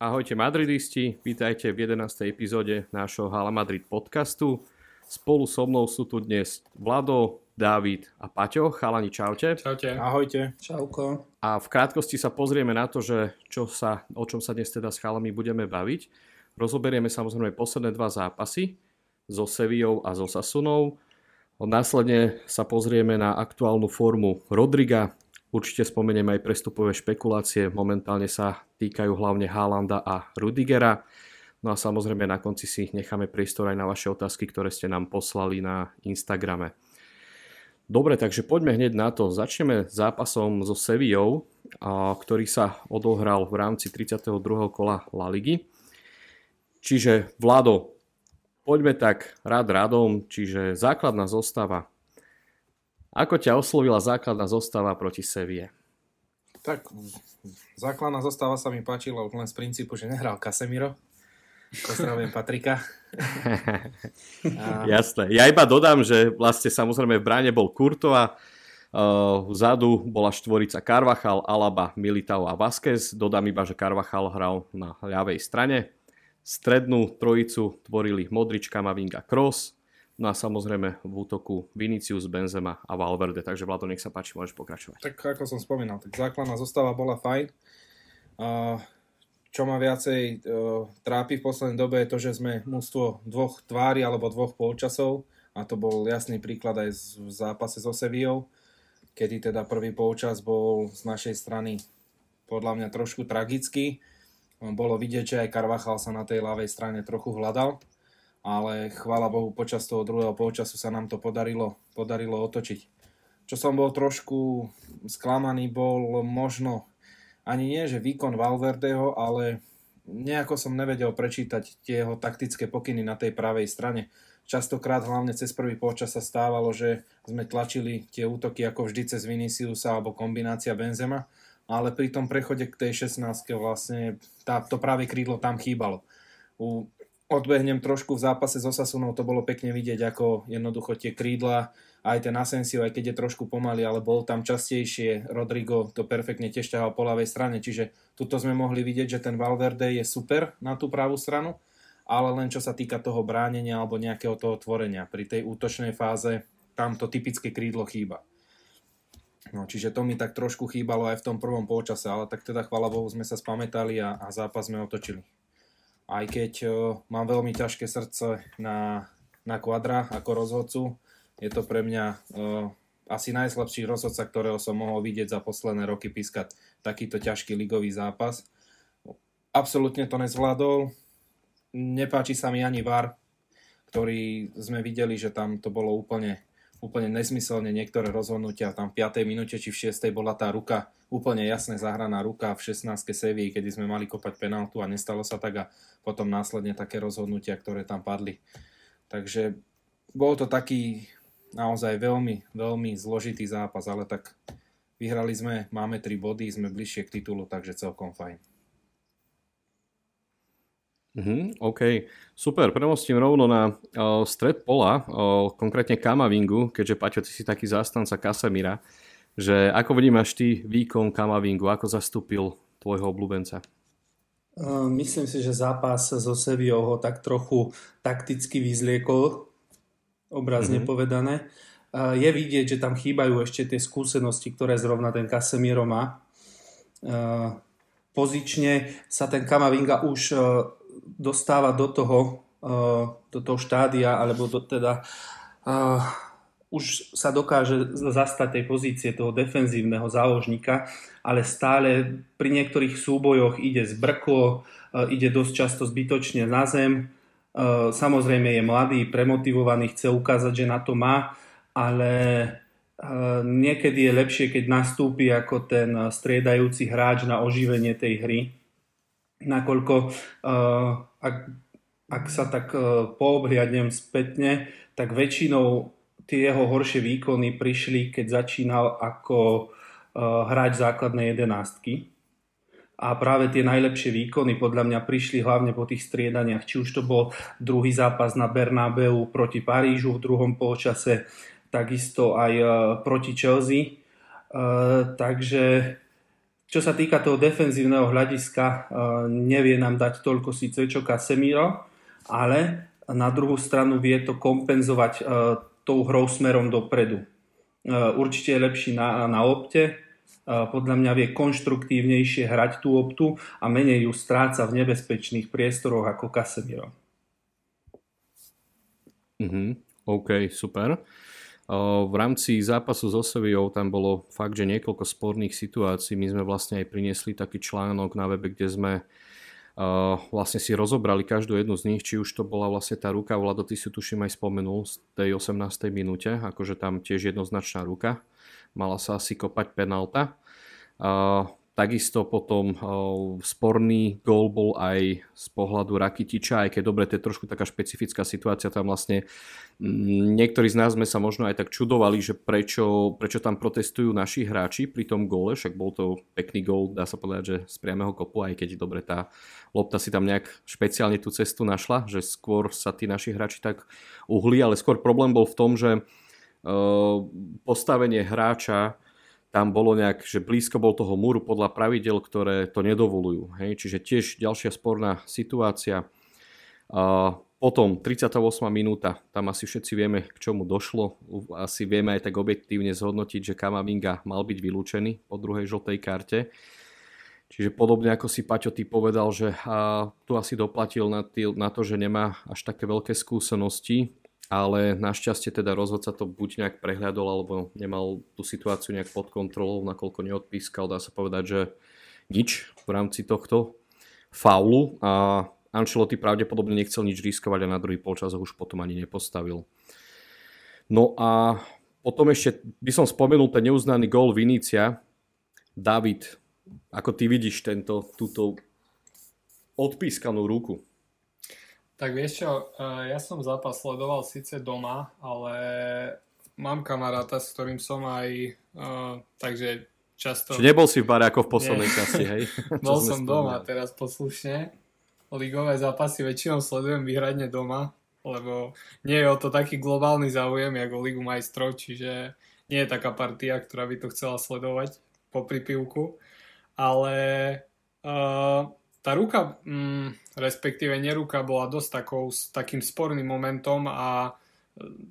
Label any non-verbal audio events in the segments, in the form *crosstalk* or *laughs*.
Ahojte madridisti, vítajte v 11. epizóde nášho Hala Madrid podcastu. Spolu so mnou sú tu dnes Vlado, Dávid a Paťo. Chalani, čaute. Čaute. Ahojte. Čauko. A v krátkosti sa pozrieme na to, že čo sa, o čom sa dnes teda s chalami budeme baviť. Rozoberieme samozrejme posledné dva zápasy so Sevillou a so Sasunou. Následne sa pozrieme na aktuálnu formu Rodriga, Určite spomeniem aj prestupové špekulácie, momentálne sa týkajú hlavne Haalanda a Rudigera. No a samozrejme na konci si necháme priestor aj na vaše otázky, ktoré ste nám poslali na Instagrame. Dobre, takže poďme hneď na to. Začneme zápasom so Sevillou, ktorý sa odohral v rámci 32. kola La Ligy. Čiže Vlado, poďme tak rád radom, čiže základná zostava ako ťa oslovila základná zostava proti Sevie? Tak základná zostava sa mi páčila už len z princípu, že nehral Casemiro. Pozdravujem Patrika. *laughs* a... Jasné. Ja iba dodám, že vlastne samozrejme v bráne bol Kurtova, uh, vzadu bola štvorica Carvachal, Alaba, Militao a Vázquez. Dodám iba, že Carvachal hral na ľavej strane. Strednú trojicu tvorili Modrič, Kamavinga, Kroos. No a samozrejme v útoku Vinicius, Benzema a Valverde. Takže Vlado, nech sa páči, môžeš pokračovať. Tak ako som spomínal, tak základná zostava bola fajn. Čo ma viacej e, trápi v poslednej dobe je to, že sme mústvo dvoch tvári alebo dvoch polčasov a to bol jasný príklad aj v zápase so Sevillou, kedy teda prvý polčas bol z našej strany podľa mňa trošku tragický. Bolo vidieť, že aj Carvachal sa na tej ľavej strane trochu hľadal ale chvála Bohu počas toho druhého polčasu sa nám to podarilo, podarilo otočiť. Čo som bol trošku sklamaný, bol možno ani nie, že výkon Valverdeho, ale nejako som nevedel prečítať tie jeho taktické pokyny na tej pravej strane. Častokrát, hlavne cez prvý počas sa stávalo, že sme tlačili tie útoky ako vždy cez Viniciusa alebo kombinácia Benzema, ale pri tom prechode k tej 16 vlastne tá, to práve krídlo tam chýbalo. U odbehnem trošku v zápase s Osasunou, to bolo pekne vidieť, ako jednoducho tie krídla, aj ten Asensio, aj keď je trošku pomaly, ale bol tam častejšie, Rodrigo to perfektne tiež ťahal po ľavej strane, čiže tuto sme mohli vidieť, že ten Valverde je super na tú pravú stranu, ale len čo sa týka toho bránenia alebo nejakého toho tvorenia. Pri tej útočnej fáze tam to typické krídlo chýba. No, čiže to mi tak trošku chýbalo aj v tom prvom polčase, ale tak teda chvala Bohu sme sa spamätali a, a zápas sme otočili aj keď mám veľmi ťažké srdce na, na kvadra ako rozhodcu. Je to pre mňa asi najslabší rozhodca, ktorého som mohol vidieť za posledné roky pískať takýto ťažký ligový zápas. Absolútne to nezvládol. Nepáči sa mi ani VAR, ktorý sme videli, že tam to bolo úplne úplne nesmyselne niektoré rozhodnutia. Tam v 5. minúte či v 6. bola tá ruka, úplne jasne zahraná ruka v 16. Sevii, kedy sme mali kopať penaltu a nestalo sa tak a potom následne také rozhodnutia, ktoré tam padli. Takže bol to taký naozaj veľmi, veľmi zložitý zápas, ale tak vyhrali sme, máme 3 body, sme bližšie k titulu, takže celkom fajn. Mm, OK, super, premostím rovno na uh, stred pola, uh, konkrétne Kamavingu, keďže Paťo, ty si taký zástanca Kasemira, že ako vnímaš ty výkon Kamavingu, ako zastúpil tvojho obľúbenca? Uh, myslím si, že zápas so Sevillou ho tak trochu takticky vyzliekol, obrazne mm-hmm. povedané. Uh, je vidieť, že tam chýbajú ešte tie skúsenosti, ktoré zrovna ten Casemiro má. Uh, pozične sa ten Kamavinga už dostáva do toho, do toho štádia, alebo do teda už sa dokáže zastať tej pozície toho defenzívneho záložníka, ale stále pri niektorých súbojoch ide z brko, uh, ide dosť často zbytočne na zem. Samozrejme je mladý, premotivovaný, chce ukázať, že na to má, ale niekedy je lepšie, keď nastúpi ako ten striedajúci hráč na oživenie tej hry nakoľko ak, ak sa tak poobhliadnem spätne, tak väčšinou tie jeho horšie výkony prišli, keď začínal ako uh, hráč základnej jedenástky. A práve tie najlepšie výkony podľa mňa prišli hlavne po tých striedaniach. Či už to bol druhý zápas na Bernabeu proti Parížu v druhom polčase, takisto aj uh, proti Chelsea. Uh, takže čo sa týka toho defenzívneho hľadiska, nevie nám dať toľko síce čo Casemiro, ale na druhú stranu vie to kompenzovať tou hrou smerom dopredu. Určite je lepší na, na opte, podľa mňa vie konštruktívnejšie hrať tú optu a menej ju stráca v nebezpečných priestoroch ako Casemiro. Mm-hmm. OK, super. V rámci zápasu so Sevillou tam bolo fakt, že niekoľko sporných situácií. My sme vlastne aj priniesli taký článok na webe, kde sme vlastne si rozobrali každú jednu z nich, či už to bola vlastne tá ruka, Vlado, ty si tuším aj spomenul z tej 18. minúte, akože tam tiež jednoznačná ruka mala sa asi kopať penalta. Takisto potom sporný gól bol aj z pohľadu Rakitiča, aj keď dobre, to je trošku taká špecifická situácia, tam vlastne mm, niektorí z nás sme sa možno aj tak čudovali, že prečo, prečo tam protestujú naši hráči pri tom góle, však bol to pekný gól, dá sa povedať, že z priamého kopu, aj keď dobre tá lopta si tam nejak špeciálne tú cestu našla, že skôr sa tí naši hráči tak uhli, ale skôr problém bol v tom, že postavenie hráča tam bolo nejak, že blízko bol toho múru podľa pravidel, ktoré to nedovolujú. Hej? Čiže tiež ďalšia sporná situácia. A potom 38. minúta, tam asi všetci vieme, k čomu došlo. Asi vieme aj tak objektívne zhodnotiť, že Kamavinga mal byť vylúčený po druhej žltej karte. Čiže podobne ako si Paťo ty povedal, že a tu asi doplatil na, tý, na to, že nemá až také veľké skúsenosti ale našťastie teda rozhodca to buď nejak prehľadol, alebo nemal tú situáciu nejak pod kontrolou, nakoľko neodpískal, dá sa povedať, že nič v rámci tohto faulu a Ancelotti pravdepodobne nechcel nič riskovať a na druhý polčas ho už potom ani nepostavil. No a potom ešte by som spomenul ten neuznaný gól Vinícia. David, ako ty vidíš tento, túto odpískanú ruku? Tak vieš čo, e, ja som zápas sledoval síce doma, ale mám kamaráta, s ktorým som aj, uh, takže často... Čiže nebol si v bare ako v poslednej časti, hej? *laughs* Bol som doma teraz poslušne. Ligové zápasy väčšinou sledujem vyhradne doma, lebo nie je o to taký globálny záujem, ako Ligu majstrov, čiže nie je taká partia, ktorá by to chcela sledovať po pripivku. Ale uh, tá ruka, mm, respektíve neruka, bola dosť takou, s takým sporným momentom a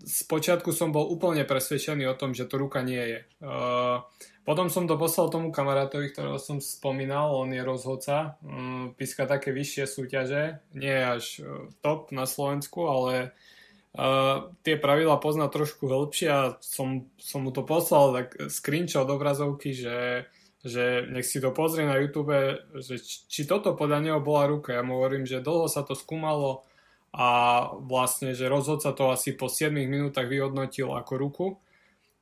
z e, počiatku som bol úplne presvedčený o tom, že to ruka nie je. Uh, potom som to poslal tomu kamarátovi, ktorého som spomínal, on je rozhodca, um, píska také vyššie súťaže, nie až uh, top na Slovensku, ale uh, tie pravidla pozná trošku hĺbšie a som, som mu to poslal tak screenshot obrazovky, že že nech si to pozrie na YouTube, že či toto podľa neho bola ruka. Ja mu hovorím, že dlho sa to skúmalo a vlastne, že rozhodca to asi po 7 minútach vyhodnotil ako ruku.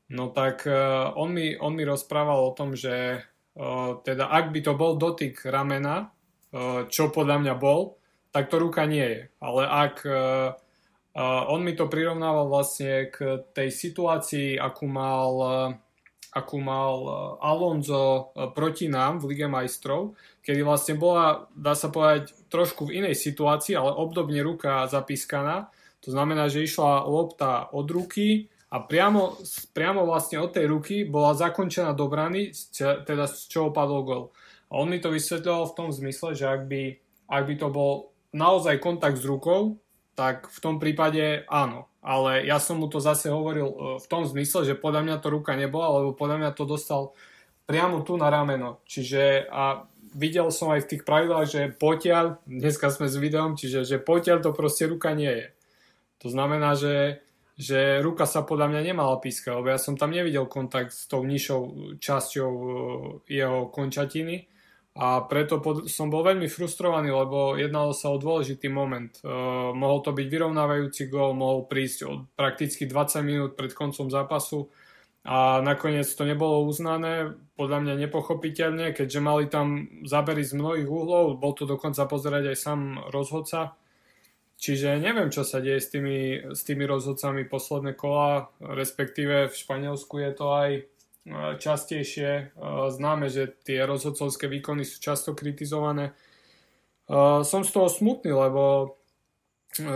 No tak uh, on, mi, on mi rozprával o tom, že uh, teda ak by to bol dotyk ramena, uh, čo podľa mňa bol, tak to ruka nie je. Ale ak uh, uh, on mi to prirovnával vlastne k tej situácii, akú mal uh, akú mal e, Alonso e, proti nám v Lige majstrov, kedy vlastne bola, dá sa povedať, trošku v inej situácii, ale obdobne ruka zapískaná. To znamená, že išla lopta od ruky a priamo, priamo vlastne od tej ruky bola zakončená do brany, teda z čoho padol gol. A on mi to vysvetľoval v tom zmysle, že ak by, ak by to bol naozaj kontakt s rukou, tak v tom prípade áno ale ja som mu to zase hovoril e, v tom zmysle, že podľa mňa to ruka nebola, lebo podľa mňa to dostal priamo tu na rameno. Čiže a videl som aj v tých pravidlách, že potiaľ, dneska sme s videom, čiže že potiaľ to proste ruka nie je. To znamená, že, že ruka sa podľa mňa nemala pískať, lebo ja som tam nevidel kontakt s tou nižšou časťou e, jeho končatiny a preto pod, som bol veľmi frustrovaný, lebo jednalo sa o dôležitý moment. E, mohol to byť vyrovnávajúci gól, mohol prísť od prakticky 20 minút pred koncom zápasu a nakoniec to nebolo uznané, podľa mňa nepochopiteľne, keďže mali tam zábery z mnohých uhlov, bol to dokonca pozerať aj sám rozhodca. Čiže neviem, čo sa deje s tými, s tými rozhodcami posledné kola, respektíve v Španielsku je to aj častejšie. Známe, že tie rozhodcovské výkony sú často kritizované. Som z toho smutný, lebo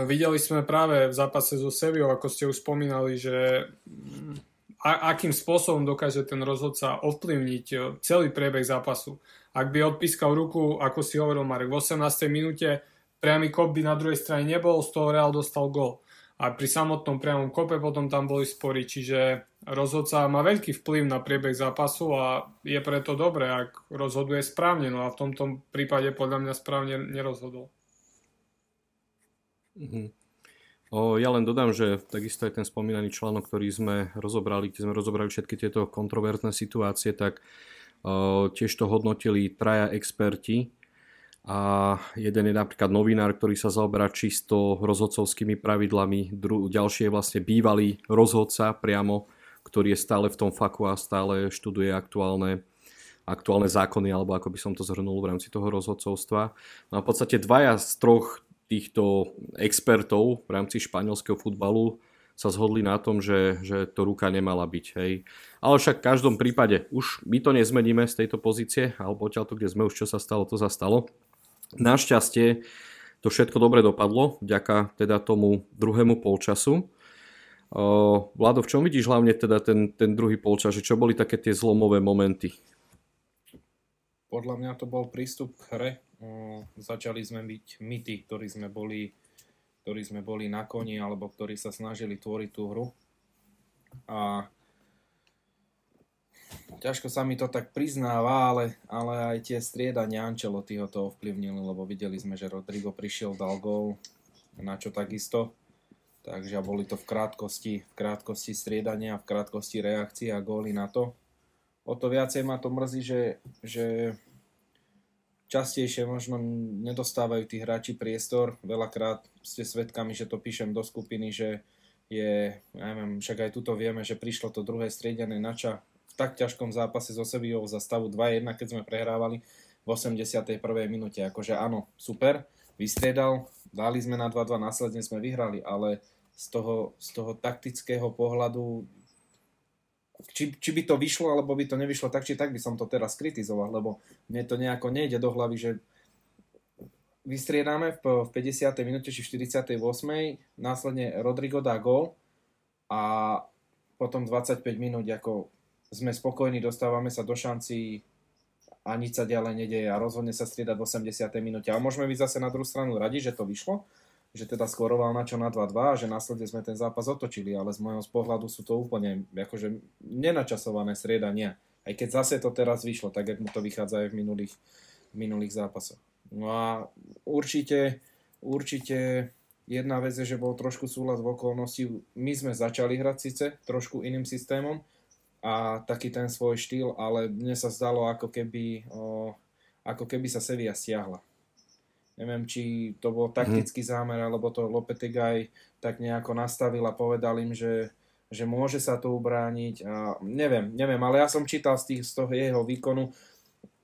videli sme práve v zápase so Seviou, ako ste už spomínali, že mm, a, akým spôsobom dokáže ten rozhodca ovplyvniť celý priebeh zápasu. Ak by odpískal ruku, ako si hovoril Marek, v 18. minúte priamy kop by na druhej strane nebol, z toho Real dostal gol. A pri samotnom priamom kope potom tam boli spory, čiže rozhodca má veľký vplyv na priebeh zápasu a je preto dobré, ak rozhoduje správne. No a v tomto prípade podľa mňa správne nerozhodol. Mm-hmm. O, ja len dodám, že takisto aj ten spomínaný článok, ktorý sme rozobrali, kde sme rozobrali všetky tieto kontroverzné situácie, tak o, tiež to hodnotili traja experti, a jeden je napríklad novinár, ktorý sa zaoberá čisto rozhodcovskými pravidlami, Dru- ďalší je vlastne bývalý rozhodca priamo, ktorý je stále v tom faku a stále študuje aktuálne, aktuálne zákony, alebo ako by som to zhrnul v rámci toho rozhodcovstva. No a v podstate dvaja z troch týchto expertov v rámci španielského futbalu sa zhodli na tom, že, že to ruka nemala byť. Hej. Ale však v každom prípade už my to nezmeníme z tejto pozície, alebo odtiaľto, kde sme už čo sa stalo, to sa stalo. Našťastie to všetko dobre dopadlo, vďaka teda tomu druhému polčasu. Vlado, v čom vidíš hlavne teda ten, ten druhý polčas, že čo boli také tie zlomové momenty? Podľa mňa to bol prístup k hre. Začali sme byť my tí, ktorí sme boli, ktorí sme boli na koni alebo ktorí sa snažili tvoriť tú hru. A ťažko sa mi to tak priznáva, ale, ale aj tie striedania Ancelotti ho to ovplyvnili, lebo videli sme, že Rodrigo prišiel, dal gól, na čo takisto. Takže boli to v krátkosti, v krátkosti striedania, v krátkosti reakcií a góly na to. O to viacej ma to mrzí, že, že častejšie možno nedostávajú tí hráči priestor. Veľakrát ste svedkami, že to píšem do skupiny, že je, ja neviem, však aj tuto vieme, že prišlo to druhé striedanie nača tak ťažkom zápase so Sevillou za stavu 2-1, keď sme prehrávali v 81. minúte. Akože áno, super, vystriedal, dali sme na 2-2, následne sme vyhrali, ale z toho, z toho taktického pohľadu či, či by to vyšlo, alebo by to nevyšlo tak, či tak by som to teraz kritizoval, lebo mne to nejako nejde do hlavy, že vystriedáme v, v 50. minúte či v 48. následne Rodrigo dá gol a potom 25 minút ako sme spokojní, dostávame sa do šanci a nič sa ďalej nedeje a rozhodne sa striedať v 80. minúte. Ale môžeme byť zase na druhú stranu radi, že to vyšlo, že teda skoroval na čo na 2-2 a že následne sme ten zápas otočili, ale z môjho pohľadu sú to úplne akože nenačasované striedania. Aj keď zase to teraz vyšlo, tak ako to vychádza aj v minulých, minulých zápasoch. No a určite, určite jedna vec je, že bol trošku súhlas v okolnosti. My sme začali hrať síce trošku iným systémom, a taký ten svoj štýl, ale mne sa zdalo, ako keby, o, ako keby sa Sevilla stiahla. Neviem, či to bol mhm. taktický zámer, alebo to Lopetegaj tak nejako nastavil a povedal im, že, že môže sa to ubrániť. A neviem, neviem, ale ja som čítal z, tých, z toho jeho výkonu.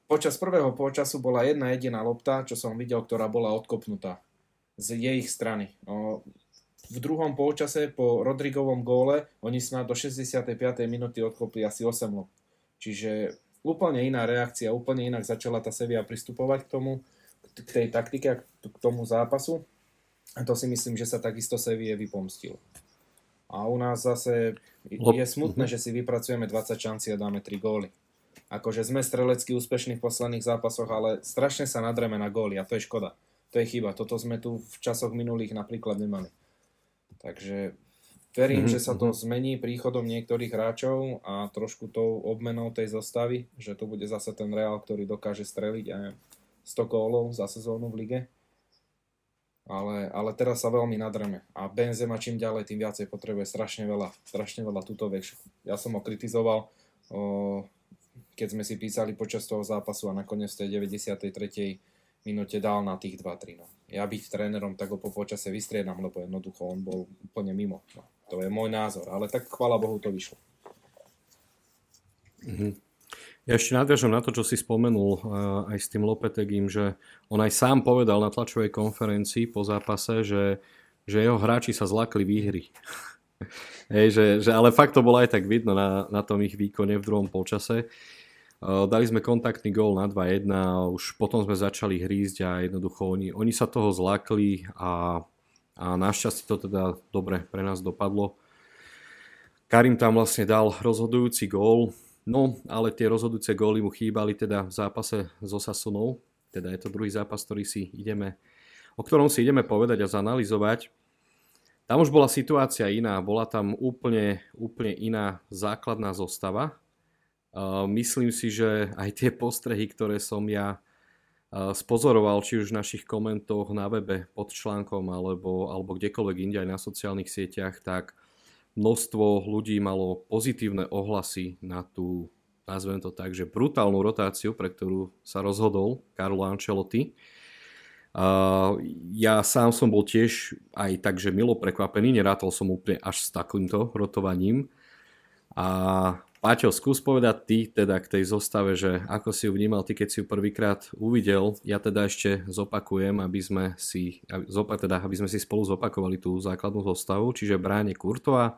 Počas prvého počasu bola jedna jediná lopta, čo som videl, ktorá bola odkopnutá z jej strany. O, v druhom polčase po Rodrigovom góle oni snad do 65. minúty odkopli asi 8 lop. Čiže úplne iná reakcia, úplne inak začala tá Sevilla pristupovať k tomu, k tej taktike k tomu zápasu. A to si myslím, že sa takisto Sevilla vypomstil. A u nás zase je smutné, mhm. že si vypracujeme 20 šanci a dáme 3 góly. Akože sme strelecky úspešní v posledných zápasoch, ale strašne sa nadreme na góly a to je škoda. To je chyba. Toto sme tu v časoch minulých napríklad nemali. Takže verím, mm-hmm. že sa to mhm. zmení príchodom niektorých hráčov a trošku tou obmenou tej zostavy, že to bude zase ten Real, ktorý dokáže streliť aj 100 kólov za sezónu v lige. Ale, ale teraz sa veľmi nadreme. A Benzema čím ďalej, tým viacej potrebuje strašne veľa, strašne veľa túto vec. Ja som ho kritizoval, o, keď sme si písali počas toho zápasu a nakoniec v tej 93 minúte dal na tých 2-3. No. Ja byť trénerom, tak ho po počase vystriedam, lebo jednoducho on bol úplne mimo. No. To je môj názor, ale tak chvala Bohu to vyšlo. Mm-hmm. Ja ešte nadviažem na to, čo si spomenul uh, aj s tým Lopetegim, že on aj sám povedal na tlačovej konferencii po zápase, že, že jeho hráči sa zlakli výhry. *laughs* Hej, že, že, ale fakt to bolo aj tak vidno na, na tom ich výkone v druhom polčase. Dali sme kontaktný gól na 2-1 a už potom sme začali hrízť a jednoducho oni, oni sa toho zlákli a, a našťastie to teda dobre pre nás dopadlo. Karim tam vlastne dal rozhodujúci gól, no ale tie rozhodujúce góly mu chýbali teda v zápase so Sasunou, teda je to druhý zápas, ktorý si ideme, o ktorom si ideme povedať a zanalizovať. Tam už bola situácia iná, bola tam úplne, úplne iná základná zostava. Myslím si, že aj tie postrehy, ktoré som ja spozoroval, či už v našich komentoch na webe pod článkom alebo, alebo kdekoľvek inde aj na sociálnych sieťach, tak množstvo ľudí malo pozitívne ohlasy na tú, nazvem to tak, že brutálnu rotáciu, pre ktorú sa rozhodol Carlo Ancelotti. Uh, ja sám som bol tiež aj tak, že milo prekvapený, nerátol som úplne až s takýmto rotovaním. A Paťo, skús povedať ty teda k tej zostave, že ako si ju vnímal ty, keď si ju prvýkrát uvidel. Ja teda ešte zopakujem, aby sme si, zopak, teda, aby sme si spolu zopakovali tú základnú zostavu, čiže bráne Kurtova,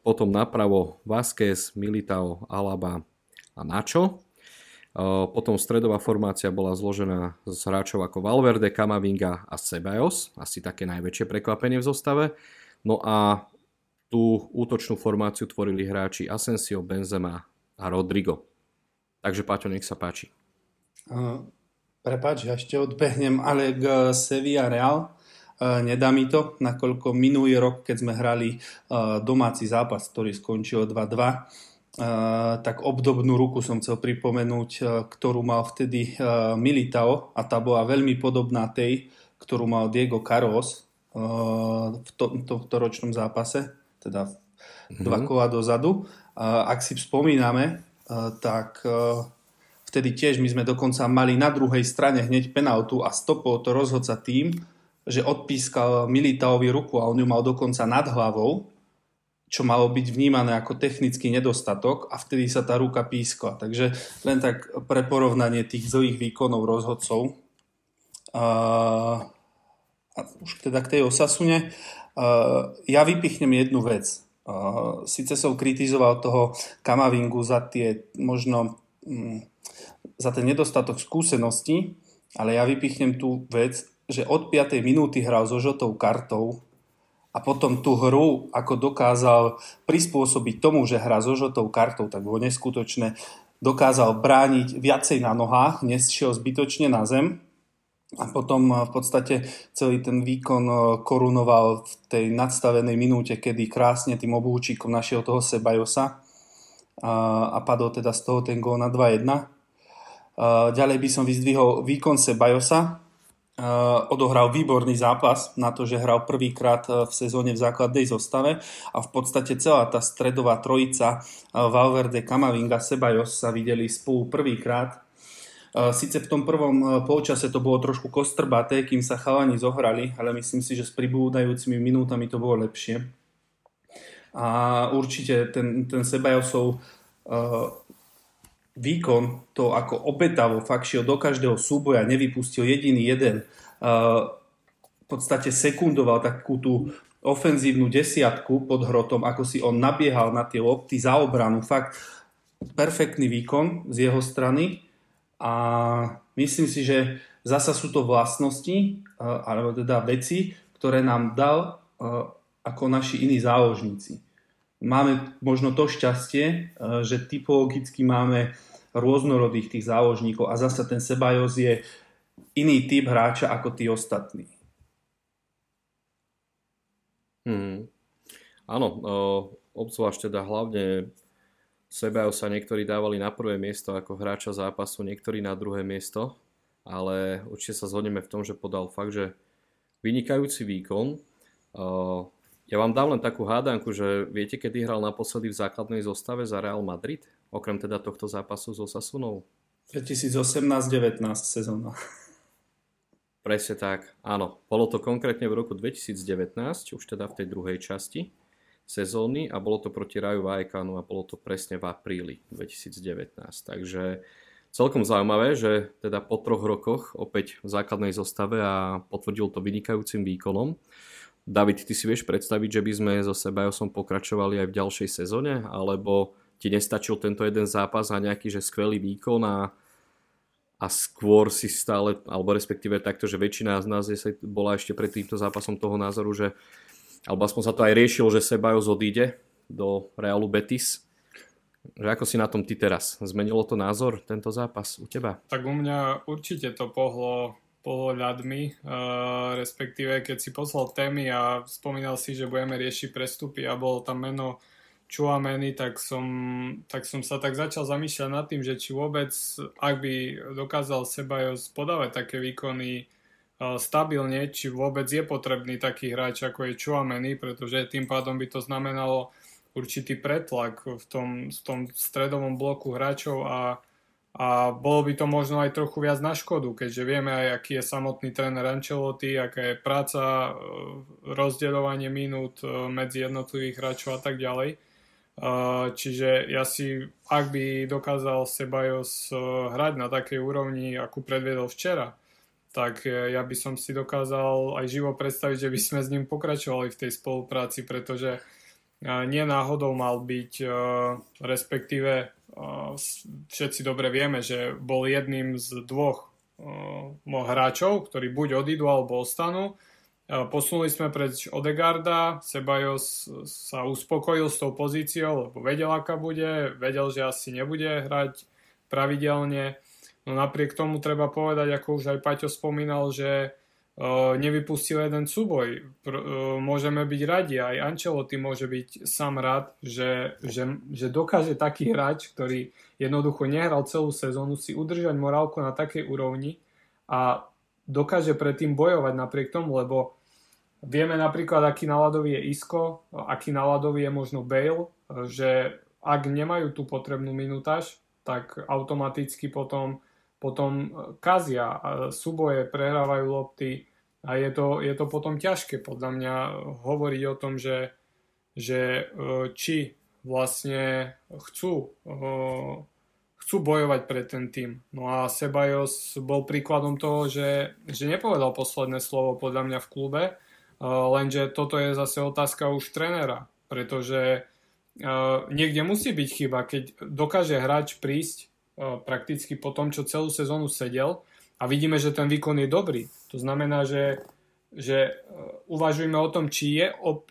potom napravo Vázquez, Militao, Alaba a Nacho. Potom stredová formácia bola zložená z hráčov ako Valverde, Kamavinga a Ceballos, asi také najväčšie prekvapenie v zostave. No a tú útočnú formáciu tvorili hráči Asensio, Benzema a Rodrigo. Takže Paťo, nech sa páči. Uh, prepáč, ja ešte odbehnem, ale k Sevilla Real nedá mi to, nakoľko minulý rok, keď sme hrali domáci zápas, ktorý skončil 2-2, Uh, tak obdobnú ruku som chcel pripomenúť, ktorú mal vtedy Militao a tá bola veľmi podobná tej, ktorú mal Diego Carlos v to, tohto ročnom zápase teda mm-hmm. dva kola dozadu. Ak si spomíname, tak vtedy tiež my sme dokonca mali na druhej strane hneď penaltu a stopol to rozhodca tým, že odpískal Militaovi ruku a on ju mal dokonca nad hlavou, čo malo byť vnímané ako technický nedostatok a vtedy sa tá ruka pískla. Takže len tak pre porovnanie tých zlých výkonov rozhodcov. A, a už teda k tej Osasune. Eh, ja vypichnem jednu vec. Eh, Sice som kritizoval toho Kamavingu za tie možno mm, za ten nedostatok skúseností, ale ja vypichnem tú vec, že od 5. minúty hral so žotou kartou a potom tú hru, ako dokázal prispôsobiť tomu, že hrá so žotou kartou, tak bolo neskutočné. Dokázal brániť viacej na nohách, nesšiel zbytočne na zem a potom v podstate celý ten výkon eh, korunoval v tej nadstavenej minúte, kedy krásne tým obúčikom našiel toho Sebajosa a, a padol teda z toho ten gól na 2-1. Ďalej by som vyzdvihol výkon Sebajosa. Odohral výborný zápas na to, že hral prvýkrát eh, v sezóne v základnej zostave a v podstate celá tá stredová trojica eh, Valverde, Kamavinga, Sebajos sa videli spolu prvýkrát Sice v tom prvom e, polčase to bolo trošku kostrbaté, kým sa chalani zohrali, ale myslím si, že s pribúdajúcimi minútami to bolo lepšie. A určite ten, ten Sebajosov uh, výkon, to ako obetavo fakt šiel do každého súboja, nevypustil jediný jeden, uh, v podstate sekundoval takú tú ofenzívnu desiatku pod hrotom, ako si on nabiehal na tie lopty za obranu. Fakt perfektný výkon z jeho strany a myslím si, že zasa sú to vlastnosti, e, alebo teda veci, ktoré nám dal e, ako naši iní záložníci. Máme možno to šťastie, e, že typologicky máme rôznorodých tých záložníkov a zasa ten Sebajos je iný typ hráča ako tí ostatní. Hmm. Áno, obzvlášť teda hlavne Sebeo sa niektorí dávali na prvé miesto ako hráča zápasu, niektorí na druhé miesto, ale určite sa zhodneme v tom, že podal fakt, že vynikajúci výkon. Ja vám dám len takú hádanku, že viete, kedy hral naposledy v základnej zostave za Real Madrid, okrem teda tohto zápasu so Sasunou? 2018-19 sezóna. Presne tak, áno. Bolo to konkrétne v roku 2019, už teda v tej druhej časti sezóny a bolo to proti Raju Vajkanu a bolo to presne v apríli 2019. Takže celkom zaujímavé, že teda po troch rokoch opäť v základnej zostave a potvrdil to vynikajúcim výkonom. David, ty si vieš predstaviť, že by sme so Sebajosom pokračovali aj v ďalšej sezóne, alebo ti nestačil tento jeden zápas a nejaký že skvelý výkon a, a skôr si stále, alebo respektíve takto, že väčšina z nás je, bola ešte pred týmto zápasom toho názoru, že alebo aspoň sa to aj riešilo, že Sebajos odíde do Realu Betis. Že ako si na tom ty teraz? Zmenilo to názor, tento zápas u teba? Tak u mňa určite to pohlo, pohlo ľadmi, uh, respektíve keď si poslal témy a spomínal si, že budeme riešiť prestupy a bolo tam meno Chuameni, tak som, tak som sa tak začal zamýšľať nad tým, že či vôbec, ak by dokázal Sebajos podávať také výkony stabilne, či vôbec je potrebný taký hráč ako je Chuameni, pretože tým pádom by to znamenalo určitý pretlak v tom, v tom stredovom bloku hráčov a, a bolo by to možno aj trochu viac na škodu, keďže vieme aj, aký je samotný tréner Ancelotti, aká je práca, e, rozdeľovanie minút e, medzi jednotlivých hráčov a tak ďalej. E, čiže ja si, ak by dokázal Sebajos hrať na takej úrovni, akú predviedol včera, tak ja by som si dokázal aj živo predstaviť, že by sme s ním pokračovali v tej spolupráci, pretože nie náhodou mal byť, e, respektíve e, všetci dobre vieme, že bol jedným z dvoch e, hráčov, ktorí buď odídu alebo ostanú. Posunuli sme preč Odegarda, Sebajos sa uspokojil s tou pozíciou, lebo vedel, aká bude, vedel, že asi nebude hrať pravidelne. No napriek tomu treba povedať, ako už aj Paťo spomínal, že nevypustil jeden súboj. Môžeme byť radi, aj Ancelotti môže byť sám rád, že, že, že dokáže taký hráč, ktorý jednoducho nehral celú sezónu, si udržať morálku na takej úrovni a dokáže predtým bojovať napriek tomu, lebo vieme napríklad, aký náladový je Isko, aký náladový je možno Bale, že ak nemajú tú potrebnú minutáž, tak automaticky potom potom e, kazia, súboje prehrávajú lopty a je to, je to potom ťažké podľa mňa hovoriť o tom, že, že e, či vlastne chcú, e, chcú bojovať pre ten tým. No a Sebajos bol príkladom toho, že, že nepovedal posledné slovo podľa mňa v klube, lenže toto je zase otázka už trénera, pretože niekde musí byť chyba, keď dokáže hráč prísť prakticky po tom, čo celú sezónu sedel a vidíme, že ten výkon je dobrý. To znamená, že, že uvažujeme o tom, či, je,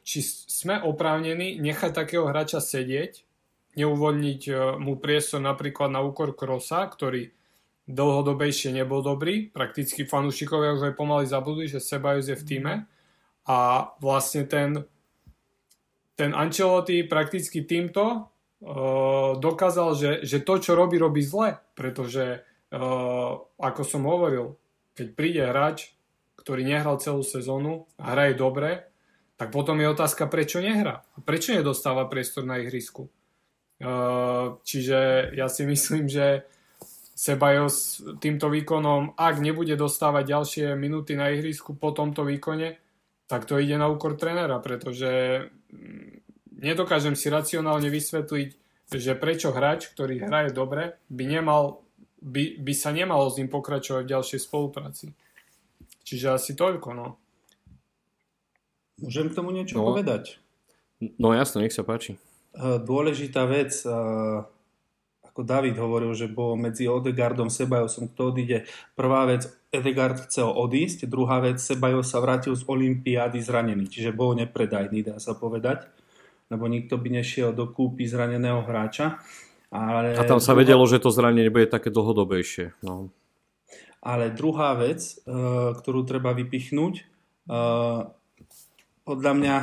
či sme oprávnení nechať takého hráča sedieť, neuvoľniť mu priestor napríklad na úkor Krosa, ktorý dlhodobejšie nebol dobrý. Prakticky fanúšikovia už aj pomaly zabudli, že Sebajus je v týme a vlastne ten, ten Ancelotti prakticky týmto dokázal, že, že to, čo robí, robí zle, pretože ako som hovoril, keď príde hráč, ktorý nehral celú sezónu a hraje dobre, tak potom je otázka, prečo nehrá. Prečo nedostáva priestor na ihrisku. Čiže ja si myslím, že Sebajos týmto výkonom, ak nebude dostávať ďalšie minúty na ihrisku po tomto výkone, tak to ide na úkor trénera, pretože nedokážem si racionálne vysvetliť, že prečo hráč, ktorý hraje dobre, by, nemal, by, by sa nemalo s ním pokračovať v ďalšej spolupráci. Čiže asi toľko, no. Môžem k tomu niečo no. povedať? No jasno, nech sa páči. Dôležitá vec, ako David hovoril, že bol medzi Odegardom a Sebajosom, kto odíde. Prvá vec, Edegard chcel odísť, druhá vec, Sebajos sa vrátil z Olympiády zranený, čiže bol nepredajný, dá sa povedať lebo nikto by nešiel do kúpy zraneného hráča. Ale a tam sa druhá... vedelo, že to zranenie bude také dlhodobejšie. No. Ale druhá vec, e, ktorú treba vypichnúť, e, podľa mňa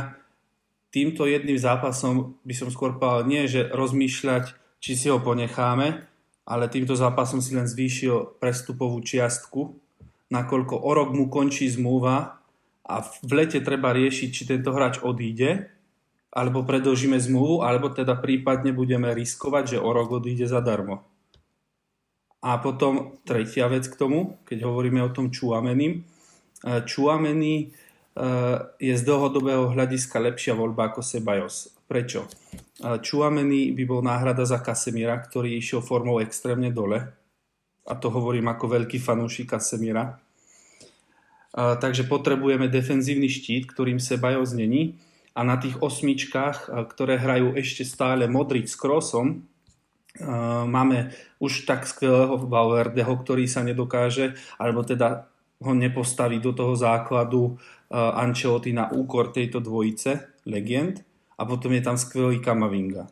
týmto jedným zápasom by som skôr povedal nie, že rozmýšľať, či si ho ponecháme, ale týmto zápasom si len zvýšil prestupovú čiastku, nakoľko o rok mu končí zmluva a v lete treba riešiť, či tento hráč odíde alebo predlžíme zmluvu, alebo teda prípadne budeme riskovať, že o rok odíde zadarmo. A potom tretia vec k tomu, keď hovoríme o tom Čuameni. Čuameni e, je z dlhodobého hľadiska lepšia voľba ako Sebajos. Prečo? Čuameni by bol náhrada za Kasemira, ktorý išiel formou extrémne dole. A to hovorím ako veľký fanúšik Kasemira. Takže potrebujeme defenzívny štít, ktorým Sebajos není a na tých osmičkách, ktoré hrajú ešte stále Modric s Krosom, máme už tak skvelého Valverdeho, ktorý sa nedokáže, alebo teda ho nepostaví do toho základu Ancelotti na úkor tejto dvojice legend. a potom je tam skvelý Kamavinga.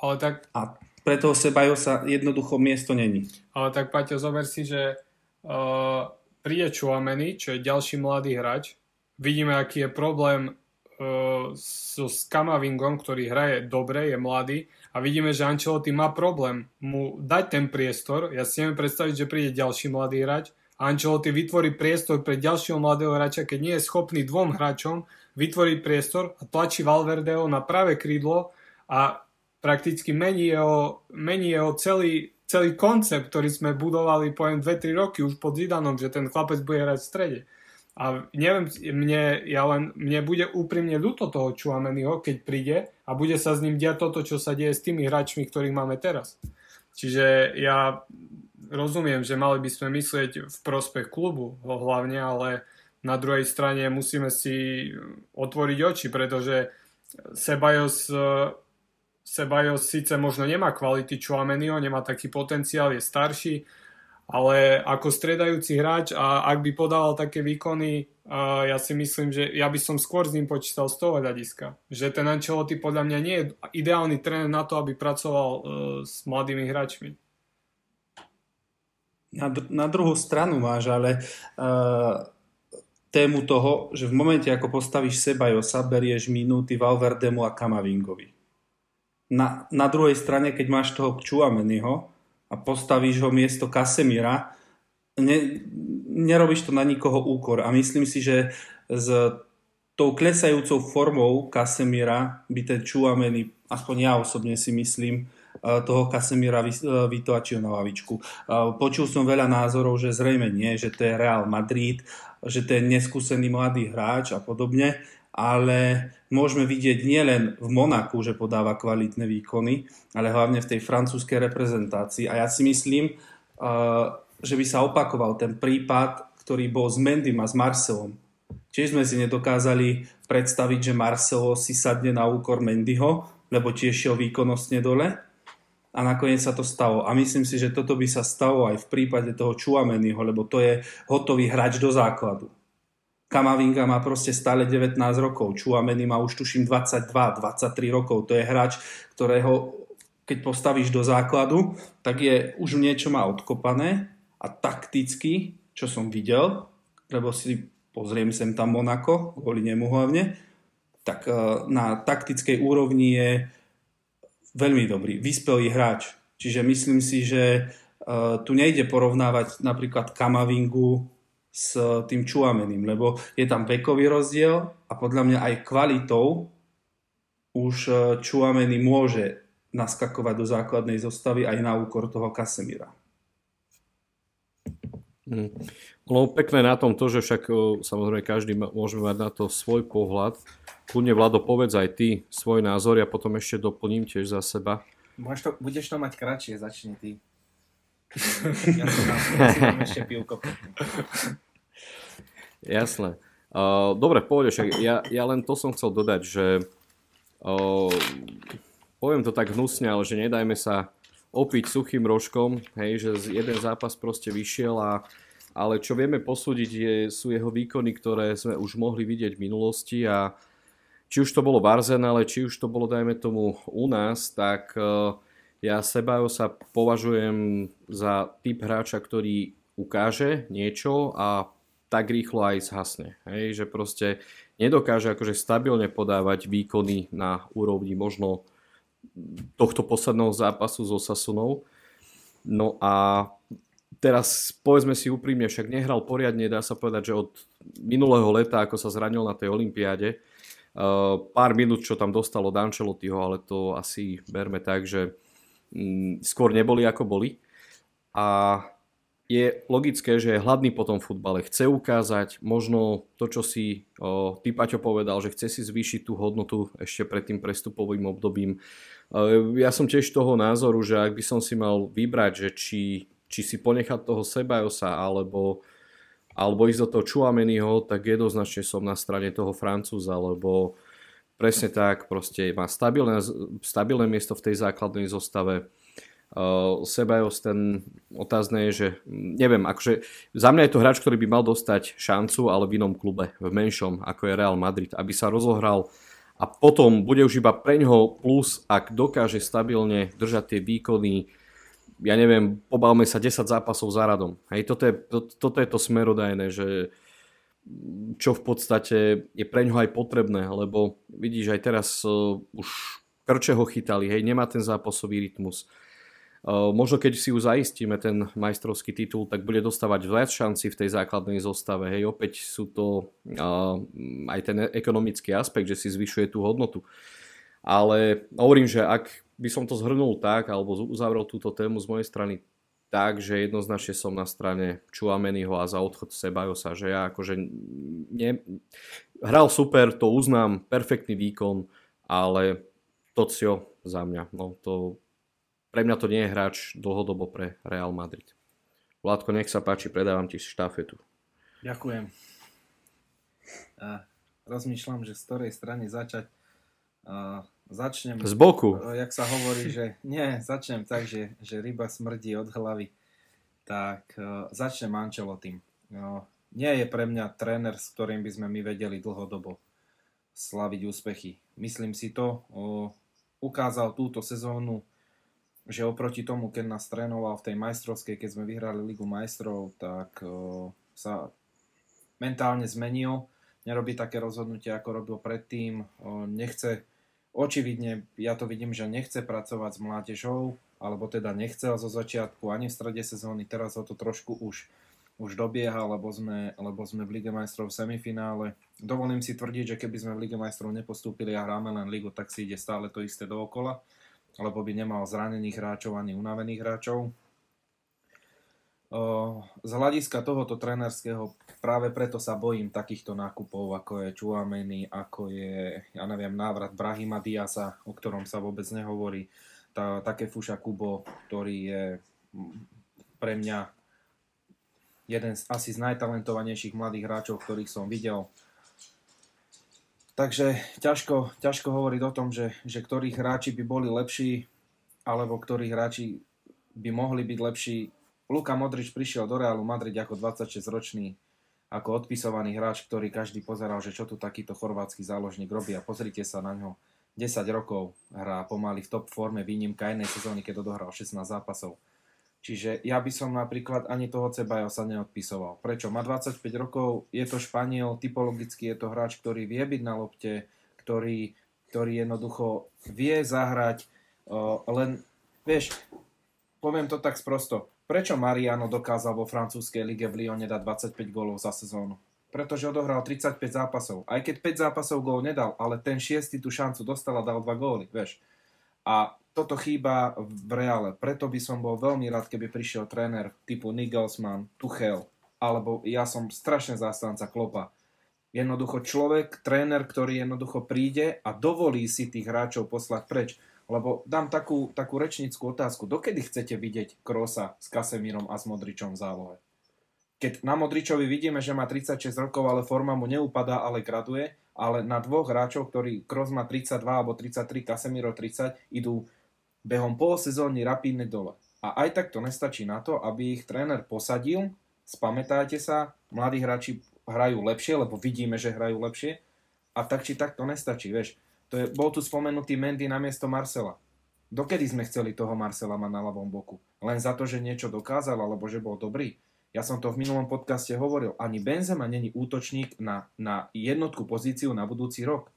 Ale tak... A pre toho Sebajosa jednoducho miesto není. Ale tak Paťo, zober si, že uh, príde Čuameny, čo je ďalší mladý hráč. Vidíme, aký je problém so, s Kamavingom, ktorý hraje dobre, je mladý a vidíme, že Ancelotti má problém mu dať ten priestor. Ja si neviem predstaviť, že príde ďalší mladý hráč a Ancelotti vytvorí priestor pre ďalšieho mladého hráča, keď nie je schopný dvom hráčom vytvoriť priestor a tlačí Valverdeho na práve krídlo a prakticky mení jeho, mení jeho celý, celý koncept, ktorý sme budovali poviem 2-3 roky už pod Zidanom, že ten chlapec bude hrať v strede. A neviem, mne, ja len, mne bude úprimne ľúto toho Čuameniho, keď príde a bude sa s ním diať toto, čo sa deje s tými hráčmi, ktorých máme teraz. Čiže ja rozumiem, že mali by sme myslieť v prospech klubu hlavne, ale na druhej strane musíme si otvoriť oči, pretože Sebajos Sebajos síce možno nemá kvality Chouameniho, nemá taký potenciál, je starší, ale ako stredajúci hráč a ak by podával také výkony, ja si myslím, že ja by som skôr s ním počítal z toho hľadiska. Že ten Ancelotti podľa mňa nie je ideálny tréner na to, aby pracoval uh, s mladými hráčmi. Na, dr- na druhú stranu máš, ale uh, tému toho, že v momente, ako postavíš Sebajosa, berieš minúty Valverdemu a Kamavingovi na, na druhej strane, keď máš toho Čuameniho a postavíš ho miesto Kasemira, ne, nerobíš to na nikoho úkor. A myslím si, že s tou klesajúcou formou Kasemira by ten Čuameni, aspoň ja osobne si myslím, eh, toho Kasemira eh, vytlačil na lavičku. Eh, počul som veľa názorov, že zrejme nie, že to je Real Madrid, že to je neskúsený mladý hráč a podobne ale môžeme vidieť nielen v Monaku, že podáva kvalitné výkony, ale hlavne v tej francúzskej reprezentácii. A ja si myslím, uh, že by sa opakoval ten prípad, ktorý bol s Mendym a s Marcelom. Tiež sme si nedokázali predstaviť, že Marcelo si sadne na úkor Mendyho, lebo tiež šiel výkonnostne dole. A nakoniec sa to stalo. A myslím si, že toto by sa stalo aj v prípade toho Čuameniho, lebo to je hotový hráč do základu. Kamavinga má proste stále 19 rokov, Čuameni má už tuším 22, 23 rokov. To je hráč, ktorého keď postavíš do základu, tak je už niečo má odkopané a takticky, čo som videl, lebo si pozriem sem tam Monako, kvôli nemu hlavne, tak e, na taktickej úrovni je veľmi dobrý, vyspelý hráč. Čiže myslím si, že e, tu nejde porovnávať napríklad Kamavingu s tým Čuameným, lebo je tam vekový rozdiel a podľa mňa aj kvalitou už Čuameny e, môže naskakovať do základnej zostavy aj na úkor toho Kasemira. Hmm. No pekné na tom to, že však e, samozrejme každý môže mať na to svoj pohľad. Kľudne Vlado, povedz aj ty svoj názor, ja potom ešte doplním tiež za seba. to, budeš to mať kratšie, začni ty. Ja si dám ešte pivko. Jasné. Uh, dobre, pôjde, však ja, ja len to som chcel dodať, že uh, poviem to tak hnusne, ale že nedajme sa opiť suchým rožkom, hej, že jeden zápas proste vyšiel a ale čo vieme posúdiť je, sú jeho výkony, ktoré sme už mohli vidieť v minulosti a či už to bolo v Arsenale, či už to bolo, dajme tomu, u nás, tak uh, ja Sebajo sa považujem za typ hráča, ktorý ukáže niečo a tak rýchlo aj zhasne. Hej, že proste nedokáže akože stabilne podávať výkony na úrovni možno tohto posledného zápasu so Sasunou. No a teraz povedzme si úprimne, však nehral poriadne, dá sa povedať, že od minulého leta, ako sa zranil na tej olympiáde, uh, pár minút, čo tam dostalo Dančelottiho, ale to asi berme tak, že skôr neboli ako boli. A je logické, že je hladný po tom futbale. Chce ukázať možno to, čo si o, ty Paťo povedal, že chce si zvýšiť tú hodnotu ešte pred tým prestupovým obdobím. E, ja som tiež toho názoru, že ak by som si mal vybrať, že či, či si ponechať toho Sebajosa alebo, alebo ísť do toho Čuameniho, tak jednoznačne som na strane toho Francúza, lebo Presne tak, proste má stabilné, stabilné miesto v tej základnej zostave. Uh, Sebajos ten otázne je, že neviem, akože za mňa je to hráč, ktorý by mal dostať šancu, ale v inom klube, v menšom, ako je Real Madrid, aby sa rozohral a potom bude už iba pre ňoho plus, ak dokáže stabilne držať tie výkony, ja neviem, pobavme sa 10 zápasov za radom. Hej, toto je to, toto je to smerodajné, že čo v podstate je pre ňoho aj potrebné, lebo vidíš, aj teraz uh, už Krče ho chytali, hej, nemá ten zápasový rytmus. Uh, možno keď si už zaistíme ten majstrovský titul, tak bude dostávať viac šanci v tej základnej zostave. Hej, opäť sú to uh, aj ten ekonomický aspekt, že si zvyšuje tú hodnotu. Ale hovorím, že ak by som to zhrnul tak, alebo uzavrel túto tému z mojej strany tak, že jednoznačne som na strane Čuameniho a za odchod Sebajosa, že ja akože ne, hral super, to uznám, perfektný výkon, ale Tocio za mňa, no to pre mňa to nie je hráč dlhodobo pre Real Madrid. Vládko, nech sa páči, predávam ti štafetu. Ďakujem. A rozmýšľam, že z ktorej strany začať. A začnem... Z boku. Jak sa hovorí, že *laughs* nie, začnem tak, že, že ryba smrdí od hlavy. Tak uh, začnem Ancelotým. Uh, nie je pre mňa tréner, s ktorým by sme my vedeli dlhodobo slaviť úspechy. Myslím si to. Uh, ukázal túto sezónu že oproti tomu, keď nás trénoval v tej majstrovskej, keď sme vyhrali Ligu majstrov, tak uh, sa mentálne zmenil, nerobí také rozhodnutie, ako robil predtým, uh, nechce, očividne, ja to vidím, že nechce pracovať s mládežou, alebo teda nechcel zo začiatku ani v strede sezóny, teraz ho to trošku už, už dobieha, lebo sme, lebo sme v Lige majstrov v semifinále. Dovolím si tvrdiť, že keby sme v Lige majstrov nepostúpili a hráme len ligu, tak si ide stále to isté dookola lebo by nemal zranených hráčov ani unavených hráčov. Z hľadiska tohoto trénerského práve preto sa bojím takýchto nákupov, ako je Čuameni, ako je, ja neviem, návrat Brahima Diasa, o ktorom sa vôbec nehovorí, tá, také Fuša Kubo, ktorý je pre mňa jeden z, asi z najtalentovanejších mladých hráčov, ktorých som videl. Takže ťažko, ťažko hovoriť o tom, že, že ktorí hráči by boli lepší, alebo ktorí hráči by mohli byť lepší. Luka Modrič prišiel do Realu Madrid ako 26-ročný, ako odpisovaný hráč, ktorý každý pozeral, že čo tu takýto chorvátsky záložník robí a pozrite sa na ňo. 10 rokov hrá pomaly v top forme, výnimka jednej sezóny, keď odohral 16 zápasov. Čiže ja by som napríklad ani toho Cebajosa neodpisoval. Prečo? Má 25 rokov, je to Španiel, typologicky je to hráč, ktorý vie byť na lopte, ktorý, ktorý jednoducho vie zahrať, uh, len, vieš, poviem to tak sprosto. Prečo Mariano dokázal vo francúzskej lige v Lyone dať 25 gólov za sezónu? Pretože odohral 35 zápasov. Aj keď 5 zápasov gól nedal, ale ten šiestý tú šancu dostal a dal 2 góly, vieš. A toto chýba v reále. Preto by som bol veľmi rád, keby prišiel tréner typu Nigelsmann, Tuchel, alebo ja som strašne zástanca Klopa. Jednoducho človek, tréner, ktorý jednoducho príde a dovolí si tých hráčov poslať preč. Lebo dám takú, takú rečnickú otázku. Dokedy chcete vidieť Krosa s Kasemírom a s Modričom v zálohe? Keď na Modričovi vidíme, že má 36 rokov, ale forma mu neupadá, ale graduje, ale na dvoch hráčov, ktorí Kroos má 32 alebo 33, Casemiro 30, idú behom pol sezóny rapidne dole. A aj tak to nestačí na to, aby ich tréner posadil, spamätajte sa, mladí hráči hrajú lepšie, lebo vidíme, že hrajú lepšie, a tak či tak to nestačí, vieš. To je, bol tu spomenutý Mendy na miesto Marcela. Dokedy sme chceli toho Marcela mať na ľavom boku? Len za to, že niečo dokázal, alebo že bol dobrý? Ja som to v minulom podcaste hovoril. Ani Benzema není útočník na, na jednotku pozíciu na budúci rok.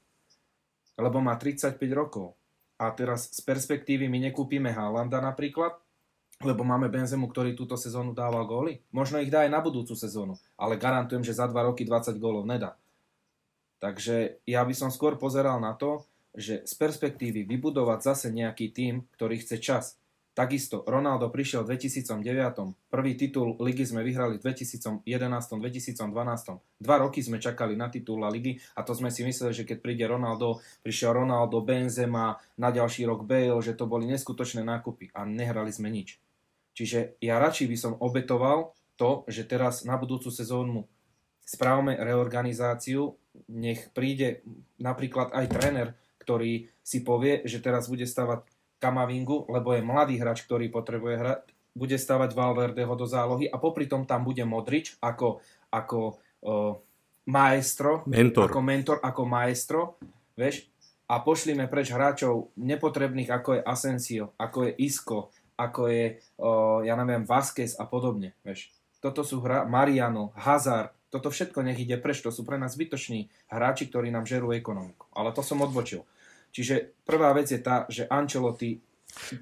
Lebo má 35 rokov. A teraz z perspektívy my nekúpime Haalanda napríklad, lebo máme Benzemu, ktorý túto sezónu dáva góly. Možno ich dá aj na budúcu sezónu, ale garantujem, že za 2 roky 20 gólov nedá. Takže ja by som skôr pozeral na to, že z perspektívy vybudovať zase nejaký tým, ktorý chce čas. Takisto Ronaldo prišiel v 2009. Prvý titul ligy sme vyhrali v 2011. 2012. Dva roky sme čakali na titul La ligy a to sme si mysleli, že keď príde Ronaldo, prišiel Ronaldo, Benzema, na ďalší rok Bale, že to boli neskutočné nákupy a nehrali sme nič. Čiže ja radšej by som obetoval to, že teraz na budúcu sezónu správame reorganizáciu, nech príde napríklad aj tréner, ktorý si povie, že teraz bude stavať Kamavingu, lebo je mladý hráč, ktorý potrebuje hrať, bude stavať Valverdeho do zálohy a popri tom tam bude Modrič ako, ako uh, maestro, mentor. ako mentor, ako maestro, vieš, a pošlíme preč hráčov nepotrebných, ako je Asensio, ako je Isco, ako je, o, ja neviem, Vasquez a podobne. Vieš. Toto sú hra, Mariano, Hazard, toto všetko nech ide preč, to sú pre nás zbytoční hráči, ktorí nám žerú ekonomiku. Ale to som odbočil. Čiže prvá vec je tá, že Ancelotti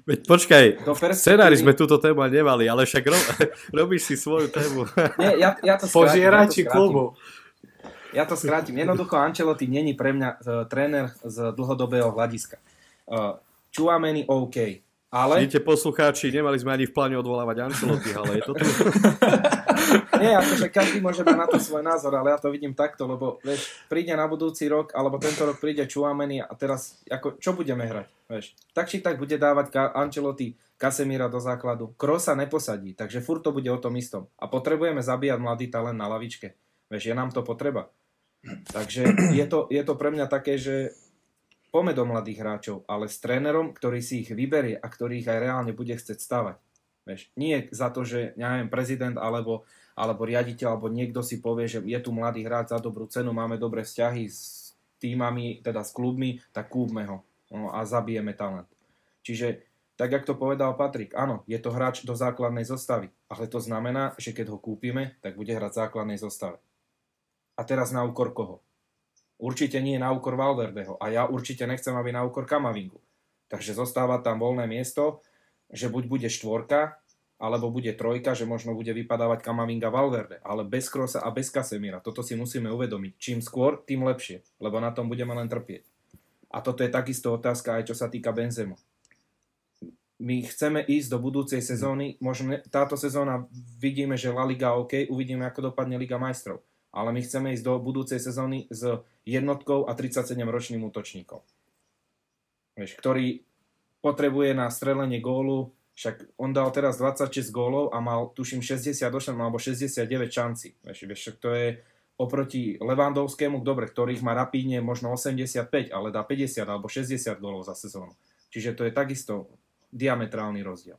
Veď počkaj, scenári sme túto tému nemali, ale však ro... *laughs* robíš si svoju tému. Nie, ja, ja to. Požierači ja klubu. Ja to skrátim. Jednoducho Ancelotti není pre mňa uh, tréner z dlhodobého hľadiska. Uh, Čuameni OK, ale... Vidíte poslucháči, nemali sme ani v pláne odvolávať Ancelotti, ale je to tu. *laughs* Nie, akože každý môže mať na to svoj názor, ale ja to vidím takto, lebo vieš, príde na budúci rok, alebo tento rok príde Čuameni a teraz, ako, čo budeme hrať? Vieš? Tak či tak bude dávať Ka- Ancelotti Casemira do základu. Krosa neposadí, takže furt to bude o tom istom. A potrebujeme zabíjať mladý talent na lavičke. Vieš, je nám to potreba. Takže je to, je to pre mňa také, že pome do mladých hráčov, ale s trénerom, ktorý si ich vyberie a ktorý ich aj reálne bude chcieť stavať. Vieš, nie za to, že neviem, prezident alebo, alebo riaditeľ alebo niekto si povie, že je tu mladý hráč za dobrú cenu, máme dobré vzťahy s týmami, teda s klubmi, tak kúpme ho no, a zabijeme talent. Čiže tak, jak to povedal Patrik, áno, je to hráč do základnej zostavy, ale to znamená, že keď ho kúpime, tak bude hrať v základnej zostave. A teraz na úkor koho? Určite nie na úkor Valverdeho. A ja určite nechcem, aby na úkor Kamavingu. Takže zostáva tam voľné miesto, že buď bude štvorka, alebo bude trojka, že možno bude vypadávať Kamavinga Valverde, ale bez Krosa a bez Kasemira. Toto si musíme uvedomiť. Čím skôr, tým lepšie, lebo na tom budeme len trpieť. A toto je takisto otázka aj čo sa týka Benzemu. My chceme ísť do budúcej sezóny, možno táto sezóna vidíme, že La Liga OK, uvidíme, ako dopadne Liga majstrov ale my chceme ísť do budúcej sezóny s jednotkou a 37-ročným útočníkom. Vieš, ktorý potrebuje na strelenie gólu, však on dal teraz 26 gólov a mal, tuším, 68 alebo 69 šanci. Vieš, vieš, to je oproti Levandovskému, dobre, ktorých má rapídne možno 85, ale dá 50 alebo 60 gólov za sezónu. Čiže to je takisto diametrálny rozdiel.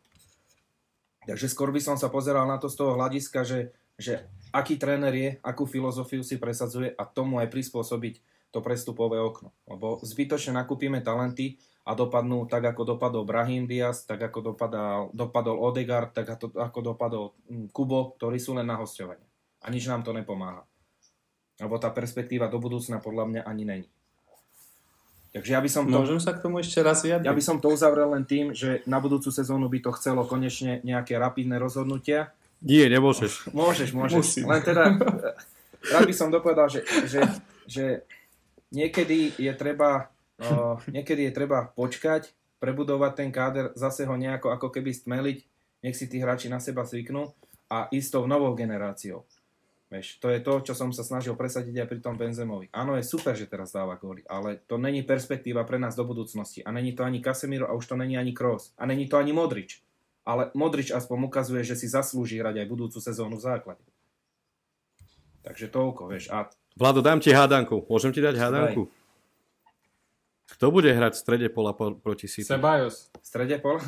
Takže skôr by som sa pozeral na to z toho hľadiska, že, že aký tréner je, akú filozofiu si presadzuje a tomu aj prispôsobiť to prestupové okno. Lebo zbytočne nakúpime talenty a dopadnú tak, ako dopadol Brahim Diaz, tak ako dopadal, dopadol Odegaard, tak ako, dopadol hm, Kubo, ktorí sú len na hostovanie. A nič nám to nepomáha. Lebo tá perspektíva do budúcna podľa mňa ani není. Takže ja by som to... Môžem sa k tomu ešte raz vyjadriť? Ja by som to uzavrel len tým, že na budúcu sezónu by to chcelo konečne nejaké rapidné rozhodnutia, nie, nemôžeš. Môžeš, môžeš. Musím. Len teda, rád by som dopovedal, že, že, že niekedy je treba uh, niekedy je treba počkať, prebudovať ten káder, zase ho nejako ako keby stmeliť, nech si tí hráči na seba zvyknú a ísť tou novou generáciou. Vieš, to je to, čo som sa snažil presadiť aj pri tom Benzemovi. Áno, je super, že teraz dáva góly, ale to není perspektíva pre nás do budúcnosti. A není to ani Casemiro a už to není ani Kroos. A není to ani Modrič ale Modrič aspoň ukazuje, že si zaslúži hrať aj budúcu sezónu v základe. Takže toľko, vieš. A... Vlado, dám ti hádanku. Môžem ti dať hádanku? Kto bude hrať v strede pola proti City? Sebajos. V strede pola?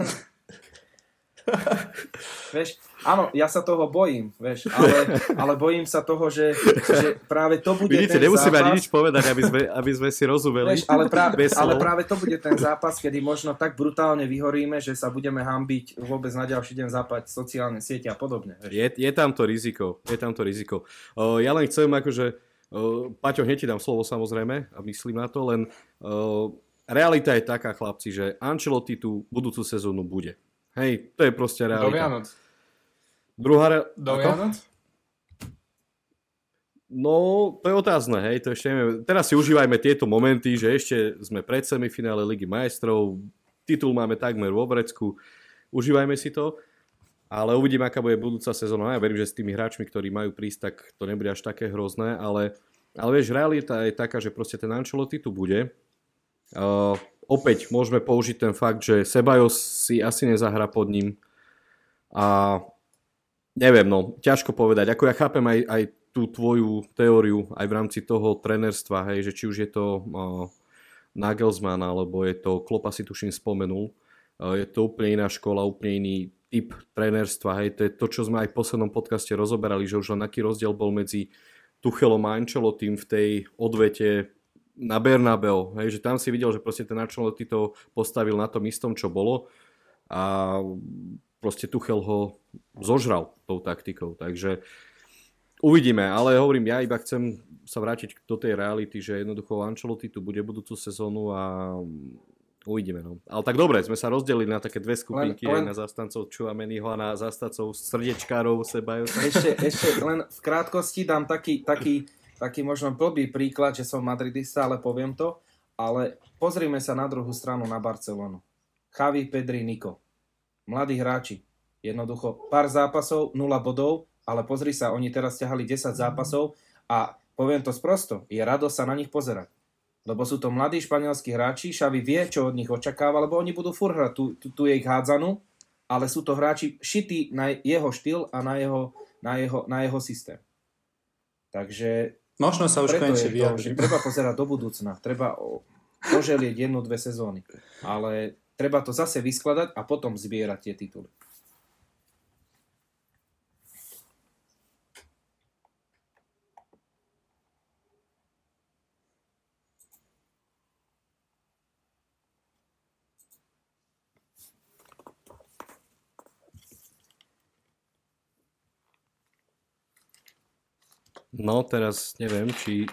*laughs* vieš, áno, ja sa toho bojím, vieš, ale, ale bojím sa toho, že, že práve to bude Vidíte, ten nemusíme zápas... ani nič povedať, aby sme, aby sme si rozumeli. Vieš, ale, práve, ale práve to bude ten zápas, kedy možno tak brutálne vyhoríme, že sa budeme hambiť vôbec na ďalší deň zapať sociálne siete a podobne. Vieš. Je, je tam to riziko, je tam to riziko. Uh, ja len chcem akože, uh, Paťo, hneď ti dám slovo samozrejme a myslím na to, len uh, realita je taká, chlapci, že Ancelotti tú budúcu sezónu bude. Hej, to je proste realita. Do Vianoc. Druhá re... Do Ako? Vianoc? No, to je otázne, hej, to ešte neviem. Teraz si užívajme tieto momenty, že ešte sme pred semifinále Ligy majstrov, titul máme takmer vo vrecku, užívajme si to, ale uvidím, aká bude budúca sezóna. Ja verím, že s tými hráčmi, ktorí majú prísť, tak to nebude až také hrozné, ale, ale vieš, realita je taká, že proste ten Ancelotti tu bude. Uh, opäť môžeme použiť ten fakt, že Sebajos si asi nezahra pod ním. A neviem, no, ťažko povedať. Ako ja chápem aj, aj tú tvoju teóriu aj v rámci toho trenerstva, hej, že či už je to uh, Nagelsmann alebo je to Klopa si tuším spomenul, uh, je to úplne iná škola, úplne iný typ trenerstva, hej, to je to, čo sme aj v poslednom podcaste rozoberali, že už len aký rozdiel bol medzi Tuchelom a Ancelotým v tej odvete na Bernabeu, hej, že tam si videl, že proste ten Ancelotti to postavil na tom istom, čo bolo a proste Tuchel ho zožral tou taktikou, takže uvidíme, ale hovorím, ja iba chcem sa vrátiť do tej reality, že jednoducho Ancelotti tu bude budúcu sezónu a Uvidíme, no. Ale tak dobre, sme sa rozdelili na také dve skupinky, len, len... na zastancov Čuameniho a na zastancov srdiečkárov Sebajo. Ešte, ešte len v krátkosti dám taký, taký, taký možno blbý príklad, že som madridista, ale poviem to. Ale pozrime sa na druhú stranu, na Barcelonu. Javi, Pedri, Niko. Mladí hráči. Jednoducho pár zápasov, 0 bodov, ale pozri sa, oni teraz ťahali 10 zápasov a poviem to sprosto, je rado sa na nich pozerať lebo sú to mladí španielskí hráči, Šavi vie, čo od nich očakáva, lebo oni budú furt hrať tú, tú, tú ich hádzanú, ale sú to hráči šití na jeho štýl a na jeho, na jeho, na jeho systém. Takže Možno sa už konečne vyjadri. Treba pozerať do budúcna, treba poželieť jednu, dve sezóny. Ale treba to zase vyskladať a potom zbierať tie tituly. No teraz neviem, či...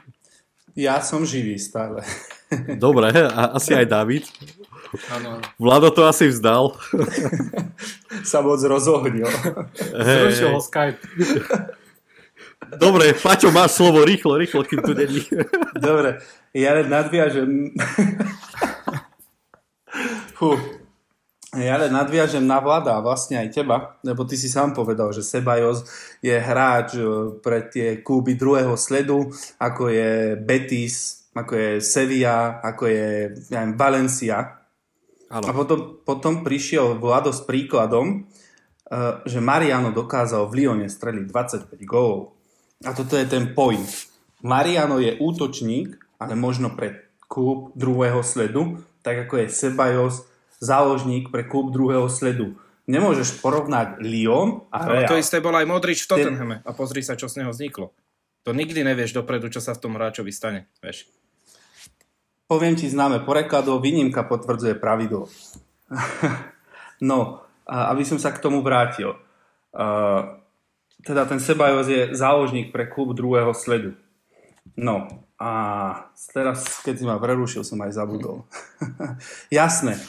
Ja som živý stále. *laughs* Dobre, a asi aj David. Ano. Vlado to asi vzdal. Sa moc rozohnil. Hey, Zrušil ho Skype. Dobre, Paťo, máš slovo rýchlo, rýchlo, kým tu není. Dobre, ja len nadviažem. Fú, ja ale nadviažem na vláda a vlastne aj teba, lebo ty si sám povedal, že Sebajos je hráč e, pre tie kúby druhého sledu, ako je Betis, ako je Sevilla, ako je ja neviem, Valencia. Ano. A potom, potom prišiel Vlado s príkladom, e, že Mariano dokázal v Lyone streliť 25 gólov. A toto je ten point. Mariano je útočník, ale možno pre klub druhého sledu, tak ako je Sebajos záložník pre klub druhého sledu. Nemôžeš porovnať Lyon a Real. Ale to isté bol aj Modrič v Tottenhame a pozri sa, čo z neho vzniklo. To nikdy nevieš dopredu, čo sa v tom hráčovi stane. Vieš. Poviem ti známe porekladov, výnimka potvrdzuje pravidlo. *laughs* no, aby som sa k tomu vrátil. teda ten Sebajos je záložník pre klub druhého sledu. No, a teraz, keď si ma prerušil, som aj zabudol. *laughs* Jasné.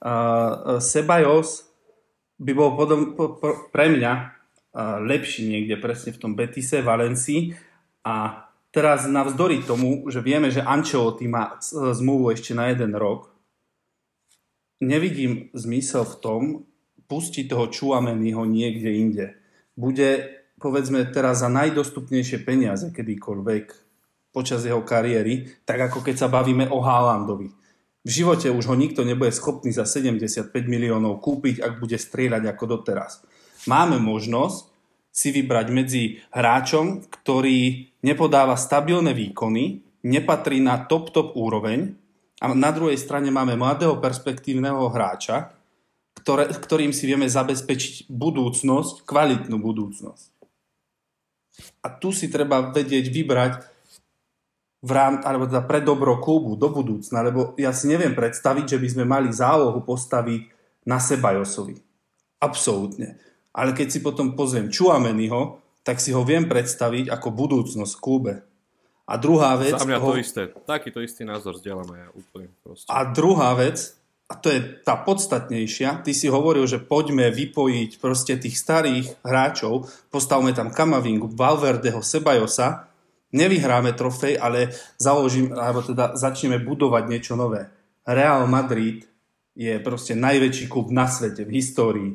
Uh, Sebajos by bol podom, po, po, pre mňa uh, lepší niekde presne v tom Betise, Valencii a teraz navzdory tomu, že vieme, že Ancelotti má zmluvu ešte na jeden rok, nevidím zmysel v tom pustiť toho Čuameniho niekde inde. Bude, povedzme, teraz za najdostupnejšie peniaze kedykoľvek počas jeho kariéry, tak ako keď sa bavíme o Haalandovi v živote už ho nikto nebude schopný za 75 miliónov kúpiť, ak bude strieľať ako doteraz. Máme možnosť si vybrať medzi hráčom, ktorý nepodáva stabilné výkony, nepatrí na top-top úroveň a na druhej strane máme mladého perspektívneho hráča, ktoré, ktorým si vieme zabezpečiť budúcnosť, kvalitnú budúcnosť. A tu si treba vedieť vybrať v rám, alebo teda pre dobro klubu do budúcna, lebo ja si neviem predstaviť, že by sme mali zálohu postaviť na Sebajosovi. Absolútne. Ale keď si potom pozriem Čuameniho, tak si ho viem predstaviť ako budúcnosť v klube. A druhá vec... Za mňa ho... to isté. Takýto istý názor zdieľam ja úplne. Proste. A druhá vec, a to je tá podstatnejšia, ty si hovoril, že poďme vypojiť proste tých starých hráčov, postavme tam Kamavingu, Valverdeho, Sebajosa, nevyhráme trofej, ale založím, alebo teda začneme budovať niečo nové. Real Madrid je proste najväčší klub na svete, v histórii.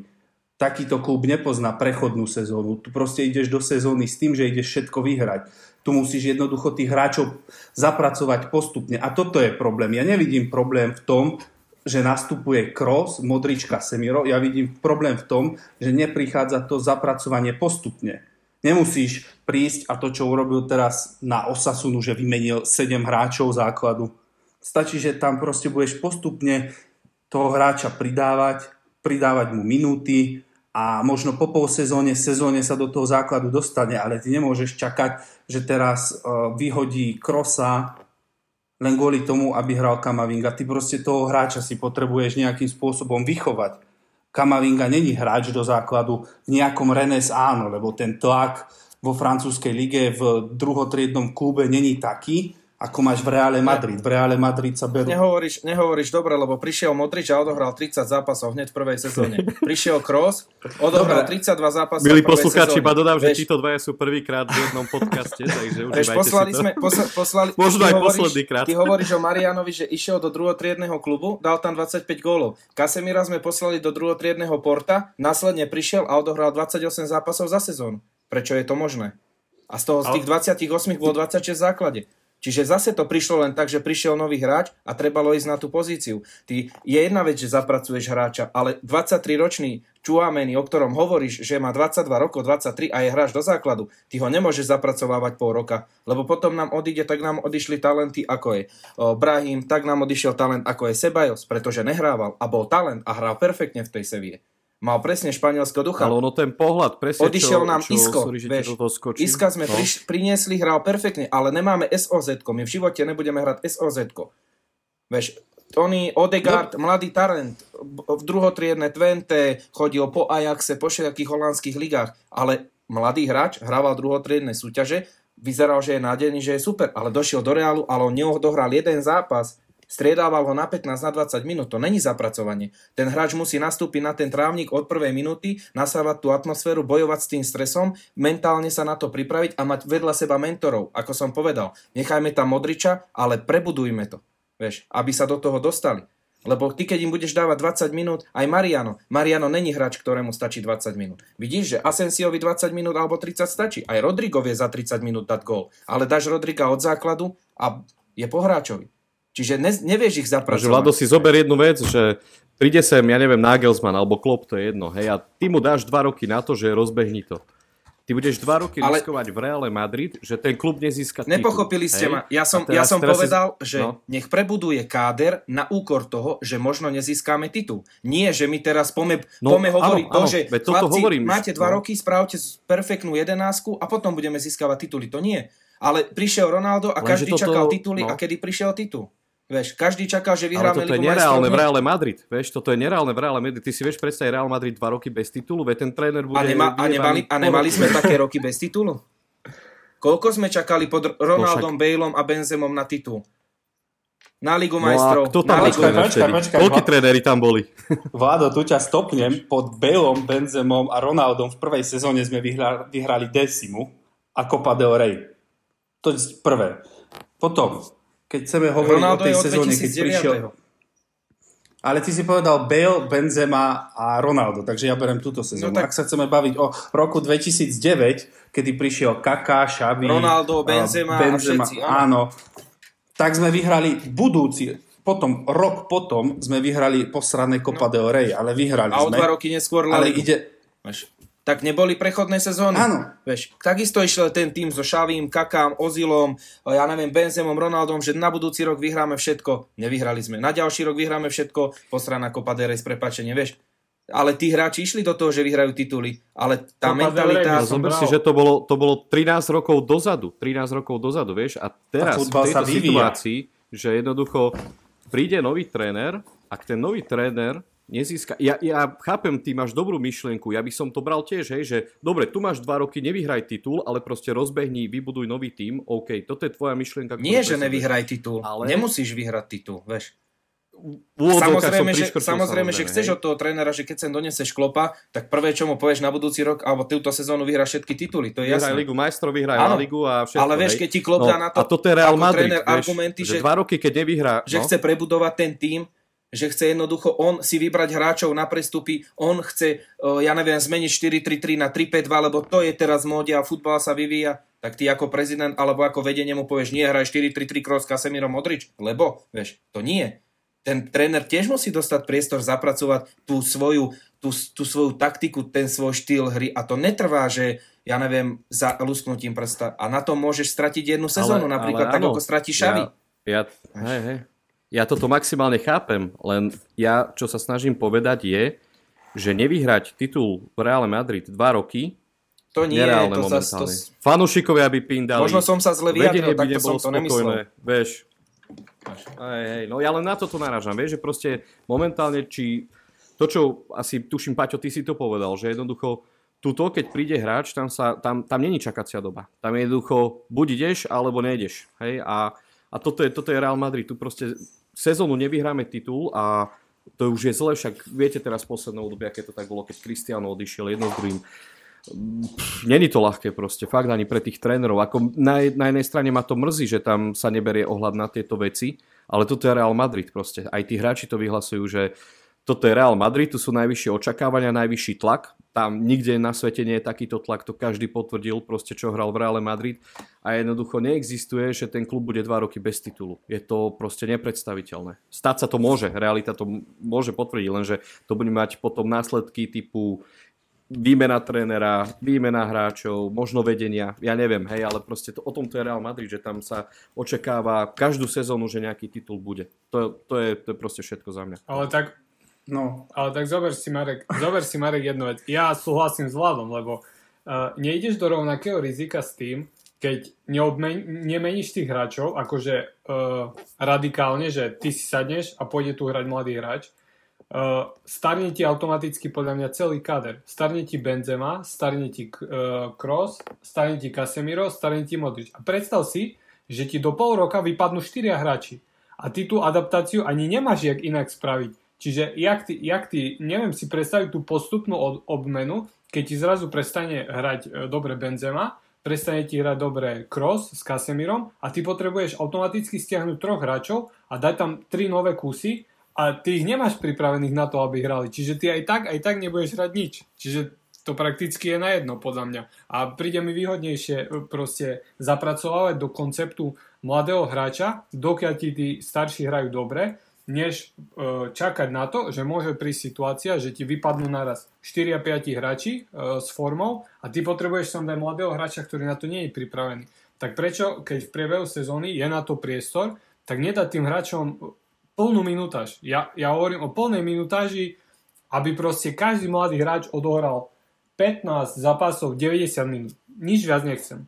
Takýto klub nepozná prechodnú sezónu. Tu proste ideš do sezóny s tým, že ideš všetko vyhrať. Tu musíš jednoducho tých hráčov zapracovať postupne. A toto je problém. Ja nevidím problém v tom, že nastupuje Kroos, Modrička, Semiro. Ja vidím problém v tom, že neprichádza to zapracovanie postupne Nemusíš prísť a to, čo urobil teraz na Osasunu, že vymenil 7 hráčov základu. Stačí, že tam proste budeš postupne toho hráča pridávať, pridávať mu minúty a možno po pol sezóne, sezóne sa do toho základu dostane, ale ty nemôžeš čakať, že teraz uh, vyhodí Krosa len kvôli tomu, aby hral Kamavinga. Ty proste toho hráča si potrebuješ nejakým spôsobom vychovať. Kamavinga není hráč do základu, v nejakom Rennes áno, lebo ten tlak vo francúzskej lige v druhotriednom klube není taký, ako máš v Reále Madrid. V Reále Madrid sa berú... Nehovoríš, nehovoríš dobre, lebo prišiel Modrič a odohral 30 zápasov hneď v prvej sezóne. Prišiel Kroos, odohral 32 zápasov Milí poslucháči, iba dodám, že títo dvaja sú prvýkrát v jednom podcaste, takže užívajte poslali si to. Sme, posla, poslali, Možno aj posledný krát. Ty hovoríš o Marianovi, že išiel do druhotriedného klubu, dal tam 25 gólov. Kasemira sme poslali do druhotriedného porta, následne prišiel a odohral 28 zápasov za sezónu. Prečo je to možné? A z toho z tých 28 bolo 26 v základe. Čiže zase to prišlo len tak, že prišiel nový hráč a trebalo ísť na tú pozíciu. Ty, je jedna vec, že zapracuješ hráča, ale 23-ročný Čuameni, o ktorom hovoríš, že má 22 rokov, 23 a je hráč do základu, ty ho nemôžeš zapracovávať pol roka, lebo potom nám odíde, tak nám odišli talenty, ako je o, Brahim, tak nám odišiel talent, ako je Sebajos, pretože nehrával a bol talent a hral perfektne v tej sevie. Mal presne španielského ducha. Ale ono ten pohľad, presne Odišiel čo, nám čo, Isko, sorry, vieš. Iska sme No. priš, priniesli, hral perfektne, ale nemáme SOZ, my v živote nebudeme hrať SOZ. Vieš, Tony Odegaard, no. mladý talent, v druhotriedne Twente, chodil po Ajaxe, po všetkých holandských ligách, ale mladý hráč, hrával druhotriedne súťaže, vyzeral, že je nádejný, že je super, ale došiel do Reálu, ale on neodohral jeden zápas, striedával ho na 15, na 20 minút, to není zapracovanie. Ten hráč musí nastúpiť na ten trávnik od prvej minúty, nasávať tú atmosféru, bojovať s tým stresom, mentálne sa na to pripraviť a mať vedľa seba mentorov, ako som povedal. Nechajme tam Modriča, ale prebudujme to, vieš, aby sa do toho dostali. Lebo ty, keď im budeš dávať 20 minút, aj Mariano. Mariano není hráč, ktorému stačí 20 minút. Vidíš, že Asensiovi 20 minút alebo 30 stačí. Aj Rodrigo vie za 30 minút dať gól. Ale dáš Rodriga od základu a je po hráčovi. Čiže ne, nevieš ich Takže zapracovať. Vlado si zober jednu vec, že príde sem, ja neviem, Nagelsmann alebo Klopp, to je jedno, hej, a ty mu dáš dva roky na to, že rozbehni to. Ty budeš dva roky Ale- riskovať v Reále Madrid, že ten klub nezíska titul. Nepochopili ste hej? ma. Ja som, teraz- ja som teraz si- povedal, že no. nech prebuduje káder na úkor toho, že možno nezískame titul. Nie, že my teraz pome, No, pome hovoriť áno, to, áno, že chlapci, hovorím, máte dva no. roky, správte perfektnú jedenásku a potom budeme získavať tituly. To nie. Ale prišiel Ronaldo a Lenže každý toto- čakal tituly no. a kedy prišiel titul? Vieš, každý čakal, že Ale vyhráme toto je nereálne v. Reále Madrid, vieš, toto je nereálne v Reále Madrid. Ty si vieš predstaviť Real Madrid dva roky bez titulu, veď ten tréner bude... A, nema, a, nemali, a nemali sme také *laughs* roky bez titulu? Koľko sme čakali pod Ronaldom, No Baleom a Benzemom na titul? Na Ligu No majstrov. kto na tam Ligu... Počkaj, počkaj, Vla- tréneri tam boli? *laughs* Vlado, tu ťa stopnem. Pod Baleom, Benzemom a Ronaldom v prvej sezóne sme vyhrali, vyhrali Decimu a Copa del Rey. To je prvé. Potom, keď chceme hovoriť Ronaldo o tej sezóne, keď 2009. prišiel... Ale ty si povedal Bale, Benzema a Ronaldo, takže ja berem túto sezónu. No tak- Ak sa chceme baviť o roku 2009, kedy prišiel Kaká, Xavi, Ronaldo, a Benzema a všetci, áno. áno. Tak sme vyhrali budúci, potom, rok potom sme vyhrali posrané Copa del Rey, ale vyhrali A o sme. dva roky neskôr ale ide, Vieš, tak neboli prechodné sezóny. Áno. Vieš, takisto išiel ten tým so Šavím, Kakám, Ozilom, ja neviem, Benzemom, Ronaldom, že na budúci rok vyhráme všetko. Nevyhrali sme. Na ďalší rok vyhráme všetko. Posraná Copa del Rey s prepačením, vieš. Ale tí hráči išli do toho, že vyhrajú tituly. Ale tá Copa mentalita... No, som zober si, že to bolo, to bolo 13 rokov dozadu. 13 rokov dozadu, vieš. A teraz A v tejto situácii, že jednoducho príde nový tréner, ak ten nový tréner nezíska... Ja, ja chápem, ty máš dobrú myšlienku, ja by som to bral tiež, hej, že dobre, tu máš dva roky, nevyhraj titul, ale proste rozbehni, vybuduj nový tím, OK, toto je tvoja myšlienka. Nie, že nevyhraj titul. Ale- Nemusíš vyhrať titul, vieš. Samozrejme, že, samozrejme, že chceš od toho trénera, že keď sem doneseš klopa, tak prvé, čo mu povieš na budúci rok, alebo túto sezónu vyhrá všetky tituly, to je Vyhraj jasné. Ligu majstrov, vyhraj La Ligu a všetko. ale vieš, keď ti klop dá na to A toto je Real Madrid, tréner vieš, argumenty, že, že- dva roky, keď nevyhrá... že no, chce prebudovať ten tým, že chce jednoducho on si vybrať hráčov na prestupy, on chce, o, ja neviem, zmeniť 4-3-3 na 3-5-2, lebo to je teraz móde a futbal sa vyvíja, tak ty ako prezident alebo ako vedenie mu povieš, nie, hraj 4-3-3 Kroos, Casemiro, Modrič, lebo, vieš, to nie. Ten tréner tiež musí dostať priestor zapracovať tú svoju, tú, tú svoju taktiku, ten svoj štýl hry a to netrvá, že ja neviem, za lusknutím prsta. A na tom môžeš stratiť jednu sezónu, napríklad tak, áno, ako stratí Šavi. Ja, ja, hej, hej. Ja toto maximálne chápem, len ja, čo sa snažím povedať je, že nevyhrať titul v Reále Madrid dva roky, To nie, nereálne to zas, to. Fanúšikovia by pindali. Možno som sa zle vyjadril, by takto som to nemyslel. vieš. Hej, hej, no ja len na toto narážam, vieš, že proste momentálne, či to, čo asi tuším, Paťo, ty si to povedal, že jednoducho tuto, keď príde hráč, tam, sa, tam, tam není čakacia doba. Tam je jednoducho, buď ideš, alebo nejdeš. Hej? A, a toto, je, toto je Real Madrid. Tu proste sezónu nevyhráme titul a to už je zle, však viete teraz v poslednom období, aké to tak bolo, keď Cristiano odišiel jedno s druhým. Není to ľahké proste, fakt ani pre tých trénerov. Ako na, na jednej strane ma to mrzí, že tam sa neberie ohľad na tieto veci, ale toto je Real Madrid proste. Aj tí hráči to vyhlasujú, že toto je Real Madrid, tu sú najvyššie očakávania, najvyšší tlak. Tam nikde na svete nie je takýto tlak, to každý potvrdil, proste čo hral v Reále Madrid. A jednoducho neexistuje, že ten klub bude dva roky bez titulu. Je to proste nepredstaviteľné. Stať sa to môže, realita to môže potvrdiť, lenže to bude mať potom následky typu výmena trénera, výmena hráčov, možno vedenia, ja neviem, hej, ale proste to, o tom to je Real Madrid, že tam sa očakáva každú sezónu, že nejaký titul bude. To, to, je, to je proste všetko za mňa. Ale tak, no, ale tak zober si Marek, zober si Marek jednu vec. Ja súhlasím s Vladom, lebo uh, nejdeš do rovnakého rizika s tým, keď neobmen- nemeníš tých hráčov, akože uh, radikálne, že ty si sadneš a pôjde tu hrať mladý hráč, Uh, starne ti automaticky podľa mňa celý kader. Starne ti Benzema, starne ti uh, Kroos, starne ti Casemiro, starne ti Modrič. A predstav si, že ti do pol roka vypadnú štyria hráči. A ty tú adaptáciu ani nemáš jak inak spraviť. Čiže jak ty, jak ty neviem si predstaviť tú postupnú od, obmenu, keď ti zrazu prestane hrať uh, dobre Benzema, prestane ti hrať dobre Kroos s Casemirom a ty potrebuješ automaticky stiahnuť troch hráčov a dať tam tri nové kusy a ty ich nemáš pripravených na to, aby hrali. Čiže ty aj tak, aj tak nebudeš hrať nič. Čiže to prakticky je na jedno, podľa mňa. A príde mi výhodnejšie e, proste zapracovať do konceptu mladého hráča, dokiaľ ti tí starší hrajú dobre, než e, čakať na to, že môže prísť situácia, že ti vypadnú naraz 4 a 5 hráči e, s formou a ty potrebuješ som dať mladého hráča, ktorý na to nie je pripravený. Tak prečo, keď v priebehu sezóny je na to priestor, tak nedať tým hráčom plnú minutáž. Ja, ja hovorím o plnej minutáži, aby proste každý mladý hráč odohral 15 zápasov 90 minút. Nič viac nechcem.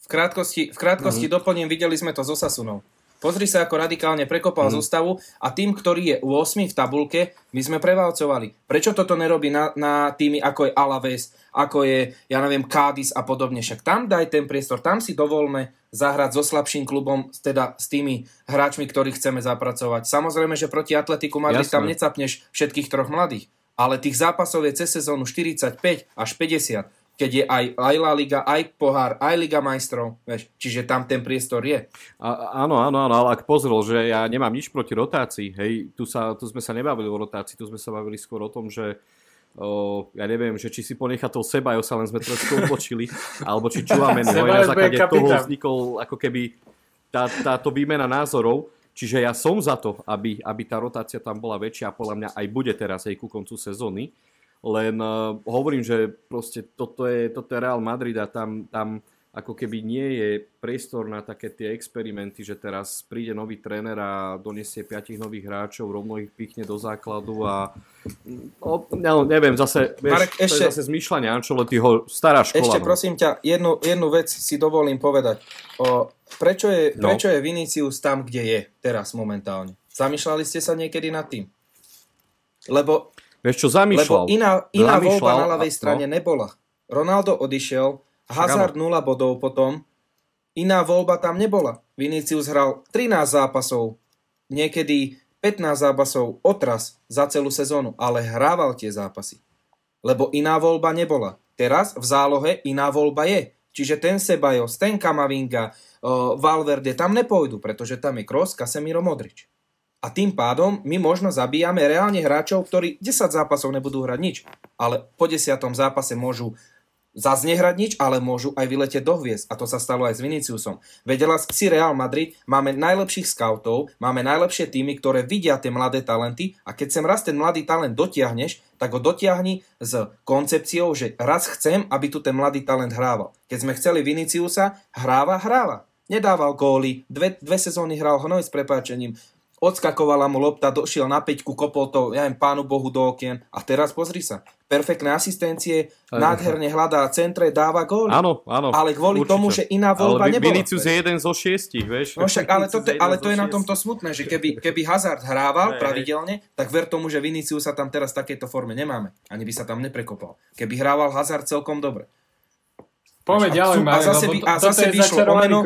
V krátkosti, v krátkosti mm-hmm. doplním, videli sme to so Sasunou. Pozri sa, ako radikálne prekopal mm. zostavu a tým, ktorý je 8 v tabulke, my sme prevalcovali. Prečo toto nerobí na, na týmy ako je Alaves, ako je, ja neviem, Cádiz a podobne. Však tam daj ten priestor, tam si dovolme zahrať so slabším klubom, teda s tými hráčmi, ktorých chceme zapracovať. Samozrejme, že proti Atletiku Madrid Jasne. tam necapneš všetkých troch mladých, ale tých zápasov je cez sezónu 45 až 50 keď je aj, aj La Liga, aj pohár, aj Liga majstrov, vieš, čiže tam ten priestor je. A, áno, áno, áno, ale ak pozrel, že ja nemám nič proti rotácii, hej, tu, sa, tu sme sa nebavili o rotácii, tu sme sa bavili skôr o tom, že o, ja neviem, že či si ponechá toho Sebajo, sa len sme trošku *laughs* odpočili, alebo či Čuameni, na základe toho vznikol ako keby tá, táto výmena názorov, čiže ja som za to, aby, aby tá rotácia tam bola väčšia a podľa mňa aj bude teraz aj ku koncu sezóny, len uh, hovorím, že proste toto je, toto je Real Madrid a tam, tam ako keby nie je priestor na také tie experimenty, že teraz príde nový tréner a donesie piatich nových hráčov, rovno ich pichne do základu a no, no neviem, zase, vieš, Marek, ešte, to je zase zmýšľanie Ancelottiho, stará škola. Ešte no. prosím ťa, jednu, jednu vec si dovolím povedať. O, prečo, je, no. prečo je Vinicius tam, kde je teraz momentálne? Zamýšľali ste sa niekedy nad tým? Lebo Vieš čo, zamýšľal. Lebo iná, iná zamýšľal, voľba na ľavej strane no. nebola. Ronaldo odišiel, Hazard 0 bodov potom, iná voľba tam nebola. Vinicius hral 13 zápasov, niekedy 15 zápasov otras za celú sezónu, ale hrával tie zápasy. Lebo iná voľba nebola. Teraz v zálohe iná voľba je. Čiže ten Sebajos, ten Kamavinga, uh, Valverde tam nepôjdu, pretože tam je Kroos, Casemiro, Modrič. A tým pádom my možno zabíjame reálne hráčov, ktorí 10 zápasov nebudú hrať nič, ale po 10. zápase môžu zase nehrať nič, ale môžu aj vyletieť do hviezd. A to sa stalo aj s Viniciusom. Vedela si Real Madrid, máme najlepších scoutov, máme najlepšie týmy, ktoré vidia tie mladé talenty a keď sem raz ten mladý talent dotiahneš, tak ho dotiahni s koncepciou, že raz chcem, aby tu ten mladý talent hrával. Keď sme chceli Viniciusa, hráva, hráva. Nedával góly, dve, dve sezóny hral hnoj s prepáčením, odskakovala mu lopta, došiel na peťku, kopol to, ja viem, pánu Bohu do okien. A teraz pozri sa, perfektné asistencie, aj, nádherne hľadá centre, dáva gól. Áno, áno. Ale kvôli určite. tomu, že iná voľba ale nebola. Vinicius je jeden zo šiestich, vieš. No však, ale, to, ale to je na tomto smutné, že keby, keby Hazard hrával pravidelne, tak ver tomu, že Vinicius sa tam teraz v takejto forme nemáme. Ani by sa tam neprekopal. Keby hrával Hazard celkom dobre. Poďme ďalej, a, zase by, a zase by išlo o meno,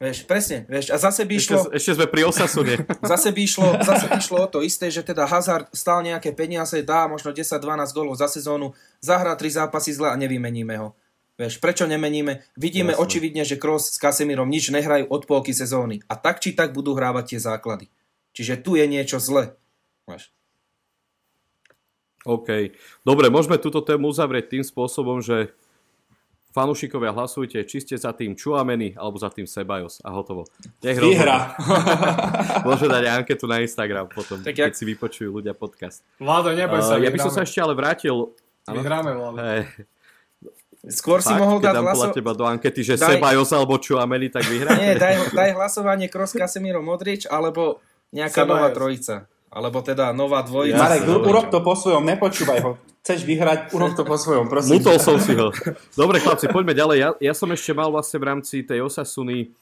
Vieš, presne, vieš, a zase by išlo... Ešte, ešte sme pri Osasune. *laughs* Zase by, išlo, zase by išlo o to isté, že teda Hazard stál nejaké peniaze, dá možno 10-12 gólov za sezónu, zahrá 3 zápasy zle a nevymeníme ho. Vieš, prečo nemeníme? Vidíme Jasne. očividne, že Kroos s Casemirom nič nehrajú od polky sezóny. A tak či tak budú hrávať tie základy. Čiže tu je niečo zle. Vieš. OK. Dobre, môžeme túto tému uzavrieť tým spôsobom, že Fanúšikovia, hlasujte, či ste za tým Čuameny alebo za tým Sebajos a hotovo. Nech Vyhra. *laughs* Môže dať anketu na Instagram potom, tak keď jak... si vypočujú ľudia podcast. Vlado, neboj sa, uh, Ja by som sa ešte ale vrátil... Vyhráme, Vlado. Hey. Skôr si mohol dať hlasovanie... teba do ankety, že daj... Sebajos alebo Čuameny, tak vyhrá. Nie, daj, daj hlasovanie Kroos, Casemiro, Modrič alebo nejaká Sebajos. nová trojica. Alebo teda nová dvojica. Marek, urob to po svojom, nepočúvaj ho. Chceš vyhrať, urob to po svojom, prosím. Mutol som si ho. Dobre, chlapci, poďme ďalej. Ja, ja som ešte mal vlastne v rámci tej Osasuny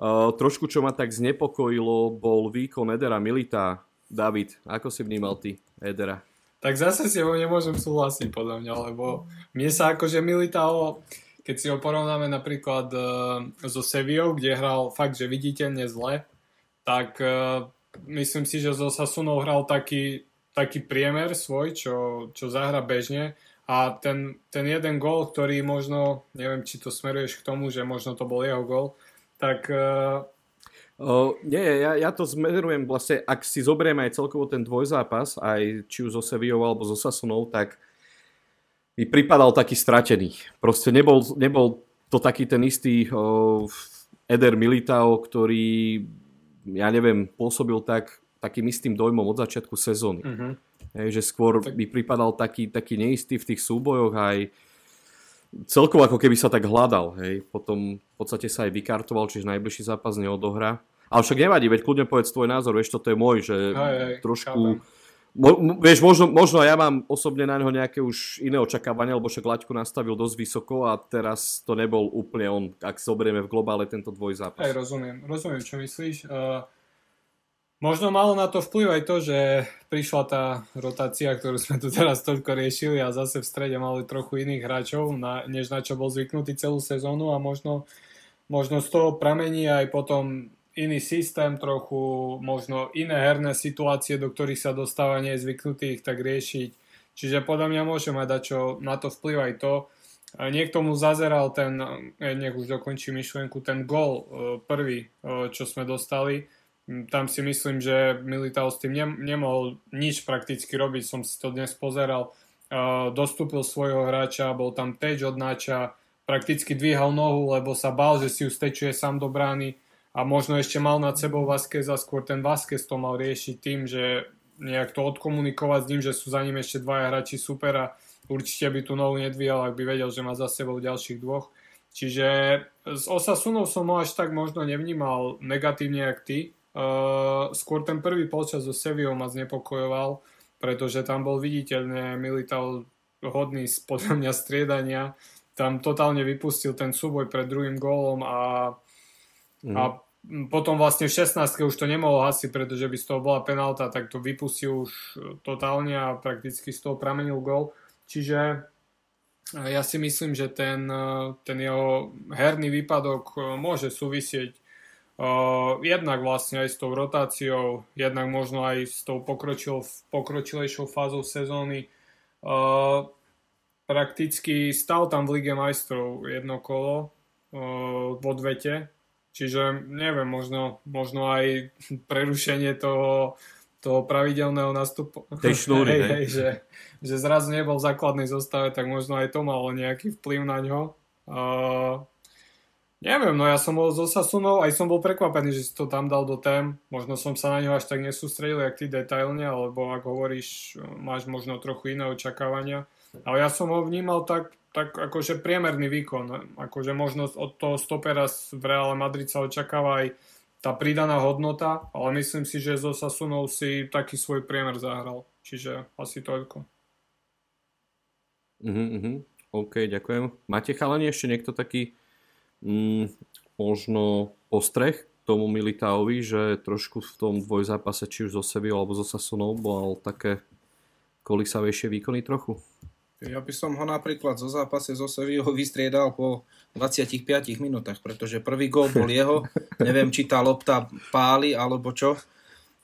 uh, trošku, čo ma tak znepokojilo, bol výkon Edera Milita. David, ako si vnímal ty Edera? Tak zase si ho nemôžem súhlasiť podľa mňa, lebo mne sa akože Militao, keď si ho porovnáme napríklad uh, so Sevillou, kde hral fakt, že viditeľne zle, tak uh, myslím si, že zo Sasunou hral taký, taký priemer svoj, čo, čo zahra bežne a ten, ten jeden gól, ktorý možno, neviem, či to smeruješ k tomu, že možno to bol jeho gól, tak... Uh... O, nie, ja, ja to zmerujem vlastne, ak si zoberieme aj celkovo ten dvojzápas, aj či už zo Sevillou alebo zo Sasunou, tak mi pripadal taký stratený. Proste nebol, nebol to taký ten istý o, Eder Militao, ktorý ja neviem, pôsobil tak, takým istým dojmom od začiatku sezóny. Uh-huh. Hej, že skôr tak... by pripadal taký, taký neistý v tých súbojoch aj celkovo ako keby sa tak hľadal. Hej. Potom v podstate sa aj vykartoval, čiže najbližší zápas neodohrá. Ale však nevadí, veď kľudne povedz tvoj názor, vieš, toto je môj, že aj, aj, trošku... Mo, vieš, možno, možno ja mám osobne na neho nejaké už iné očakávania, lebo však laťku nastavil dosť vysoko a teraz to nebol úplne on, ak zoberieme v globále tento dvojzápas. Aj rozumiem, rozumiem, čo myslíš. Uh, možno malo na to vplyv aj to, že prišla tá rotácia, ktorú sme tu teraz toľko riešili a zase v strede mali trochu iných hráčov, na, než na čo bol zvyknutý celú sezónu a možno, možno z toho pramení aj potom iný systém, trochu možno iné herné situácie, do ktorých sa dostáva, nie je zvyknutý ich tak riešiť. Čiže podľa mňa môže mať čo na to vplyv aj to. Niekto mu zazeral ten, eh, nech už dokončí myšlienku, ten gol eh, prvý, eh, čo sme dostali. Mm, tam si myslím, že Militao s tým nemohol nič prakticky robiť, som si to dnes pozeral. Dostúpil svojho hráča, bol tam teč od náča, prakticky dvíhal nohu, lebo sa bál, že si ju sám do brány a možno ešte mal nad sebou Vázquez a skôr ten Vázquez to mal riešiť tým, že nejak to odkomunikovať s ním, že sú za ním ešte dvaja hráči supera. Určite by tu novu nedvíjal, ak by vedel, že má za sebou ďalších dvoch. Čiže s Osasunou som ho až tak možno nevnímal negatívne, jak ty. Uh, skôr ten prvý polčas so Sevillou ma znepokojoval, pretože tam bol viditeľne Milital hodný podľa mňa striedania. Tam totálne vypustil ten súboj pred druhým gólom a, mm. a potom vlastne v 16 už to nemohol hasiť, pretože by z toho bola penálta, tak to vypustil už totálne a prakticky z toho pramenil gol. Čiže eh, ja si myslím, že ten, eh, ten jeho herný výpadok eh, môže súvisieť jednak vlastne aj s tou rotáciou, jednak možno aj s tou pokročil, pokročilejšou fázou sezóny. Prakticky stal tam v Lige majstrov jedno kolo uh, v odvete, Čiže neviem, možno, možno aj prerušenie toho, toho pravidelného nastupu. Tej šnúry, *laughs* hej, hej, že, že zrazu nebol v základnej zostave, tak možno aj to malo nejaký vplyv na ňo. Neviem, no ja som bol so Sasunou, aj som bol prekvapený, že si to tam dal do tém. Možno som sa na ňo až tak nesústredil, jak ty detailne, alebo ak hovoríš, máš možno trochu iné očakávania. Ale ja som ho vnímal tak, tak akože priemerný výkon. Akože možno od toho stopera v Reále Madrid sa očakáva aj tá pridaná hodnota, ale myslím si, že zo Sasunou si taký svoj priemer zahral. Čiže asi toľko. Uh-huh, uh-huh. OK, ďakujem. Máte chalani ešte niekto taký mm, možno ostreh tomu Militáovi, že trošku v tom dvojzápase, či už zo Sevilla alebo zo Sasunou, bol také kolisavejšie výkony trochu? Ja by som ho napríklad zo zápase zo Sevillou vystriedal po 25 minútach, pretože prvý gól bol jeho, *laughs* neviem, či tá lopta páli alebo čo,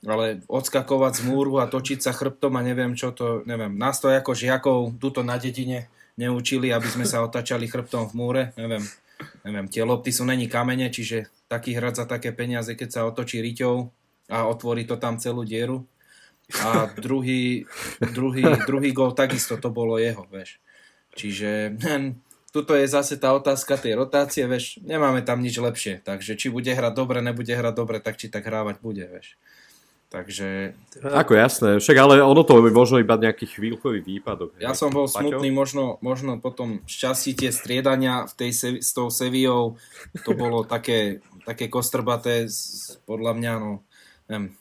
ale odskakovať z múru a točiť sa chrbtom a neviem čo to, neviem, nás to ako žiakov tuto na dedine neučili, aby sme sa otačali chrbtom v múre, neviem, neviem, tie lopty sú není kamene, čiže taký hrať za také peniaze, keď sa otočí riťou a otvorí to tam celú dieru, a druhý, druhý, druhý gol takisto to bolo jeho, vieš. Čiže hm, tuto je zase tá otázka tej rotácie, vieš, nemáme tam nič lepšie, takže či bude hrať dobre, nebude hrať dobre, tak či tak hrávať bude, vieš. Takže... Ako jasné, však ale ono to by možno iba nejaký chvíľkový výpadok. Ja som bol Paťo? smutný, možno, možno potom šťastí tie striedania v tej, s tou Sevillou, to bolo *laughs* také, také kostrbaté, podľa mňa, no, neviem,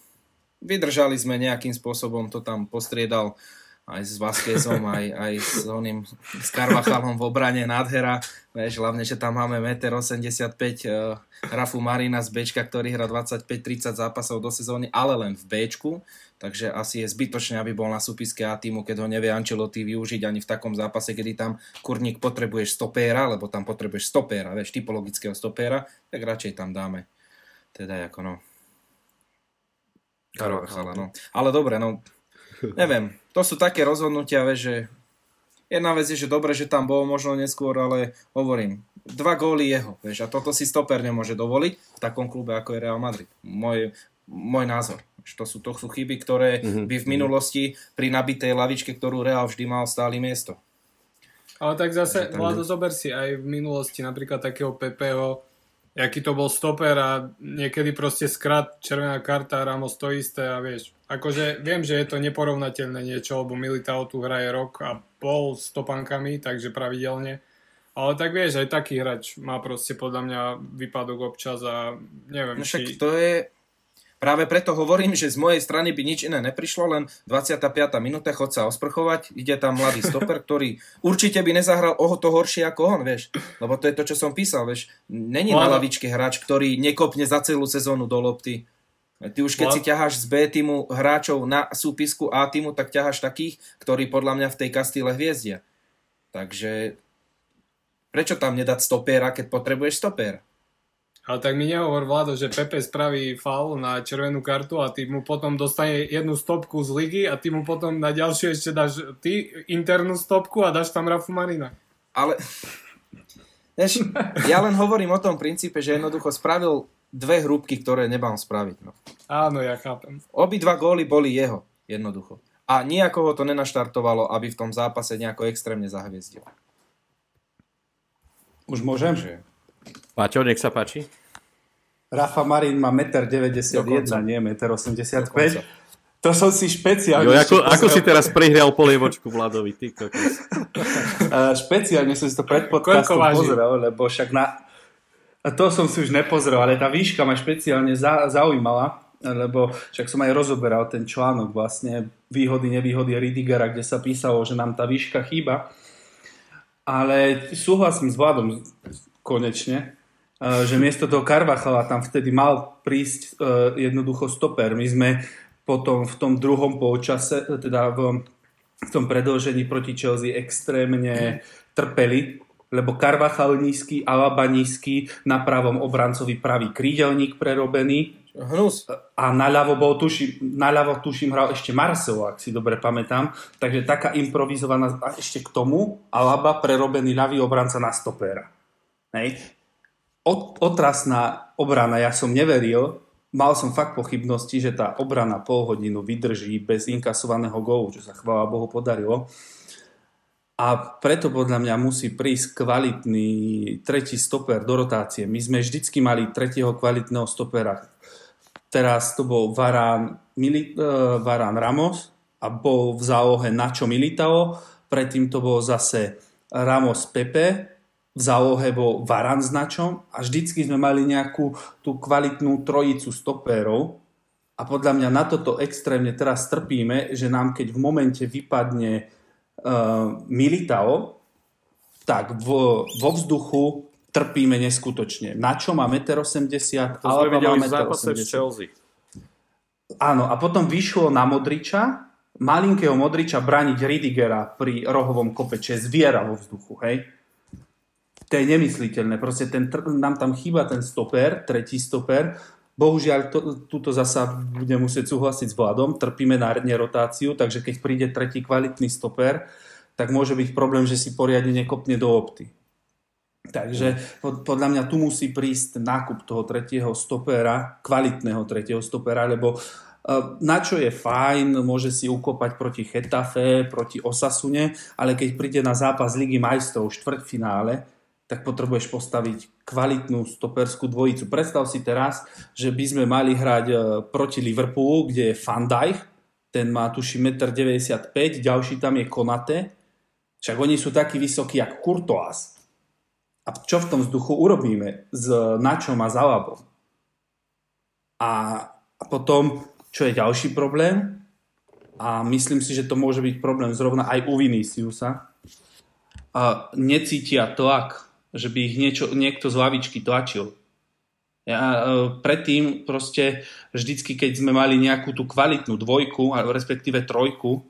vydržali sme nejakým spôsobom, to tam postriedal aj s Vasquezom, aj, aj s oným s Carvachalom v obrane nádhera. Vieš, hlavne, že tam máme 1,85 m uh, Rafu Marina z Bčka, ktorý hrá 25-30 zápasov do sezóny, ale len v Bčku. Takže asi je zbytočné, aby bol na súpiske A týmu, keď ho nevie Ancelotti využiť ani v takom zápase, kedy tam kurník potrebuješ stopéra, lebo tam potrebuješ stopéra, vieš, typologického stopéra, tak radšej tam dáme. Teda ako no, Carvachala, no. Ale dobre, no, *laughs* neviem, to sú také rozhodnutia, vieš, že jedna vec je, že dobre, že tam bol možno neskôr, ale hovorím, dva góly jeho, vieš, a toto si stoper nemôže dovoliť v takom klube, ako je Real Madrid. Môj, môj názor. To sú, to sú chyby, ktoré mm-hmm. by v minulosti pri nabitej lavičke, ktorú Real vždy mal, stáli miesto. Ale tak zase, Vlado, zober si aj v minulosti napríklad takého Pepeho, jaký to bol stoper a niekedy proste skrat, červená karta, Ramos to isté a vieš. Akože viem, že je to neporovnateľné niečo, lebo Militao tu hraje rok a pol s topankami, takže pravidelne. Ale tak vieš, aj taký hráč má proste podľa mňa výpadok občas a neviem, no však či... to je, Práve preto hovorím, že z mojej strany by nič iné neprišlo, len 25. minúta, chod sa osprchovať, ide tam mladý stoper, ktorý určite by nezahral o to horšie ako on, vieš. Lebo to je to, čo som písal, vieš. Není na lavičke hráč, ktorý nekopne za celú sezónu do lopty. Ty už keď si ťaháš z B týmu hráčov na súpisku A týmu, tak ťaháš takých, ktorí podľa mňa v tej kastýle hviezdia. Takže prečo tam nedať stopéra, keď potrebuješ stopéra? Ale tak mi nehovor, Vlado, že Pepe spraví faul na červenú kartu a ty mu potom dostane jednu stopku z ligy a ty mu potom na ďalšiu ešte dáš ty internú stopku a dáš tam Rafu Marina. Ale Než, ja len hovorím o tom princípe, že jednoducho spravil dve hrúbky, ktoré nebám spraviť. No. Áno, ja chápem. Obidva góly boli jeho, jednoducho. A nejako ho to nenaštartovalo, aby v tom zápase nejako extrémne zahviezdil. Už môžem? Že... Paťo, nech sa páči. Rafa Marin má 1,91 m, nie 1,85 m. To som si špeciálne... Jo, ako, ako si teraz prihrial polievočku Vladovi, ty kokos. *laughs* špeciálne som si to pred podcastom pozrel, lebo však na... To som si už nepozrel, ale tá výška ma špeciálne za, zaujímala, lebo však som aj rozoberal ten článok vlastne výhody, nevýhody Ridigera, kde sa písalo, že nám tá výška chýba. Ale súhlasím s Vladom konečne, že miesto toho Karvachala tam vtedy mal prísť jednoducho stoper. My sme potom v tom druhom polčase, teda v, v tom predlžení proti Chelsea extrémne trpeli, lebo Karvachal nízky, Alaba nízky, na pravom obrancovi pravý krídelník prerobený. Hnus. A naľavo bol, tuším, naľavo tuším hral ešte Marcelo, ak si dobre pamätám. Takže taká improvizovaná, a ešte k tomu Alaba prerobený ľavý obranca na stopéra. Hej otrasná obrana, ja som neveril, mal som fakt pochybnosti, že tá obrana pol hodinu vydrží bez inkasovaného gólu, čo sa chvála Bohu podarilo. A preto podľa mňa musí prísť kvalitný tretí stoper do rotácie. My sme vždycky mali tretieho kvalitného stopera. Teraz to bol Varán, Mili, uh, Varán Ramos a bol v zálohe Načo Militao. Predtým to bol zase Ramos Pepe v zálohe bol Varan s Načom a vždycky sme mali nejakú tú kvalitnú trojicu stopérov a podľa mňa na toto extrémne teraz trpíme, že nám keď v momente vypadne uh, Militao, tak vo, vo vzduchu trpíme neskutočne. Na čo má 1,80 m? To sme videli v zápase v Chelsea. Áno, a potom vyšlo na Modriča, malinkého Modriča braniť Ridigera pri rohovom kope, čo je zviera vo vzduchu, hej? To je nemysliteľné. Proste ten, nám tam chýba ten stoper, tretí stoper. Bohužiaľ, to, túto zasa budem musieť súhlasiť s Vladom. Trpíme na rotáciu, takže keď príde tretí kvalitný stoper, tak môže byť problém, že si poriadne nekopne do opty. Takže podľa mňa tu musí prísť nákup toho tretieho stopera, kvalitného tretieho stopera, lebo e, na čo je fajn, môže si ukopať proti Chetafe, proti Osasune, ale keď príde na zápas Ligy majstrov štvrtfinále, tak potrebuješ postaviť kvalitnú stoperskú dvojicu. Predstav si teraz, že by sme mali hrať e, proti Liverpoolu, kde je Van Dijk, ten má tuši 1,95 m, ďalší tam je Konate, však oni sú takí vysokí, jak Courtois. A čo v tom vzduchu urobíme s Načom a Zalabom? A, a potom, čo je ďalší problém, a myslím si, že to môže byť problém zrovna aj u Viniciusa, a necítia tlak že by ich niečo, niekto z lavičky tlačil. Ja, e, predtým proste vždycky, keď sme mali nejakú tú kvalitnú dvojku, respektíve trojku,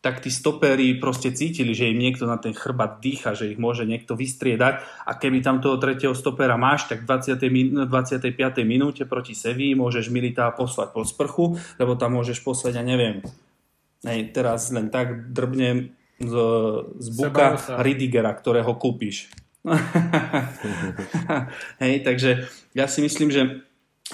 tak tí stopery proste cítili, že im niekto na ten chrbat dýcha, že ich môže niekto vystriedať a keby tam toho tretieho stopera máš, tak v 20. 25. minúte proti Sevii môžeš Militá poslať pod sprchu, lebo tam môžeš poslať, ja neviem, hej, teraz len tak drbnem z, z buka Ridigera, ktorého kúpiš. *laughs* Hej, takže ja si myslím, že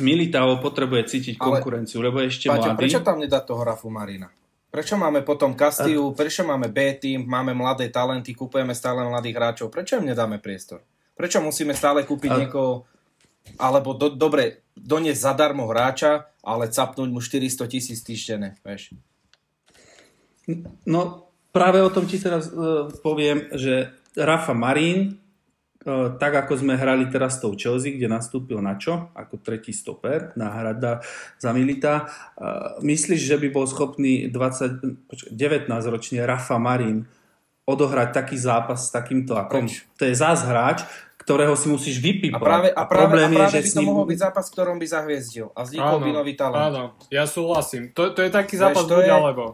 Militao potrebuje cítiť Ale, konkurenciu, lebo je ešte Paťo, mladý. prečo tam nedá toho Rafu Marina? Prečo máme potom Castillu, prečo máme B tým, máme mladé talenty, kupujeme stále mladých hráčov, prečo im nedáme priestor? Prečo musíme stále kúpiť A... niekoho, alebo do, dobre, doniesť zadarmo hráča, ale capnúť mu 400 tisíc týždenne, vieš? No, práve o tom ti teraz uh, poviem, že Rafa Marín tak ako sme hrali teraz s tou Chelsea, kde nastúpil Načo ako tretí stoper, náhrada za Milita. E, myslíš, že by bol schopný 20, 19 ročne Rafa Marín odohrať taký zápas s takýmto akom? To je zás hráč, ktorého si musíš vypípať. A práve, a práve, problém a práve je, že by to ním... mohol byť zápas, v ktorom by zahviezdil a vznikol by nový talent. Áno, ja súhlasím. To, to je taký zápas buď je... alebo.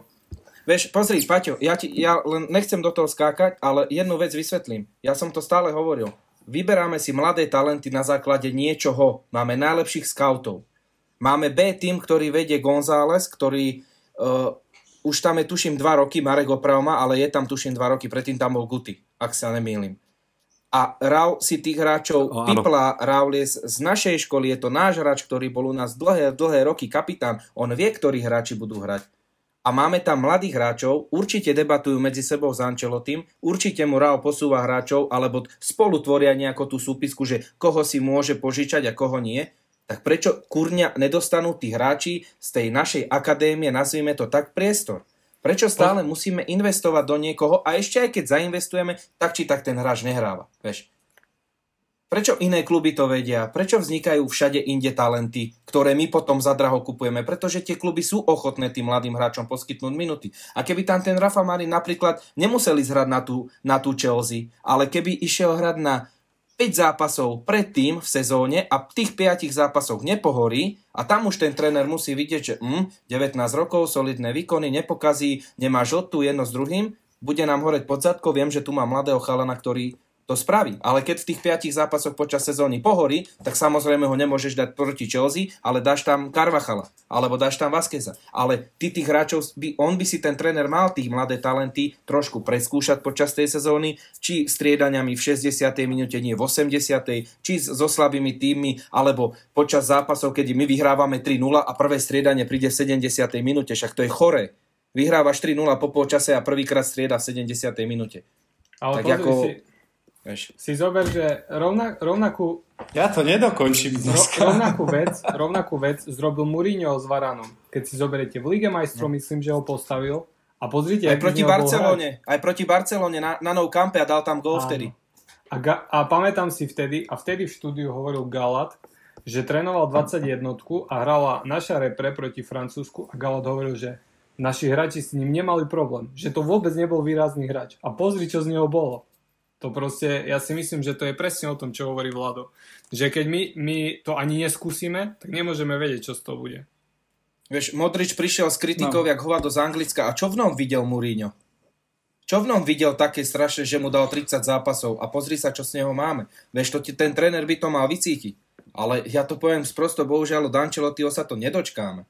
Vieš, pozri, Paťo, ja, ti, ja len nechcem do toho skákať, ale jednu vec vysvetlím. Ja som to stále hovoril. Vyberáme si mladé talenty na základe niečoho. Máme najlepších scoutov. Máme B tým, ktorý vedie González, ktorý uh, už tam je tuším 2 roky, Marek opravma, ale je tam tuším 2 roky, predtým tam bol Guty, ak sa nemýlim. A Raul si tých hráčov oh, pipla, Raul je z našej školy, je to náš hráč, ktorý bol u nás dlhé, dlhé roky kapitán. On vie, ktorí hráči budú hrať a máme tam mladých hráčov, určite debatujú medzi sebou s Ancelotým, určite mu Rao posúva hráčov, alebo spolu tvoria nejakú tú súpisku, že koho si môže požičať a koho nie, tak prečo kurňa nedostanú tí hráči z tej našej akadémie, nazvime to tak, priestor? Prečo stále musíme investovať do niekoho a ešte aj keď zainvestujeme, tak či tak ten hráč nehráva? Vieš? Prečo iné kluby to vedia? Prečo vznikajú všade inde talenty, ktoré my potom za draho kupujeme? Pretože tie kluby sú ochotné tým mladým hráčom poskytnúť minuty. A keby tam ten Rafa Marin napríklad nemuseli zhrať na tú, na tú Chelsea, ale keby išiel hrať na 5 zápasov predtým v sezóne a tých 5 zápasoch nepohorí a tam už ten tréner musí vidieť, že mm, 19 rokov, solidné výkony, nepokazí, nemá žotu jedno s druhým, bude nám horeť pod zadko, viem, že tu má mladého chalana, ktorý to spraví. Ale keď v tých piatich zápasoch počas sezóny pohorí, tak samozrejme ho nemôžeš dať proti Chelsea, ale dáš tam Carvachala, alebo dáš tam Vaskeza. Ale ty tých hráčov, by, on by si ten tréner mal tých mladé talenty trošku preskúšať počas tej sezóny, či striedaniami v 60. minúte, nie v 80. či so slabými týmmi, alebo počas zápasov, keď my vyhrávame 3-0 a prvé striedanie príde v 70. minúte, však to je chore. Vyhrávaš 3-0 po polčase a prvýkrát strieda v 70. minúte. Ale tak ako... si, Vieš. Si zober, že rovna, rovnakú... Ja to nedokončím dneska. rovnakú, vec, rovnakú vec zrobil Mourinho s Varanom. Keď si zoberiete v Lige majstrov, no. myslím, že ho postavil. A pozrite, aj proti Barcelone, aj proti Barcelone na, na Nou Campe a dal tam gol vtedy. A, ga, a pamätám si vtedy, a vtedy v štúdiu hovoril Galat, že trénoval 21 a hrala naša repre proti Francúzsku a Galat hovoril, že naši hráči s ním nemali problém, že to vôbec nebol výrazný hráč. A pozri, čo z neho bolo. To proste, ja si myslím, že to je presne o tom, čo hovorí Vlado. Že keď my, my to ani neskúsime, tak nemôžeme vedieť, čo z toho bude. Vieš, Modrič prišiel s kritikou, no. jak hovado z Anglicka. A čo v ňom videl Mourinho? Čo v ňom videl také strašné, že mu dal 30 zápasov a pozri sa, čo s neho máme. Vieš, to ti, ten tréner by to mal vycítiť. Ale ja to poviem sprosto, bohužiaľ od Ancelottiho sa to nedočkáme.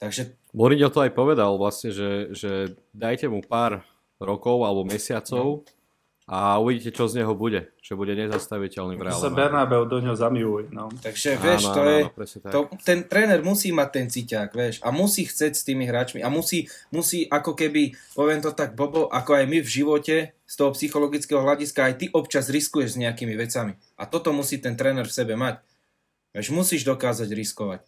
Takže... Mourinho to aj povedal vlastne, že, že dajte mu pár rokov alebo mesiacov, no a uvidíte, čo z neho bude. Že bude nezastaviteľný v reálne. sa Bernabeu do ňoho zamiluje. No. Takže vieš, áno, to áno, je, áno, to, ten tréner musí mať ten cíťak, vieš, a musí chceť s tými hráčmi a musí, musí ako keby, poviem to tak, Bobo, ako aj my v živote, z toho psychologického hľadiska, aj ty občas riskuješ s nejakými vecami. A toto musí ten tréner v sebe mať. Vieš, musíš dokázať riskovať.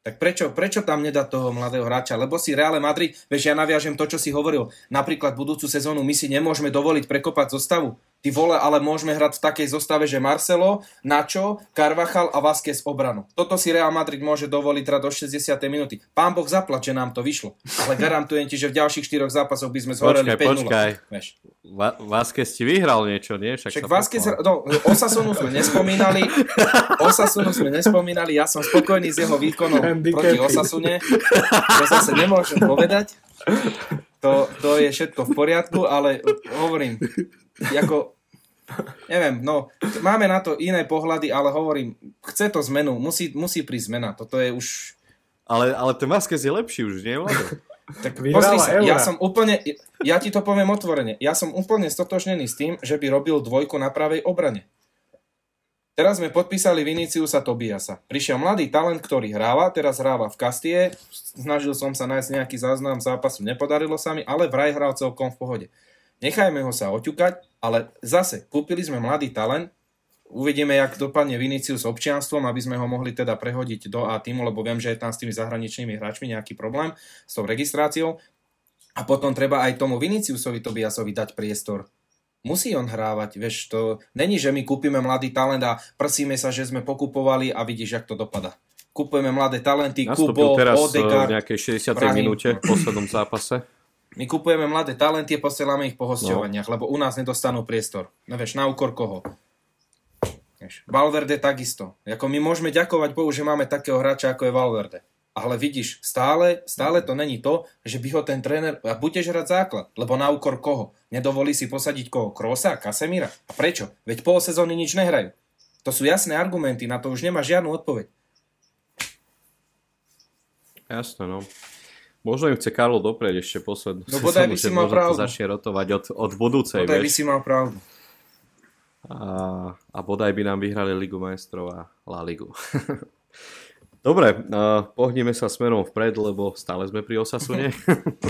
Tak prečo, prečo tam nedá toho mladého hráča? Lebo si Real Madrid, vieš, ja naviažem to, čo si hovoril. Napríklad budúcu sezónu my si nemôžeme dovoliť prekopať zostavu. Ty vole, ale môžeme hrať v takej zostave, že Marcelo, Nacho, Carvajal a Vázquez obranu. Toto si Real Madrid môže dovoliť hrať do 60. minúty. Pán Boh zaplače, nám to vyšlo. Ale garantujem ti, že v ďalších štyroch zápasoch by sme zhoreli 5 Počkaj, Va- Vázquez ti vyhral niečo, nie? Však, Však Vázquez, no, Osasunu sme nespomínali. Osasunu sme nespomínali. Ja som spokojný s jeho výkonom proti Osasune. To zase nemôžem povedať. To, to je všetko v poriadku, ale hovorím, ako, neviem, no, máme na to iné pohľady, ale hovorím, chce to zmenu, musí, musí prísť zmena, toto je už... Ale, ale ten Vázquez je lepší už, nie, Vlado? Tak pozri sa, ja som úplne, ja ti to poviem otvorene, ja som úplne stotožnený s tým, že by robil dvojku na pravej obrane. Teraz sme podpísali Viniciusa Tobiasa. Prišiel mladý talent, ktorý hráva, teraz hráva v Kastie. Snažil som sa nájsť nejaký záznam zápasu, nepodarilo sa mi, ale vraj hral celkom v pohode. Nechajme ho sa oťukať, ale zase kúpili sme mladý talent, uvidíme, jak dopadne Vinicius s občianstvom, aby sme ho mohli teda prehodiť do A týmu, lebo viem, že je tam s tými zahraničnými hráčmi nejaký problém s tou registráciou. A potom treba aj tomu Viniciusovi Tobiasovi dať priestor. Musí on hrávať, vieš, to není, že my kúpime mladý talent a prsíme sa, že sme pokupovali a vidíš, jak to dopada. Kúpujeme mladé talenty, Nastúpil Kubo, teraz Odegaard, v nejakej 60. minúte v poslednom zápase. My kupujeme mladé talenty a posielame ich po hostovaniach, no. lebo u nás nedostanú priestor. Nevieš, na úkor koho? Vieš, Valverde takisto. Jako my môžeme ďakovať Bohu, že máme takého hráča, ako je Valverde. Ale vidíš, stále, stále to není to, že by ho ten tréner... A budeš hrať základ, lebo na úkor koho? Nedovolí si posadiť koho? Krosa? Kasemira? A prečo? Veď pol sezóny nič nehrajú. To sú jasné argumenty, na to už nemá žiadnu odpoveď. Jasné, no. Možno im chce Karlo doprieť ešte poslednú No bodaj by si mal pravdu. začne rotovať od, od budúcej. Bodaj by si mal pravdu. A, a bodaj by nám vyhrali Ligu majstrov a La Ligu. *laughs* Dobre, uh, pohníme sa smerom vpred, lebo stále sme pri Osasune.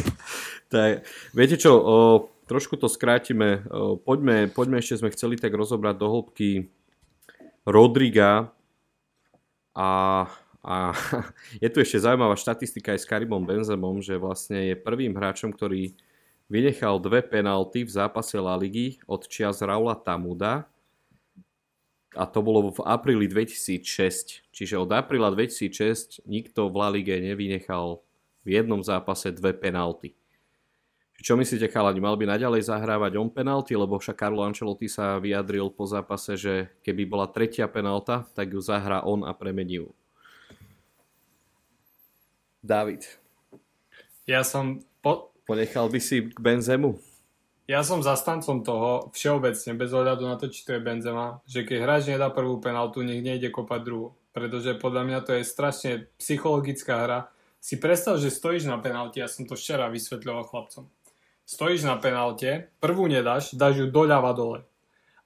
*laughs* tak, viete čo, uh, trošku to skrátime. Uh, poďme, poďme ešte, sme chceli tak rozobrať do hĺbky Rodriga a a *laughs* je tu ešte zaujímavá štatistika aj s Karibom Benzemom, že vlastne je prvým hráčom, ktorý vynechal dve penalty v zápase La Ligy od čias Raula Tamuda a to bolo v apríli 2006. Čiže od apríla 2006 nikto v La Lige nevynechal v jednom zápase dve penalty. Čo myslíte, chalani, mal by naďalej zahrávať on penalty, lebo však Carlo Ancelotti sa vyjadril po zápase, že keby bola tretia penalta, tak ju zahrá on a premení ju. David. Ja som... Po... Ponechal by si k Benzemu? Ja som zastancom toho všeobecne, bez ohľadu na to, či to je Benzema, že keď hráč nedá prvú penaltu, nech nejde kopať druhú. Pretože podľa mňa to je strašne psychologická hra. Si predstav, že stojíš na penalte, ja som to včera vysvetľoval chlapcom. Stojíš na penalte, prvú nedáš, dáš ju doľava dole.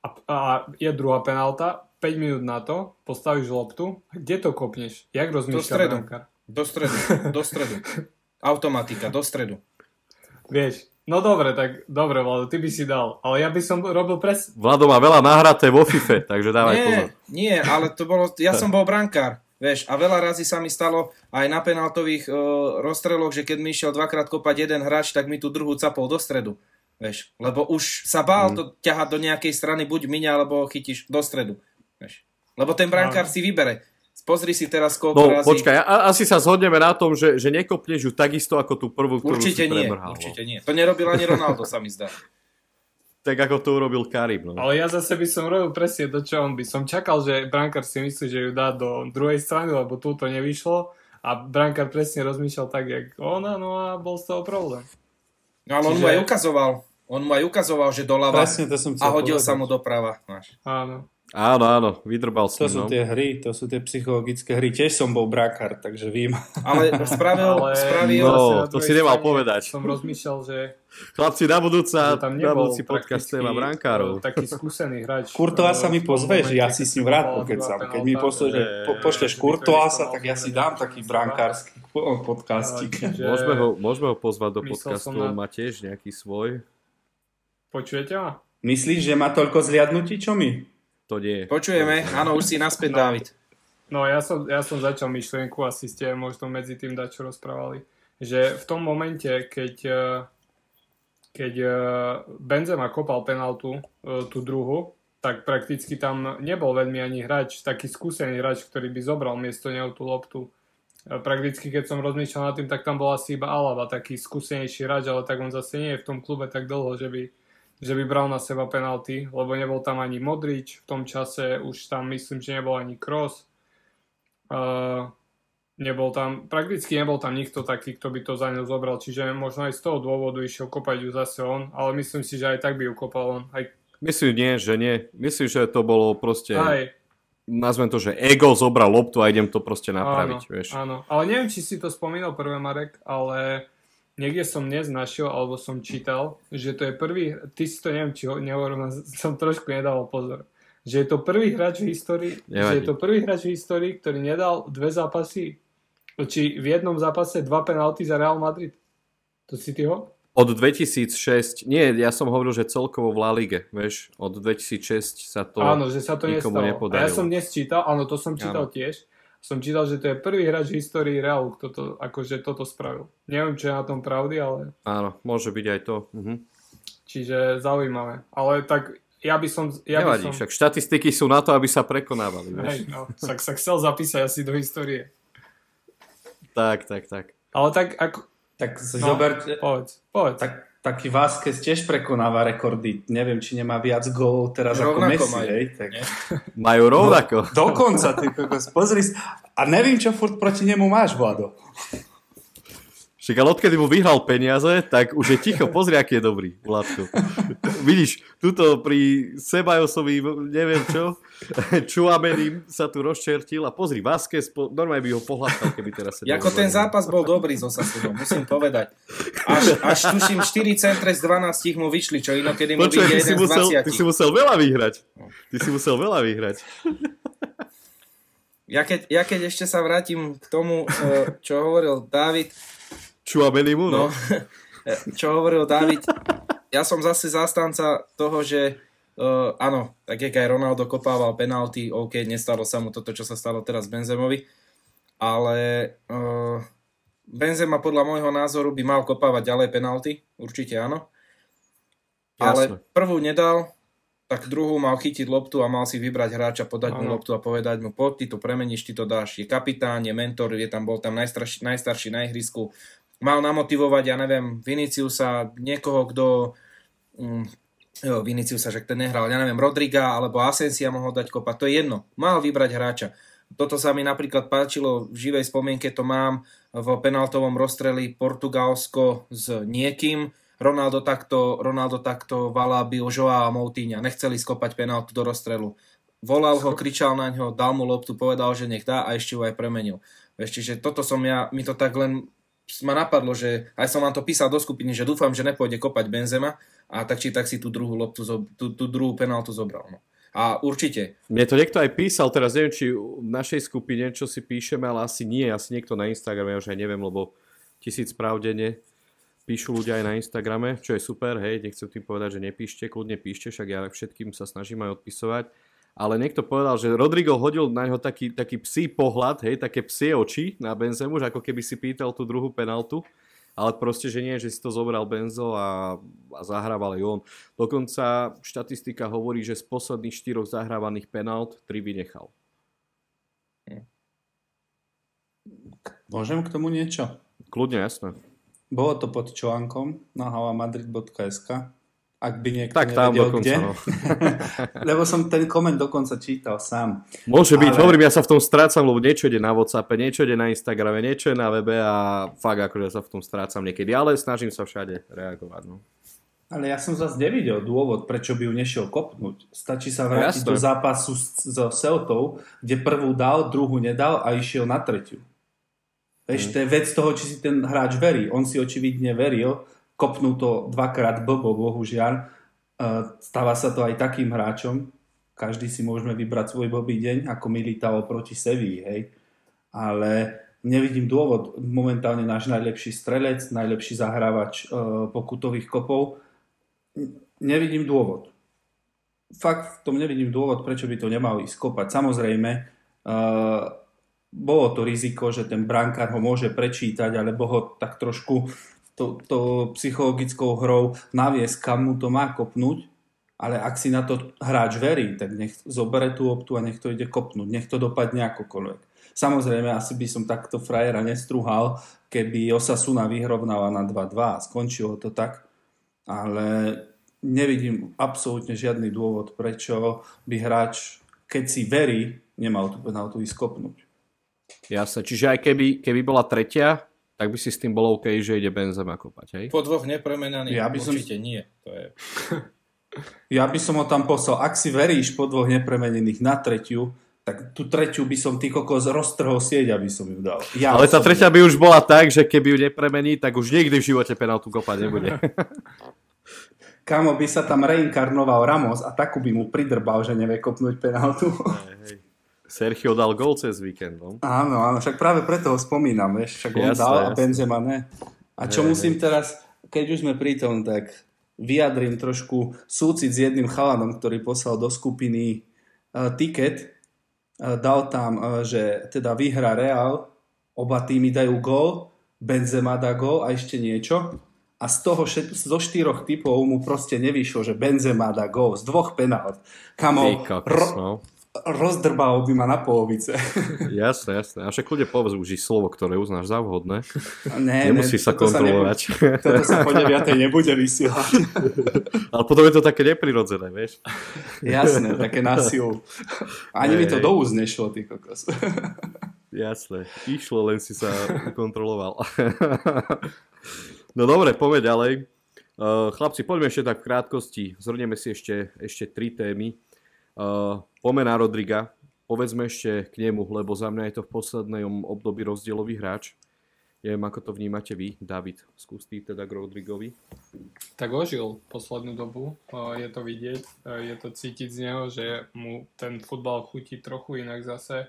A, a je druhá penalta, 5 minút na to, postavíš loptu a kde to kopneš? Jak rozmýšľa brankár? Do stredu, do stredu. Automatika, do stredu. Vieš, no dobre, tak dobre, Vlado, ty by si dal, ale ja by som robil pres... Vlado má veľa nahraté vo FIFA, takže dávaj nie, pozor. Nie, ale to bolo, ja som bol brankár, vieš, a veľa razy sa mi stalo aj na penaltových uh, rozstreloch, že keď mi išiel dvakrát kopať jeden hráč, tak mi tú druhú capol do stredu. Vieš, lebo už sa bál mm. to ťahať do nejakej strany, buď miňa, alebo chytíš do stredu. Vieš. Lebo ten brankár si vybere. Pozri si teraz, koľko no, razy... počkaj, a, asi sa zhodneme na tom, že, že nekopneš ju takisto ako tú prvú, ktorú určite si nie, premrhal. Určite nie. To nerobil ani Ronaldo, sa mi zdá. *laughs* tak ako to urobil Karim. No. Ale ja zase by som robil presne to, čo on by. Som čakal, že brankár si myslí, že ju dá do druhej strany, lebo tu to nevyšlo a brankár presne rozmýšľal tak, jak ona, no a bol z toho problém. No ale Čiže... on mu aj ukazoval. On mu aj ukazoval, že doľava Presne, to som a hodil povedať. sa mu doprava. Áno. Áno, áno, vydrbal To sú no. tie hry, to sú tie psychologické hry. Tiež som bol brakár, takže vím. Ale spravil, Ale spravil No, to si nemal strane povedať. Som rozmýšľal, že, Chlapci, na, budúca, na budúci podcast téma brankárov. e, taký skúsený hráč. *laughs* Kurtoa e, sa mi pozve, že ja si s ním som rád pokecam. Keď mi penálta, pošle, že že- po, pošleš nestalo tak ja si dám taký brankársky podcastík. *laughs* Môžeme ho, môžeme ho pozvať do podcastu, som on má tiež nejaký svoj. Počujete ma? Myslíš, že má toľko zliadnutí, čo my? To nie je. Počujeme, áno, už si naspäť, David. No ja som, ja som začal myšlienku, asi ste možno medzi tým dačo rozprávali, že v tom momente, keď, eh, keď eh, Benzema kopal penaltu, eh, tú druhu, tak prakticky tam nebol veľmi ani hráč, taký skúsený hráč, ktorý by zobral miesto neho tú loptu. Prakticky, keď som rozmýšľal nad tým, tak tam bol asi iba Alaba, taký skúsenejší hráč, ale tak on zase nie je v tom klube tak dlho, že by, že by bral na seba penalty, lebo nebol tam ani Modrič, v tom čase už tam myslím, že nebol ani Kroos. Uh, nebol tam, prakticky nebol tam nikto taký, kto by to za ňou zobral, čiže možno aj z toho dôvodu išiel kopať ju zase on, ale myslím si, že aj tak by ju kopal on. Aj, Myslím nie, že nie. Myslím, že to bolo proste, aj, nazvem to, že ego zobral loptu a idem to proste napraviť, áno, vieš. áno, ale neviem, či si to spomínal prvé, Marek, ale niekde som dnes našiel, alebo som čítal, že to je prvý, ty si to neviem, či ho nehovoril, *laughs* som trošku nedával pozor, že je to prvý hráč v histórii, že Nevadí. je to prvý hráč v histórii, ktorý nedal dve zápasy, či v jednom zápase dva penalty za Real Madrid. To si ty ho? Od 2006, nie, ja som hovoril, že celkovo v La Lige, vieš, od 2006 sa to áno, že sa to nikomu nestalo. A ja nepodarilo. som dnes čítal, áno, to som čítal Áno. tiež, som čítal, že to je prvý hráč v histórii Realu, kto to, akože toto spravil. Neviem, čo je na tom pravdy, ale Áno, môže byť aj to. Mhm. čiže zaujímavé. Ale tak ja by som... Ja Nevadí, by som však štatistiky sú na to, aby sa prekonávali, vieš. hej, no, tak sa chcel zapísať asi do histórie. Tak, tak, tak. Ale tak, ako... Tak No. zoberte, Povedz, povedz. tak, taký Vázquez tiež prekonáva rekordy. Neviem, či nemá viac gólov teraz ako Rovnako Messi. majú, Hej, tak... nie? *laughs* Majú rovnako. Dokonca, ty kokos, pozri. A neviem, čo furt proti nemu máš, Vlado. Však ale odkedy mu vyhral peniaze, tak už je ticho. Pozri, aký je dobrý, Vládko. Vidíš, tuto pri Sebajosovi, neviem čo, Čuamenim sa tu rozčertil a pozri, Vázquez, po, normálne by ho pohľadkal, keby teraz sedel. Jako ten zápas bol dobrý so Sasunom, musím povedať. Až, až tuším 4 centre z 12 mu vyšli, čo inokedy mu Počuaj, vyjde ty jeden z musel, ty 20. si musel veľa vyhrať. Ty si musel veľa vyhrať. Ja keď, ja keď ešte sa vrátim k tomu, eh, čo hovoril David, Čuamenimu, no, no. *laughs* čo hovoril David, ja som zase zastanca toho, že uh, áno, tak jak aj Ronaldo kopával penalty, OK, nestalo sa mu toto, čo sa stalo teraz Benzemovi, ale uh, Benzema podľa môjho názoru by mal kopávať ďalej penalty, určite áno. Ale Jasné. prvú nedal, tak druhú mal chytiť loptu a mal si vybrať hráča, podať mu Áno. loptu a povedať mu, poď, ty to premeníš, ty to dáš. Je kapitán, je mentor, je tam, bol tam najstarší, najstarší na ihrisku. Mal namotivovať, ja neviem, Viniciusa, niekoho, kto... Mm, jo, Viniciusa, že ten nehral, ja neviem, Rodriga alebo Asensia mohol dať kopa, to je jedno. Mal vybrať hráča. Toto sa mi napríklad páčilo, v živej spomienke to mám v penaltovom rozstreli Portugalsko s niekým. Ronaldo takto, Ronaldo takto valábil Joa a Moutinha. Nechceli skopať penaltu do rozstrelu. Volal ho, kričal na ňo, dal mu loptu, povedal, že nech dá a ešte ju aj premenil. Vieš, čiže toto som ja, mi to tak len ma napadlo, že aj som vám to písal do skupiny, že dúfam, že nepôjde kopať Benzema a tak či tak si tú druhú loptu, tú, tú druhú penaltu zobral. No. A určite, Mne to niekto aj písal, teraz neviem, či v našej skupine, čo si píšeme, ale asi nie, asi niekto na Instagrame, ja už aj neviem, lebo tisíc správ denne píšu ľudia aj na Instagrame, čo je super, hej, nechcem tým povedať, že nepíšte, kľudne píšte, však ja všetkým sa snažím aj odpisovať, ale niekto povedal, že Rodrigo hodil na ňo taký, taký psí pohľad, hej, také psie oči na Benzemu, že ako keby si pýtal tú druhú penaltu ale proste, že nie, že si to zobral Benzo a, a zahrával aj on. Dokonca štatistika hovorí, že z posledných štyroch zahrávaných penalt tri vynechal. Môžem k tomu niečo? Kľudne, jasné. Bolo to pod článkom na havamadrid.sk ak by niekto tak tam nevedel, dokonca, kde. No. *laughs* lebo som ten koment dokonca čítal sám. Môže byť, Ale... hovorím, ja sa v tom strácam, lebo niečo ide na Whatsappe, niečo ide na Instagrame, niečo je na webe a fakt akože sa v tom strácam niekedy, ale snažím sa všade reagovať. No. Ale ja som zase nevidel dôvod, prečo by ju nešiel kopnúť. Stačí sa vrátiť no, do zápasu so Celtou, kde prvú dal, druhú nedal a išiel na tretiu. Vieš, hmm. to je vec toho, či si ten hráč verí. On si očividne veril, kopnú to dvakrát blbo, bohužiaľ. E, stáva sa to aj takým hráčom. Každý si môžeme vybrať svoj blbý deň, ako Militao proti Sevii, hej. Ale nevidím dôvod. Momentálne náš najlepší strelec, najlepší zahrávač e, pokutových kopov. Nevidím dôvod. Fakt v tom nevidím dôvod, prečo by to nemal ísť kopať. Samozrejme, e, bolo to riziko, že ten brankár ho môže prečítať, alebo ho tak trošku to, to psychologickou hrou naviesť, kam mu to má kopnúť, ale ak si na to hráč verí, tak nech zobere tú optu a nech to ide kopnúť, nech to dopadne akokoľvek. Samozrejme, asi by som takto frajera nestruhal, keby Osasuna vyhrovnala na 2-2 a skončilo to tak, ale nevidím absolútne žiadny dôvod, prečo by hráč, keď si verí, nemal tú penaltu ísť kopnúť. Jasne, čiže aj keby, keby bola tretia, tak by si s tým bol OK, že ide Benzema kopať, hej? Po dvoch nepremenaných ja by som... určite nie. To je... *laughs* ja by som ho tam poslal. Ak si veríš po dvoch nepremenených na tretiu, tak tú tretiu by som ty kokos roztrhol sieť, aby som ju dal. Ja Ale tá tretia by už bola tak, že keby ju nepremení, tak už nikdy v živote penaltu kopať nebude. *laughs* Kamo by sa tam reinkarnoval Ramos a takú by mu pridrbal, že nevie kopnúť penaltu. Hej, hej. Sergio dal gol cez víkend. No? Áno, áno, však práve preto ho spomínam, vieš, však on jasne, dal a Benzema ne. A čo hej, musím hej. teraz, keď už sme pri tom, tak vyjadrím trošku súcit s jedným chalanom, ktorý poslal do skupiny uh, tiket. Uh, dal tam, uh, že teda vyhra Real, oba týmy dajú gol, Benzema dá gol a ešte niečo. A z toho šet, zo štyroch typov mu proste nevyšlo, že Benzema dá gol z dvoch penalt. Kamo, ro, no rozdrbal by ma na polovice. *laughs* Jasné, jasné. A však ľudia povedz už slovo, ktoré uznáš za vhodné. Ne, Nemusí ne, sa kontrolovať. Sa nebude, toto sa po 9. nebude vysielať. *laughs* Ale potom je to také neprirodzené, vieš. Jasné, také násilu. Ani mi to do úz nešlo, ty kokos. *laughs* Jasné, išlo, len si sa kontroloval. No dobre, poďme ďalej. Chlapci, poďme ešte tak v krátkosti. Zhrnieme si ešte, ešte tri témy. Uh, pomena Rodriga, povedzme ešte k nemu, lebo za mňa je to v poslednom období rozdielový hráč. Neviem, ako to vnímate vy, David. Skús teda k Rodrigovi. Tak ožil poslednú dobu, je to vidieť, je to cítiť z neho, že mu ten futbal chutí trochu inak zase.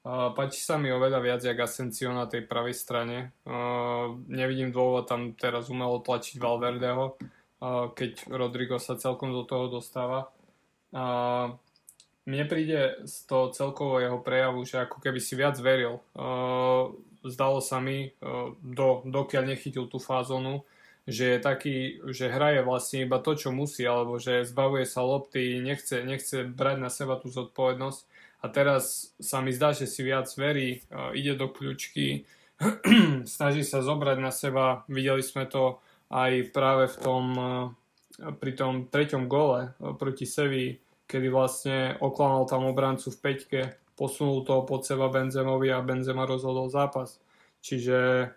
Páči sa mi oveľa viac jak Asensio na tej pravej strane. Nevidím dôvod tam teraz umelo tlačiť Valverdeho, keď Rodrigo sa celkom do toho dostáva. Mne príde z toho celkovo jeho prejavu, že ako keby si viac veril. zdalo sa mi, do, dokiaľ nechytil tú fázonu, že je taký, že hraje vlastne iba to, čo musí, alebo že zbavuje sa lopty, nechce, nechce brať na seba tú zodpovednosť. A teraz sa mi zdá, že si viac verí, ide do kľúčky, *clears throat* snaží sa zobrať na seba. Videli sme to aj práve v tom pri tom treťom gole proti Sevi, kedy vlastne oklamal tam obrancu v peťke, posunul to pod seba Benzemovi a Benzema rozhodol zápas. Čiže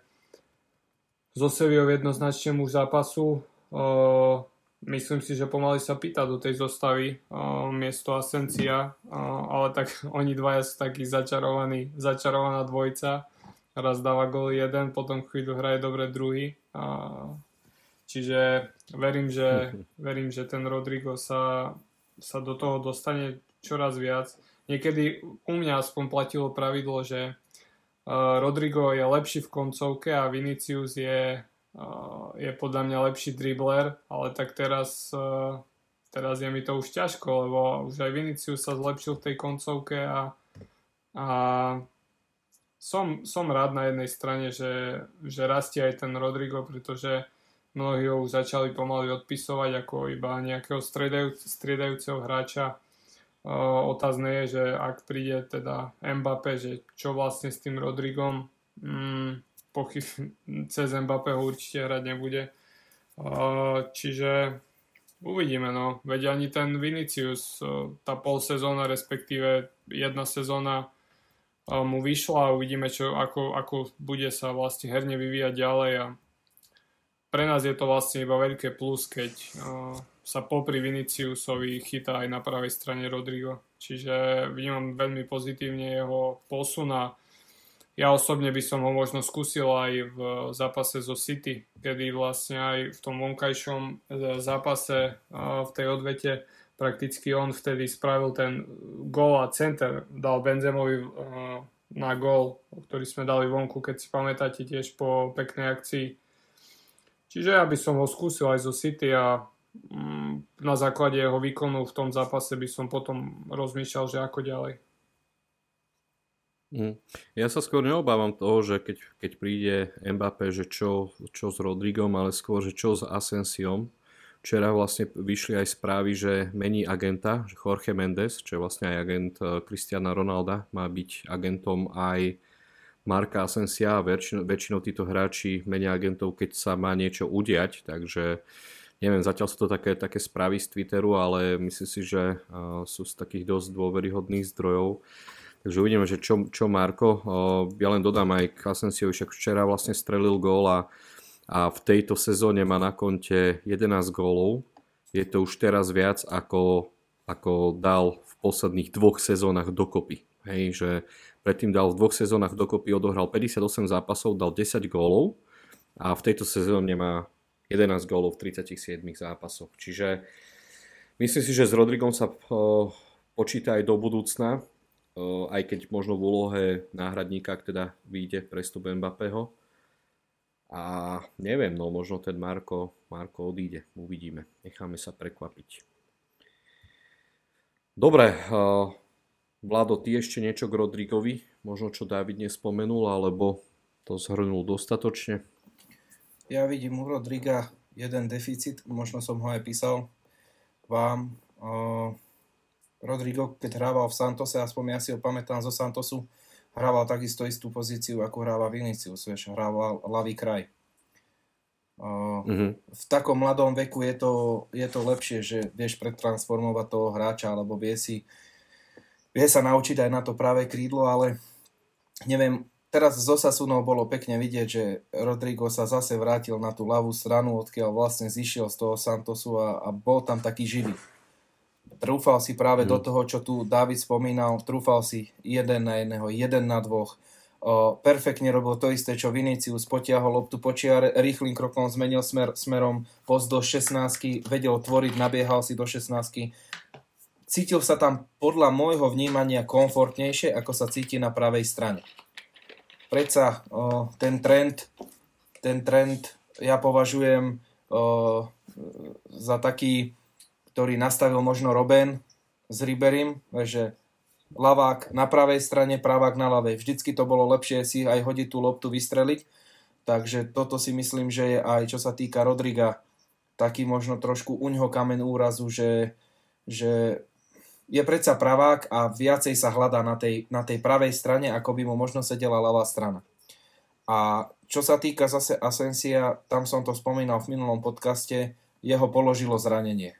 zo Sevillou jednoznačne muž zápasu. Uh, myslím si, že pomaly sa pýta do tej zostavy uh, miesto Asencia, uh, ale tak *laughs* oni dvaja sú takí začarovaní, začarovaná dvojca. Raz dáva gol jeden, potom chvíľu hraje dobre druhý. Uh, Čiže verím, že, *laughs* verím, že ten Rodrigo sa, sa do toho dostane čoraz viac. Niekedy u mňa aspoň platilo pravidlo, že uh, Rodrigo je lepší v koncovke a Vinicius je, uh, je podľa mňa lepší dribler, ale tak teraz, uh, teraz je mi to už ťažko, lebo už aj Vinicius sa zlepšil v tej koncovke a, a som, som rád na jednej strane, že, že rastie aj ten Rodrigo, pretože mnohí ho už začali pomaly odpisovať ako iba nejakého striedajúc, striedajúceho hráča. Otázne je, že ak príde teda Mbappé, že čo vlastne s tým Rodrigom, mm, pochyb, *laughs* cez Mbappé ho určite hrať nebude. Čiže uvidíme, no. Veď ani ten Vinicius, tá pol sezóna, respektíve jedna sezóna mu vyšla a uvidíme, čo, ako, ako bude sa vlastne herne vyvíjať ďalej a pre nás je to vlastne iba veľké plus, keď uh, sa popri Viniciusovi chytá aj na pravej strane Rodrigo. Čiže vnímam veľmi pozitívne jeho posun a ja osobne by som ho možno skúsil aj v zápase zo City, kedy vlastne aj v tom vonkajšom e, zápase v tej odvete prakticky on vtedy spravil ten gól a center, dal Benzemovi na gól, ktorý sme dali vonku, keď si pamätáte tiež po peknej akcii. Čiže ja by som ho skúsil aj zo City a um, na základe jeho výkonu v tom zápase by som potom rozmýšľal, že ako ďalej. Mm. Ja sa skôr neobávam toho, že keď, keď príde Mbappé, že čo, čo s Rodrigom, ale skôr, že čo s Asensiom, Včera vlastne vyšli aj správy, že mení agenta, že Jorge Mendes, čo je vlastne aj agent eh, Cristiana Ronalda, má byť agentom aj Marka Asensia a väčšinou, väčšinou títo hráči menia agentov, keď sa má niečo udiať, takže neviem, zatiaľ sú to také, také správy z Twitteru, ale myslím si, že sú z takých dosť dôveryhodných zdrojov. Takže uvidíme, že čo, čo Marko. Ja len dodám aj k Asensiovi, však včera vlastne strelil gól a a v tejto sezóne má na konte 11 gólov. Je to už teraz viac ako, ako dal v posledných dvoch sezónach dokopy. Hej, že predtým dal v dvoch sezónach dokopy, odohral 58 zápasov, dal 10 gólov a v tejto sezóne má 11 gólov v 37 zápasoch. Čiže myslím si, že s Rodrigom sa uh, počíta aj do budúcna, uh, aj keď možno v úlohe náhradníka, teda vyjde prestup Mbappého. A neviem, no možno ten Marko, Marko odíde. Uvidíme. Necháme sa prekvapiť. Dobre, uh, Vlado, ty ešte niečo k Rodrigovi? Možno čo David nespomenul, alebo to zhrnul dostatočne? Ja vidím u Rodriga jeden deficit, možno som ho aj písal vám. Rodrigo, keď hrával v Santose, aspoň ja si ho pamätám zo Santosu, hrával takisto istú pozíciu, ako hráva Vinicius, vieš, hrával ľavý kraj. Uh-huh. V takom mladom veku je to, je to lepšie, že vieš pretransformovať toho hráča, alebo vie si vie sa naučiť aj na to práve krídlo, ale neviem, teraz z Osasunou bolo pekne vidieť, že Rodrigo sa zase vrátil na tú ľavú stranu, odkiaľ vlastne zišiel z toho Santosu a, a bol tam taký živý trúfal si práve mm. do toho, čo tu David spomínal, trúfal si jeden na jedného, jeden na dvoch. O, perfektne robil to isté, čo Vinicius, potiahol loptu počiar, rýchlým krokom zmenil smer, smerom do 16, vedel tvoriť, nabiehal si do 16. Cítil sa tam podľa môjho vnímania komfortnejšie, ako sa cíti na pravej strane. Predsa ten trend, ten trend ja považujem za taký, ktorý nastavil možno Robben s Riberim, že lavák na pravej strane, pravák na ľavej. Vždycky to bolo lepšie si aj hodiť tú loptu, vystreliť. Takže toto si myslím, že je aj čo sa týka Rodriga, taký možno trošku uňho kamen úrazu, že, že je predsa pravák a viacej sa hľadá na tej, na tej pravej strane, ako by mu možno sedela ľavá strana. A čo sa týka zase Asensia, tam som to spomínal v minulom podcaste, jeho položilo zranenie.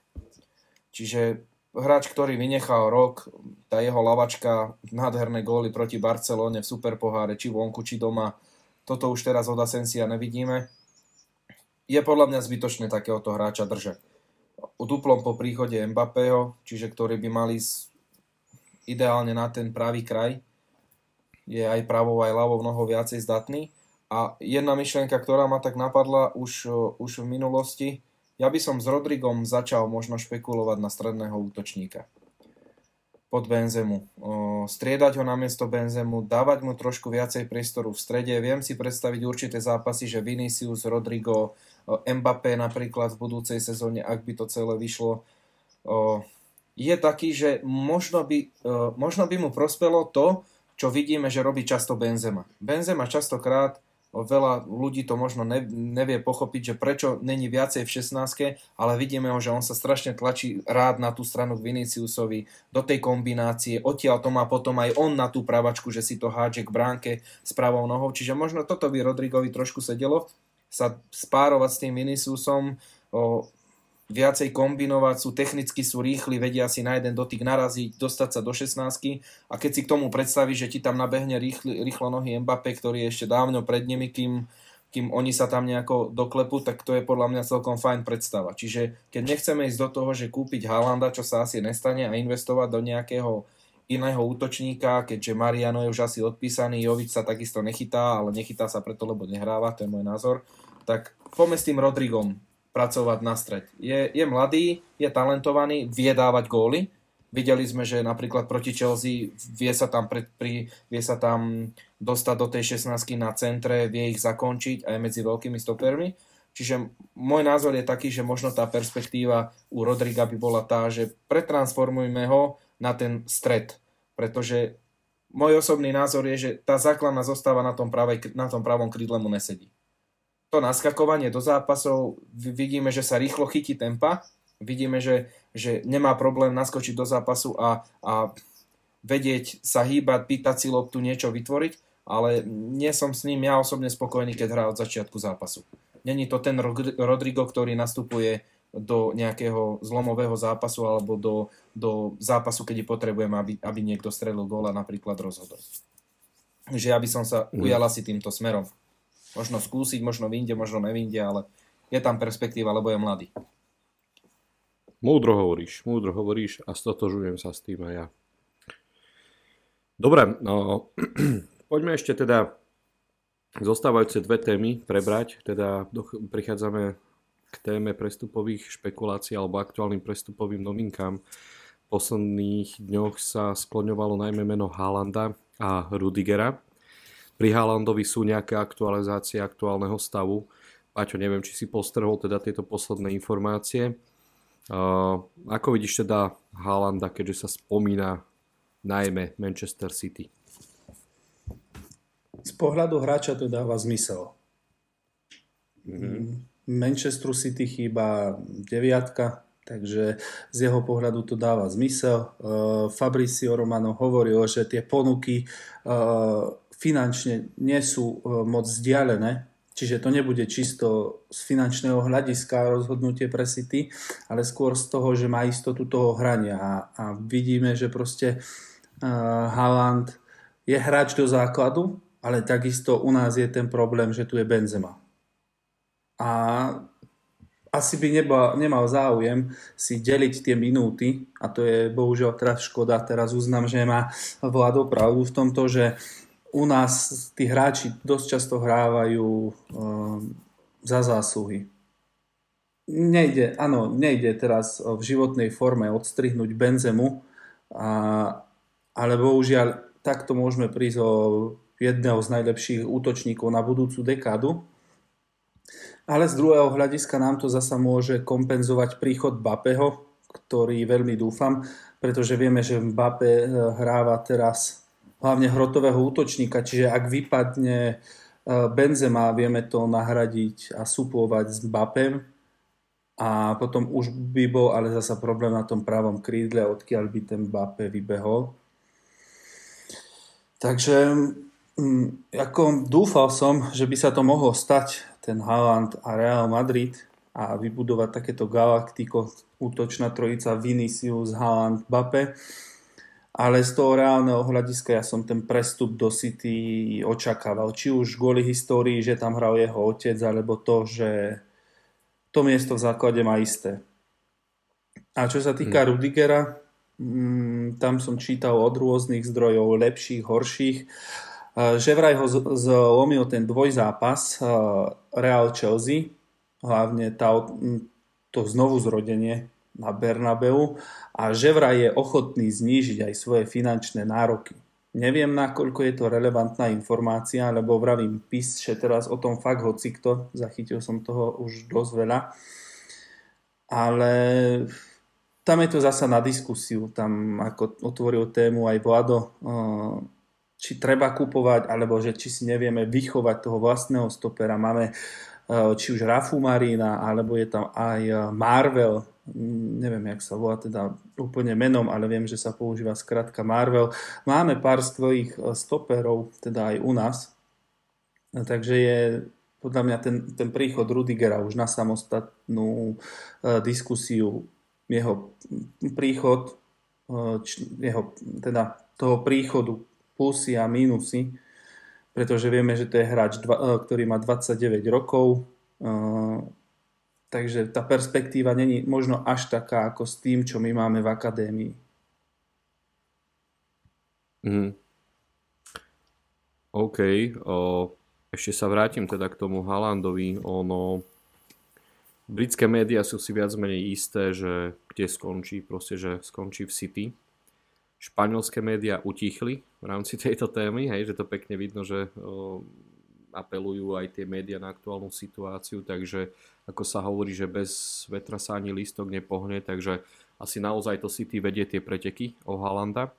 Čiže hráč, ktorý vynechal rok, tá jeho lavačka, nádherné góly proti Barcelone v superpoháre, či vonku, či doma, toto už teraz od Asensia nevidíme. Je podľa mňa zbytočné takéhoto hráča držať. U duplom po príchode Mbappého, čiže ktorý by mali ideálne na ten pravý kraj, je aj pravou, aj ľavou mnoho viacej zdatný. A jedna myšlienka, ktorá ma tak napadla už, už v minulosti, ja by som s Rodrigom začal možno špekulovať na stredného útočníka pod Benzemu. Striedať ho na miesto Benzemu, dávať mu trošku viacej priestoru v strede. Viem si predstaviť určité zápasy, že Vinicius, Rodrigo, Mbappé napríklad v budúcej sezóne, ak by to celé vyšlo, je taký, že možno by, možno by mu prospelo to, čo vidíme, že robí často Benzema. Benzema častokrát veľa ľudí to možno nevie pochopiť, že prečo není viacej v 16, ale vidíme ho, že on sa strašne tlačí rád na tú stranu k Viniciusovi, do tej kombinácie, odtiaľ to má potom aj on na tú pravačku, že si to hádže k bránke s pravou nohou, čiže možno toto by Rodrigovi trošku sedelo, sa spárovať s tým Viniciusom, o, viacej kombinovať, sú technicky, sú rýchli, vedia si na jeden dotyk naraziť, dostať sa do 16 a keď si k tomu predstavíš, že ti tam nabehne rýchli, rýchlo nohy Mbappé, ktorý je ešte dávno pred nimi, kým, kým oni sa tam nejako doklepú, tak to je podľa mňa celkom fajn predstava. Čiže keď nechceme ísť do toho, že kúpiť Halanda, čo sa asi nestane a investovať do nejakého iného útočníka, keďže Mariano je už asi odpísaný, Jovič sa takisto nechytá, ale nechytá sa preto, lebo nehráva, to je môj názor, tak poďme s tým Rodrigom pracovať na stred. Je, je mladý, je talentovaný, vie dávať góly. Videli sme, že napríklad proti Chelsea vie sa tam, pred, pri, vie sa tam dostať do tej 16 na centre, vie ich zakončiť aj medzi veľkými stopermi. Čiže môj názor je taký, že možno tá perspektíva u Rodriga by bola tá, že pretransformujme ho na ten stred. Pretože môj osobný názor je, že tá základná zostáva na tom, pravej, na tom pravom krídle mu nesedí to naskakovanie do zápasov, vidíme, že sa rýchlo chytí tempa, vidíme, že, že nemá problém naskočiť do zápasu a, a vedieť sa hýbať, pýtať si loptu, niečo vytvoriť, ale nie som s ním ja osobne spokojný, keď hrá od začiatku zápasu. Není to ten Rodrigo, ktorý nastupuje do nejakého zlomového zápasu alebo do, do zápasu, keď potrebujem, aby, aby niekto strelil góla napríklad rozhodol. Že ja by som sa ujal asi týmto smerom. Možno skúsiť, možno vyjde, možno nevinde, ale je tam perspektíva, lebo je mladý. Múdro hovoríš, múdro hovoríš a stotožujem sa s tým aj ja. Dobre, no, *clears throat* poďme ešte teda zostávajúce dve témy prebrať. Teda prichádzame k téme prestupových špekulácií alebo aktuálnym prestupovým novinkám. V posledných dňoch sa skloňovalo najmä meno Haalanda a Rudigera. Pri Haalandovi sú nejaké aktualizácie aktuálneho stavu. Paťo, neviem, či si postrhol teda tieto posledné informácie. Uh, ako vidíš teda Haalanda, keďže sa spomína najmä Manchester City? Z pohľadu hráča to dáva zmysel. Mm-hmm. Manchester City chýba deviatka, takže z jeho pohľadu to dáva zmysel. Uh, Fabricio Romano hovoril, že tie ponuky uh, finančne nie sú e, moc vzdialené, čiže to nebude čisto z finančného hľadiska rozhodnutie pre City, ale skôr z toho, že má istotu toho hrania a, a vidíme, že proste uh, Haaland je hráč do základu, ale takisto u nás je ten problém, že tu je Benzema. A asi by nebol, nemal záujem si deliť tie minúty a to je bohužiaľ teraz škoda. Teraz uznám, že má vládou pravdu v tomto, že u nás tí hráči dosť často hrávajú um, za zásluhy. Nejde, áno, nejde teraz v životnej forme odstrihnúť Benzemu, a, ale bohužiaľ takto môžeme prísť o jedného z najlepších útočníkov na budúcu dekádu. Ale z druhého hľadiska nám to zasa môže kompenzovať príchod Bapeho, ktorý veľmi dúfam, pretože vieme, že Mbappé eh, hráva teraz hlavne hrotového útočníka, čiže ak vypadne e, Benzema, vieme to nahradiť a suplovať s Bapem a potom už by bol ale zasa problém na tom pravom krídle, odkiaľ by ten Bape vybehol. Takže mm, ako dúfal som, že by sa to mohlo stať, ten Haaland a Real Madrid a vybudovať takéto galaktiko, útočná trojica Vinicius, Haaland, Bape ale z toho reálneho hľadiska ja som ten prestup do City očakával. Či už kvôli histórii, že tam hral jeho otec, alebo to, že to miesto v základe má isté. A čo sa týka hmm. Rudigera, mm, tam som čítal od rôznych zdrojov, lepších, horších, že vraj ho zlomil ten dvojzápas Real Chelsea, hlavne tá, to znovu zrodenie na Bernabeu a že vraj je ochotný znížiť aj svoje finančné nároky. Neviem, nakoľko je to relevantná informácia, lebo vravím, píše teraz o tom fakt hocikto, zachytil som toho už dosť veľa. Ale tam je to zasa na diskusiu, tam ako otvoril tému aj Vlado, či treba kupovať, alebo že či si nevieme vychovať toho vlastného stopera. Máme či už Rafu Marina, alebo je tam aj Marvel, neviem, jak sa volá teda úplne menom, ale viem, že sa používa skratka Marvel. Máme pár svojich e, stoperov, teda aj u nás. Takže je podľa mňa ten, ten príchod Rudigera už na samostatnú uh, diskusiu, jeho príchod, jeho, teda toho príchodu plusy a mínusy, pretože vieme, že to je hráč, ktorý má 29 rokov, Takže tá perspektíva není možno až taká ako s tým, čo my máme v akadémii. Mm. OK. O, ešte sa vrátim teda k tomu Halandovi. Ono, britské médiá sú si viac menej isté, že kde skončí, proste, že skončí v City. Španielské médiá utichli v rámci tejto témy, hej, že to pekne vidno, že o, apelujú aj tie médiá na aktuálnu situáciu, takže ako sa hovorí, že bez vetra sa ani lístok nepohne, takže asi naozaj to City vedie tie preteky o Halanda.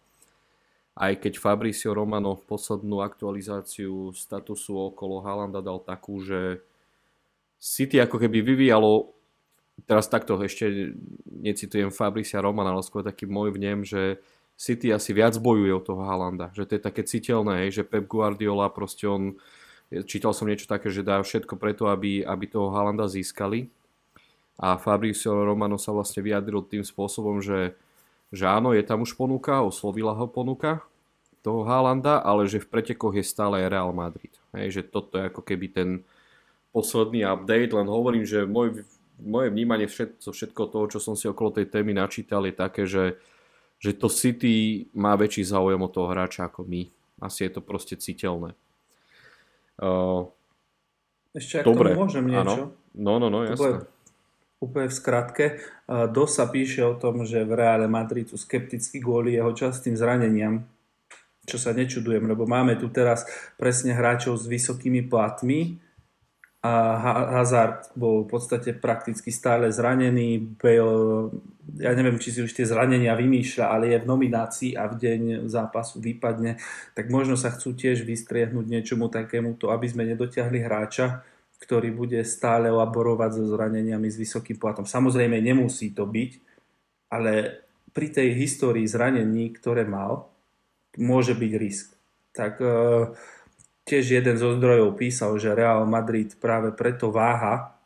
Aj keď Fabricio Romano poslednú aktualizáciu statusu okolo Halanda dal takú, že City ako keby vyvíjalo, teraz takto ešte necitujem Fabricia Romana, ale skôr taký môj vnem, že City asi viac bojuje o toho Halanda, že to je také citeľné, že Pep Guardiola proste on Čítal som niečo také, že dá všetko preto, aby, aby toho Halanda získali. A Fabrizio Romano sa vlastne vyjadril tým spôsobom, že, že áno, je tam už ponuka, oslovila ho ponuka toho Halanda, ale že v pretekoch je stále Real Madrid. Hej, že toto je ako keby ten posledný update, len hovorím, že môj, moje vnímanie všetko, všetko toho, čo som si okolo tej témy načítal, je také, že, že to City má väčší záujem o toho hráča ako my. Asi je to proste citeľné. Uh, Ešte ak dobre, tomu môžem niečo? Áno. No, no, no, jasné. Úplne v skratke. Dosa píše o tom, že v Reále Madrid sú skeptickí kvôli jeho častým zraneniam, čo sa nečudujem, lebo máme tu teraz presne hráčov s vysokými platmi, a Hazard bol v podstate prakticky stále zranený. Bale, ja neviem, či si už tie zranenia vymýšľa, ale je v nominácii a v deň zápasu vypadne, tak možno sa chcú tiež vystriehnúť niečomu takémuto, aby sme nedotiahli hráča, ktorý bude stále laborovať so zraneniami s vysokým platom. Samozrejme, nemusí to byť, ale pri tej histórii zranení, ktoré mal, môže byť risk. Tak uh, tiež jeden zo zdrojov písal, že Real Madrid práve preto váha,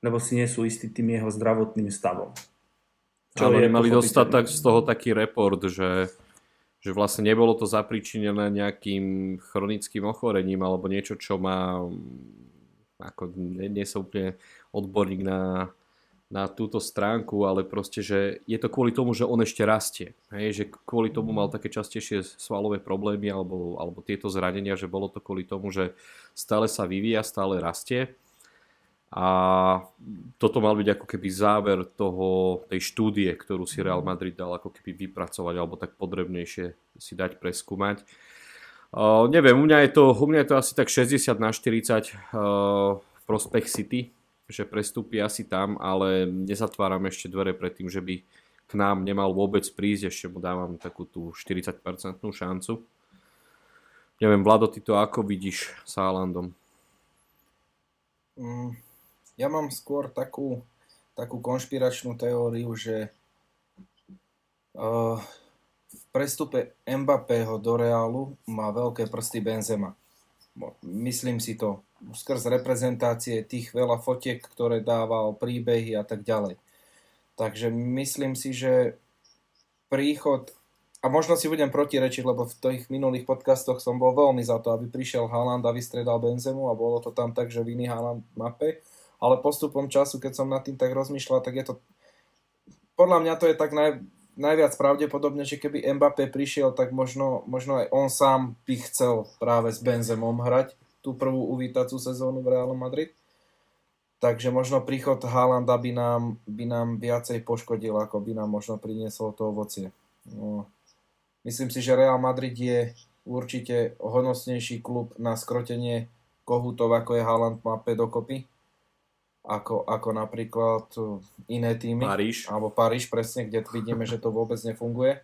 lebo si nie sú istí tým jeho zdravotným stavom. Čo Ale mali dostať tak, z toho taký report, že, že vlastne nebolo to zapričinené nejakým chronickým ochorením alebo niečo, čo má ako nie, nie som úplne odborník na na túto stránku, ale proste, že je to kvôli tomu, že on ešte rastie. Hej, že kvôli tomu mal také častejšie svalové problémy alebo, alebo tieto zranenia, že bolo to kvôli tomu, že stále sa vyvíja, stále rastie. A toto mal byť ako keby záver toho, tej štúdie, ktorú si Real Madrid dal ako keby vypracovať alebo tak podrebnejšie si dať preskúmať. Uh, neviem, u mňa, je to, u mňa je to asi tak 60 na 40 uh, prospech City, že prestúpi asi tam, ale nezatváram ešte dvere pred tým, že by k nám nemal vôbec prísť, ešte mu dávam takú tú 40% šancu. Neviem, Vlado, ty to ako vidíš s Haalandom? Mm, ja mám skôr takú, takú konšpiračnú teóriu, že uh, v prestupe Mbappého do Reálu má veľké prsty Benzema. Myslím si to skrz reprezentácie tých veľa fotiek, ktoré dával, príbehy a tak ďalej. Takže myslím si, že príchod, a možno si budem protirečiť, lebo v tých minulých podcastoch som bol veľmi za to, aby prišiel Haaland a vystredal Benzemu a bolo to tam tak, že viny Haaland mape, ale postupom času, keď som nad tým tak rozmýšľal, tak je to, podľa mňa to je tak naj, najviac pravdepodobne, že keby Mbappé prišiel, tak možno, možno aj on sám by chcel práve s Benzemom hrať, tú prvú uvítacú sezónu v Real Madrid. Takže možno príchod Haalanda by nám, by nám viacej poškodil, ako by nám možno priniesol to ovocie. No, myslím si, že Real Madrid je určite hodnostnejší klub na skrotenie kohútov, ako je Haaland má 5 dokopy. Ako, ako napríklad iné týmy. Paríž. Alebo Paríž, presne, kde vidíme, že to vôbec nefunguje.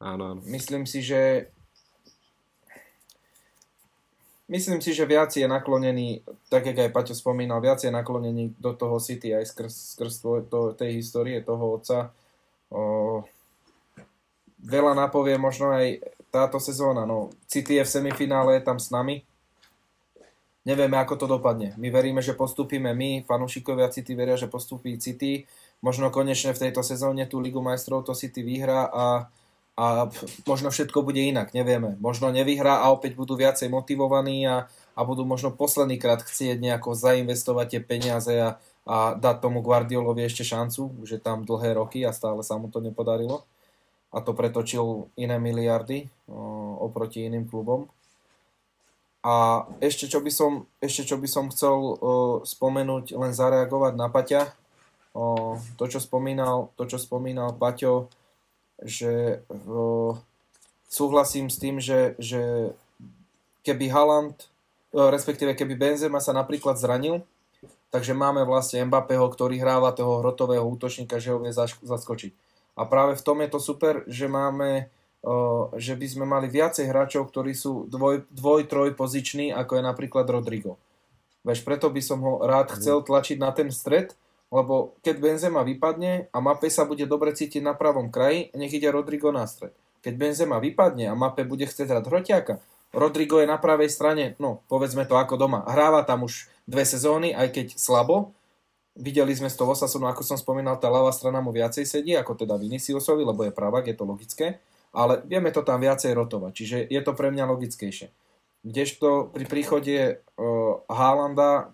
Áno, áno. Myslím si, že myslím si, že viac je naklonený, tak jak aj Paťo spomínal, viac je naklonený do toho City aj skrz, skrz to, tej histórie toho otca. O, veľa napovie možno aj táto sezóna. No, City je v semifinále, tam s nami. Nevieme, ako to dopadne. My veríme, že postupíme my, fanúšikovia City veria, že postupí City. Možno konečne v tejto sezóne tú Ligu majstrov to City vyhrá a a možno všetko bude inak, nevieme. Možno nevyhrá a opäť budú viacej motivovaní a, a budú možno posledný krát chcieť nejako zainvestovať tie peniaze a, a dať tomu Guardiolovi ešte šancu, už je tam dlhé roky a stále sa mu to nepodarilo. A to pretočil iné miliardy o, oproti iným klubom. A ešte čo by som, ešte čo by som chcel o, spomenúť, len zareagovať na Paťa, o, to, čo spomínal, to, čo spomínal Paťo, že uh, súhlasím s tým, že, že keby Haaland, uh, respektíve keby Benzema sa napríklad zranil, takže máme vlastne Mbappého, ktorý hráva toho hrotového útočníka, že ho vie zaskočiť. A práve v tom je to super, že máme uh, že by sme mali viacej hráčov, ktorí sú dvoj, dvoj troj poziční, ako je napríklad Rodrigo. Veď preto by som ho rád chcel tlačiť na ten stred, lebo keď Benzema vypadne a Mape sa bude dobre cítiť na pravom kraji, nech ide Rodrigo na stred. Keď Benzema vypadne a Mape bude chcieť hrať hrotiaka, Rodrigo je na pravej strane, no povedzme to ako doma. Hráva tam už dve sezóny, aj keď slabo. Videli sme z toho Osasunu, ako som spomínal, tá ľavá strana mu viacej sedí, ako teda Viniciusovi, lebo je pravak, je to logické. Ale vieme to tam viacej rotovať, čiže je to pre mňa logickejšie. Kdežto pri príchode uh, Haalanda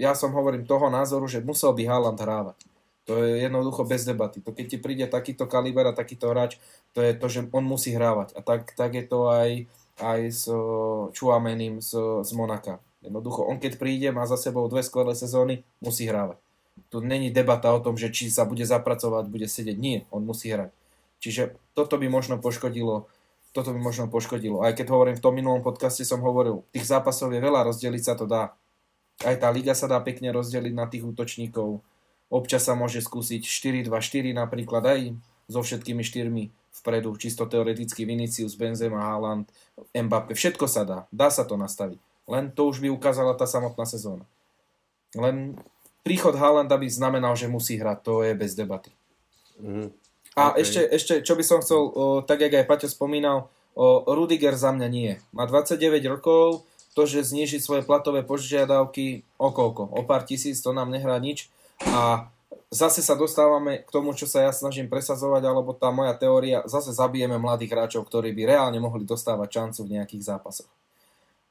ja som hovorím toho názoru, že musel by Haaland hrávať. To je jednoducho bez debaty. To keď ti príde takýto kaliber a takýto hráč, to je to, že on musí hrávať. A tak, tak je to aj, aj s Čuamením z, z Monaka. Jednoducho, on keď príde, má za sebou dve skvelé sezóny, musí hrávať. Tu není debata o tom, že či sa bude zapracovať, bude sedieť. Nie, on musí hrať. Čiže toto by možno poškodilo toto by možno poškodilo. Aj keď hovorím, v tom minulom podcaste som hovoril, tých zápasov je veľa, rozdeliť sa to dá. Aj tá liga sa dá pekne rozdeliť na tých útočníkov. Občas sa môže skúsiť 4-2-4 napríklad aj so všetkými štyrmi vpredu, čisto teoreticky Vinicius, Benzema, Haaland, Mbappé, všetko sa dá, dá sa to nastaviť. Len to už by ukázala tá samotná sezóna. Len príchod Haalanda by znamenal, že musí hrať, to je bez debaty. Mm. A okay. ešte, ešte, čo by som chcel, o, tak jak aj Paťo spomínal, o, Rudiger za mňa nie. Má 29 rokov, to, že znižiť svoje platové požiadavky o koľko? O pár tisíc, to nám nehrá nič. A zase sa dostávame k tomu, čo sa ja snažím presazovať, alebo tá moja teória, zase zabijeme mladých hráčov, ktorí by reálne mohli dostávať šancu v nejakých zápasoch.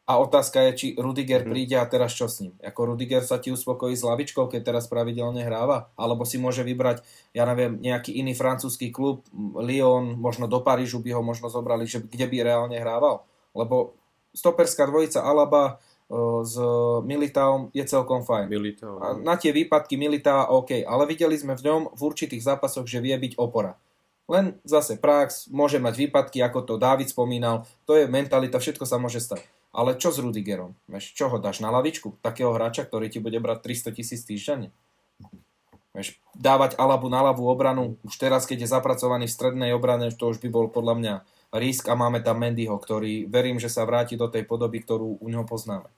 A otázka je, či Rudiger mm. príde a teraz čo s ním? Ako Rudiger sa ti uspokojí s lavičkou, keď teraz pravidelne hráva? Alebo si môže vybrať, ja neviem, nejaký iný francúzsky klub, Lyon, možno do Parížu by ho možno zobrali, že kde by reálne hrával? Lebo stoperská dvojica Alaba s Militaom je celkom fajn. Militao. A na tie výpadky Militá OK, ale videli sme v ňom v určitých zápasoch, že vie byť opora. Len zase prax, môže mať výpadky, ako to Dávid spomínal, to je mentalita, všetko sa môže stať. Ale čo s Rudigerom? Veš, čo ho dáš na lavičku? Takého hráča, ktorý ti bude brať 300 tisíc týždenne? Veš, dávať Alabu na ľavú obranu, už teraz, keď je zapracovaný v strednej obrane, to už by bol podľa mňa risk a máme tam Mendyho, ktorý verím, že sa vráti do tej podoby, ktorú u neho poznáme.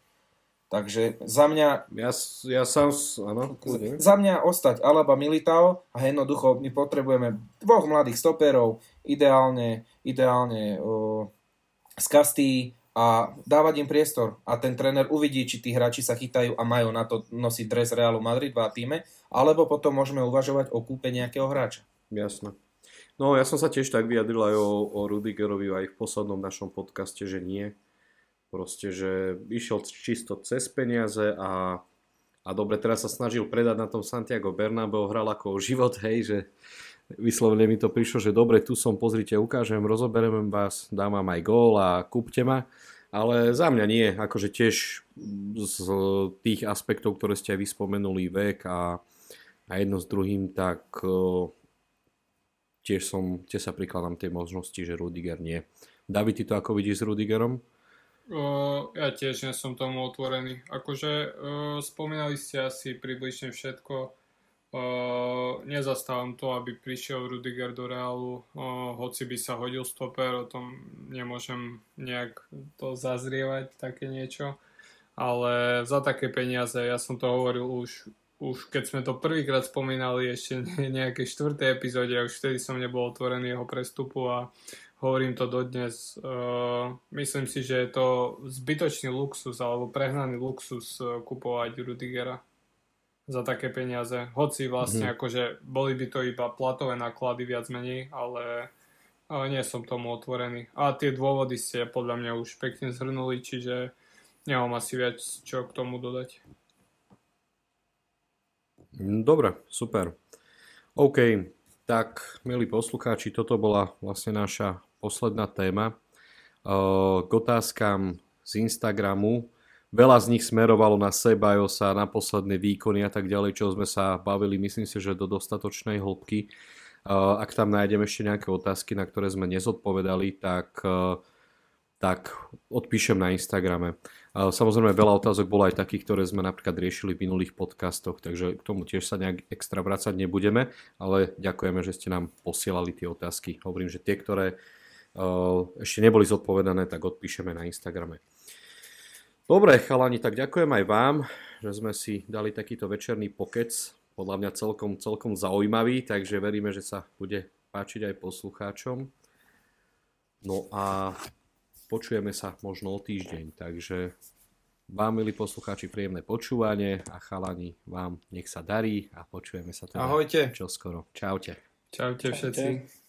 Takže za mňa... Ja, ja sám... Áno, za mňa ostať Alaba Militao a jednoducho my potrebujeme dvoch mladých stoperov, ideálne, ideálne o, z Kastí a dávať im priestor. A ten tréner uvidí, či tí hráči sa chytajú a majú na to nosiť dres Realu Madrid v týme, alebo potom môžeme uvažovať o kúpe nejakého hráča. Jasné. No ja som sa tiež tak vyjadril aj o, o Rudigerovi aj v poslednom našom podcaste, že nie. Proste, že išiel čisto cez peniaze a, a dobre, teraz sa snažil predať na tom Santiago Bernabeu, hral ako život, hej, že vyslovene mi to prišlo, že dobre, tu som, pozrite, ukážem, rozoberiem vás, dám vám aj gól a kúpte ma. Ale za mňa nie, akože tiež z tých aspektov, ktoré ste aj vyspomenuli, vek a, a jedno s druhým, tak tiež, som, tiež sa prikladám tej možnosti, že Rudiger nie. David, ty to ako vidíš s Rudigerom? Uh, ja tiež nie som tomu otvorený. Akože uh, spomínali ste asi približne všetko. Uh, nezastávam to, aby prišiel Rudiger do Reálu, uh, hoci by sa hodil stoper, o tom nemôžem nejak to zazrievať, také niečo. Ale za také peniaze, ja som to hovoril už, už keď sme to prvýkrát spomínali ešte nejaké štvrté epizóde, už vtedy som nebol otvorený jeho prestupu a hovorím to dodnes. Uh, myslím si, že je to zbytočný luxus alebo prehnaný luxus uh, kupovať Rudigera za také peniaze. Hoci vlastne mm-hmm. akože boli by to iba platové náklady viac menej, ale, ale nie som tomu otvorený. A tie dôvody ste podľa mňa už pekne zhrnuli, čiže nemám asi viac čo k tomu dodať. Dobre, super. OK, tak milí poslucháči, toto bola vlastne naša posledná téma. K otázkam z Instagramu Veľa z nich smerovalo na Sebajosa, na posledné výkony a tak ďalej, čo sme sa bavili, myslím si, že do dostatočnej hĺbky. Ak tam nájdeme ešte nejaké otázky, na ktoré sme nezodpovedali, tak, tak odpíšem na Instagrame. Samozrejme, veľa otázok bolo aj takých, ktoré sme napríklad riešili v minulých podcastoch, takže k tomu tiež sa nejak extra vracať nebudeme, ale ďakujeme, že ste nám posielali tie otázky. Hovorím, že tie, ktoré ešte neboli zodpovedané, tak odpíšeme na Instagrame. Dobre, chalani, tak ďakujem aj vám, že sme si dali takýto večerný pokec. Podľa mňa celkom, celkom zaujímavý, takže veríme, že sa bude páčiť aj poslucháčom. No a počujeme sa možno o týždeň, takže vám, milí poslucháči, príjemné počúvanie a chalani, vám nech sa darí a počujeme sa teda Ahojte. čoskoro. Čaute. Čaute všetci. Čaute.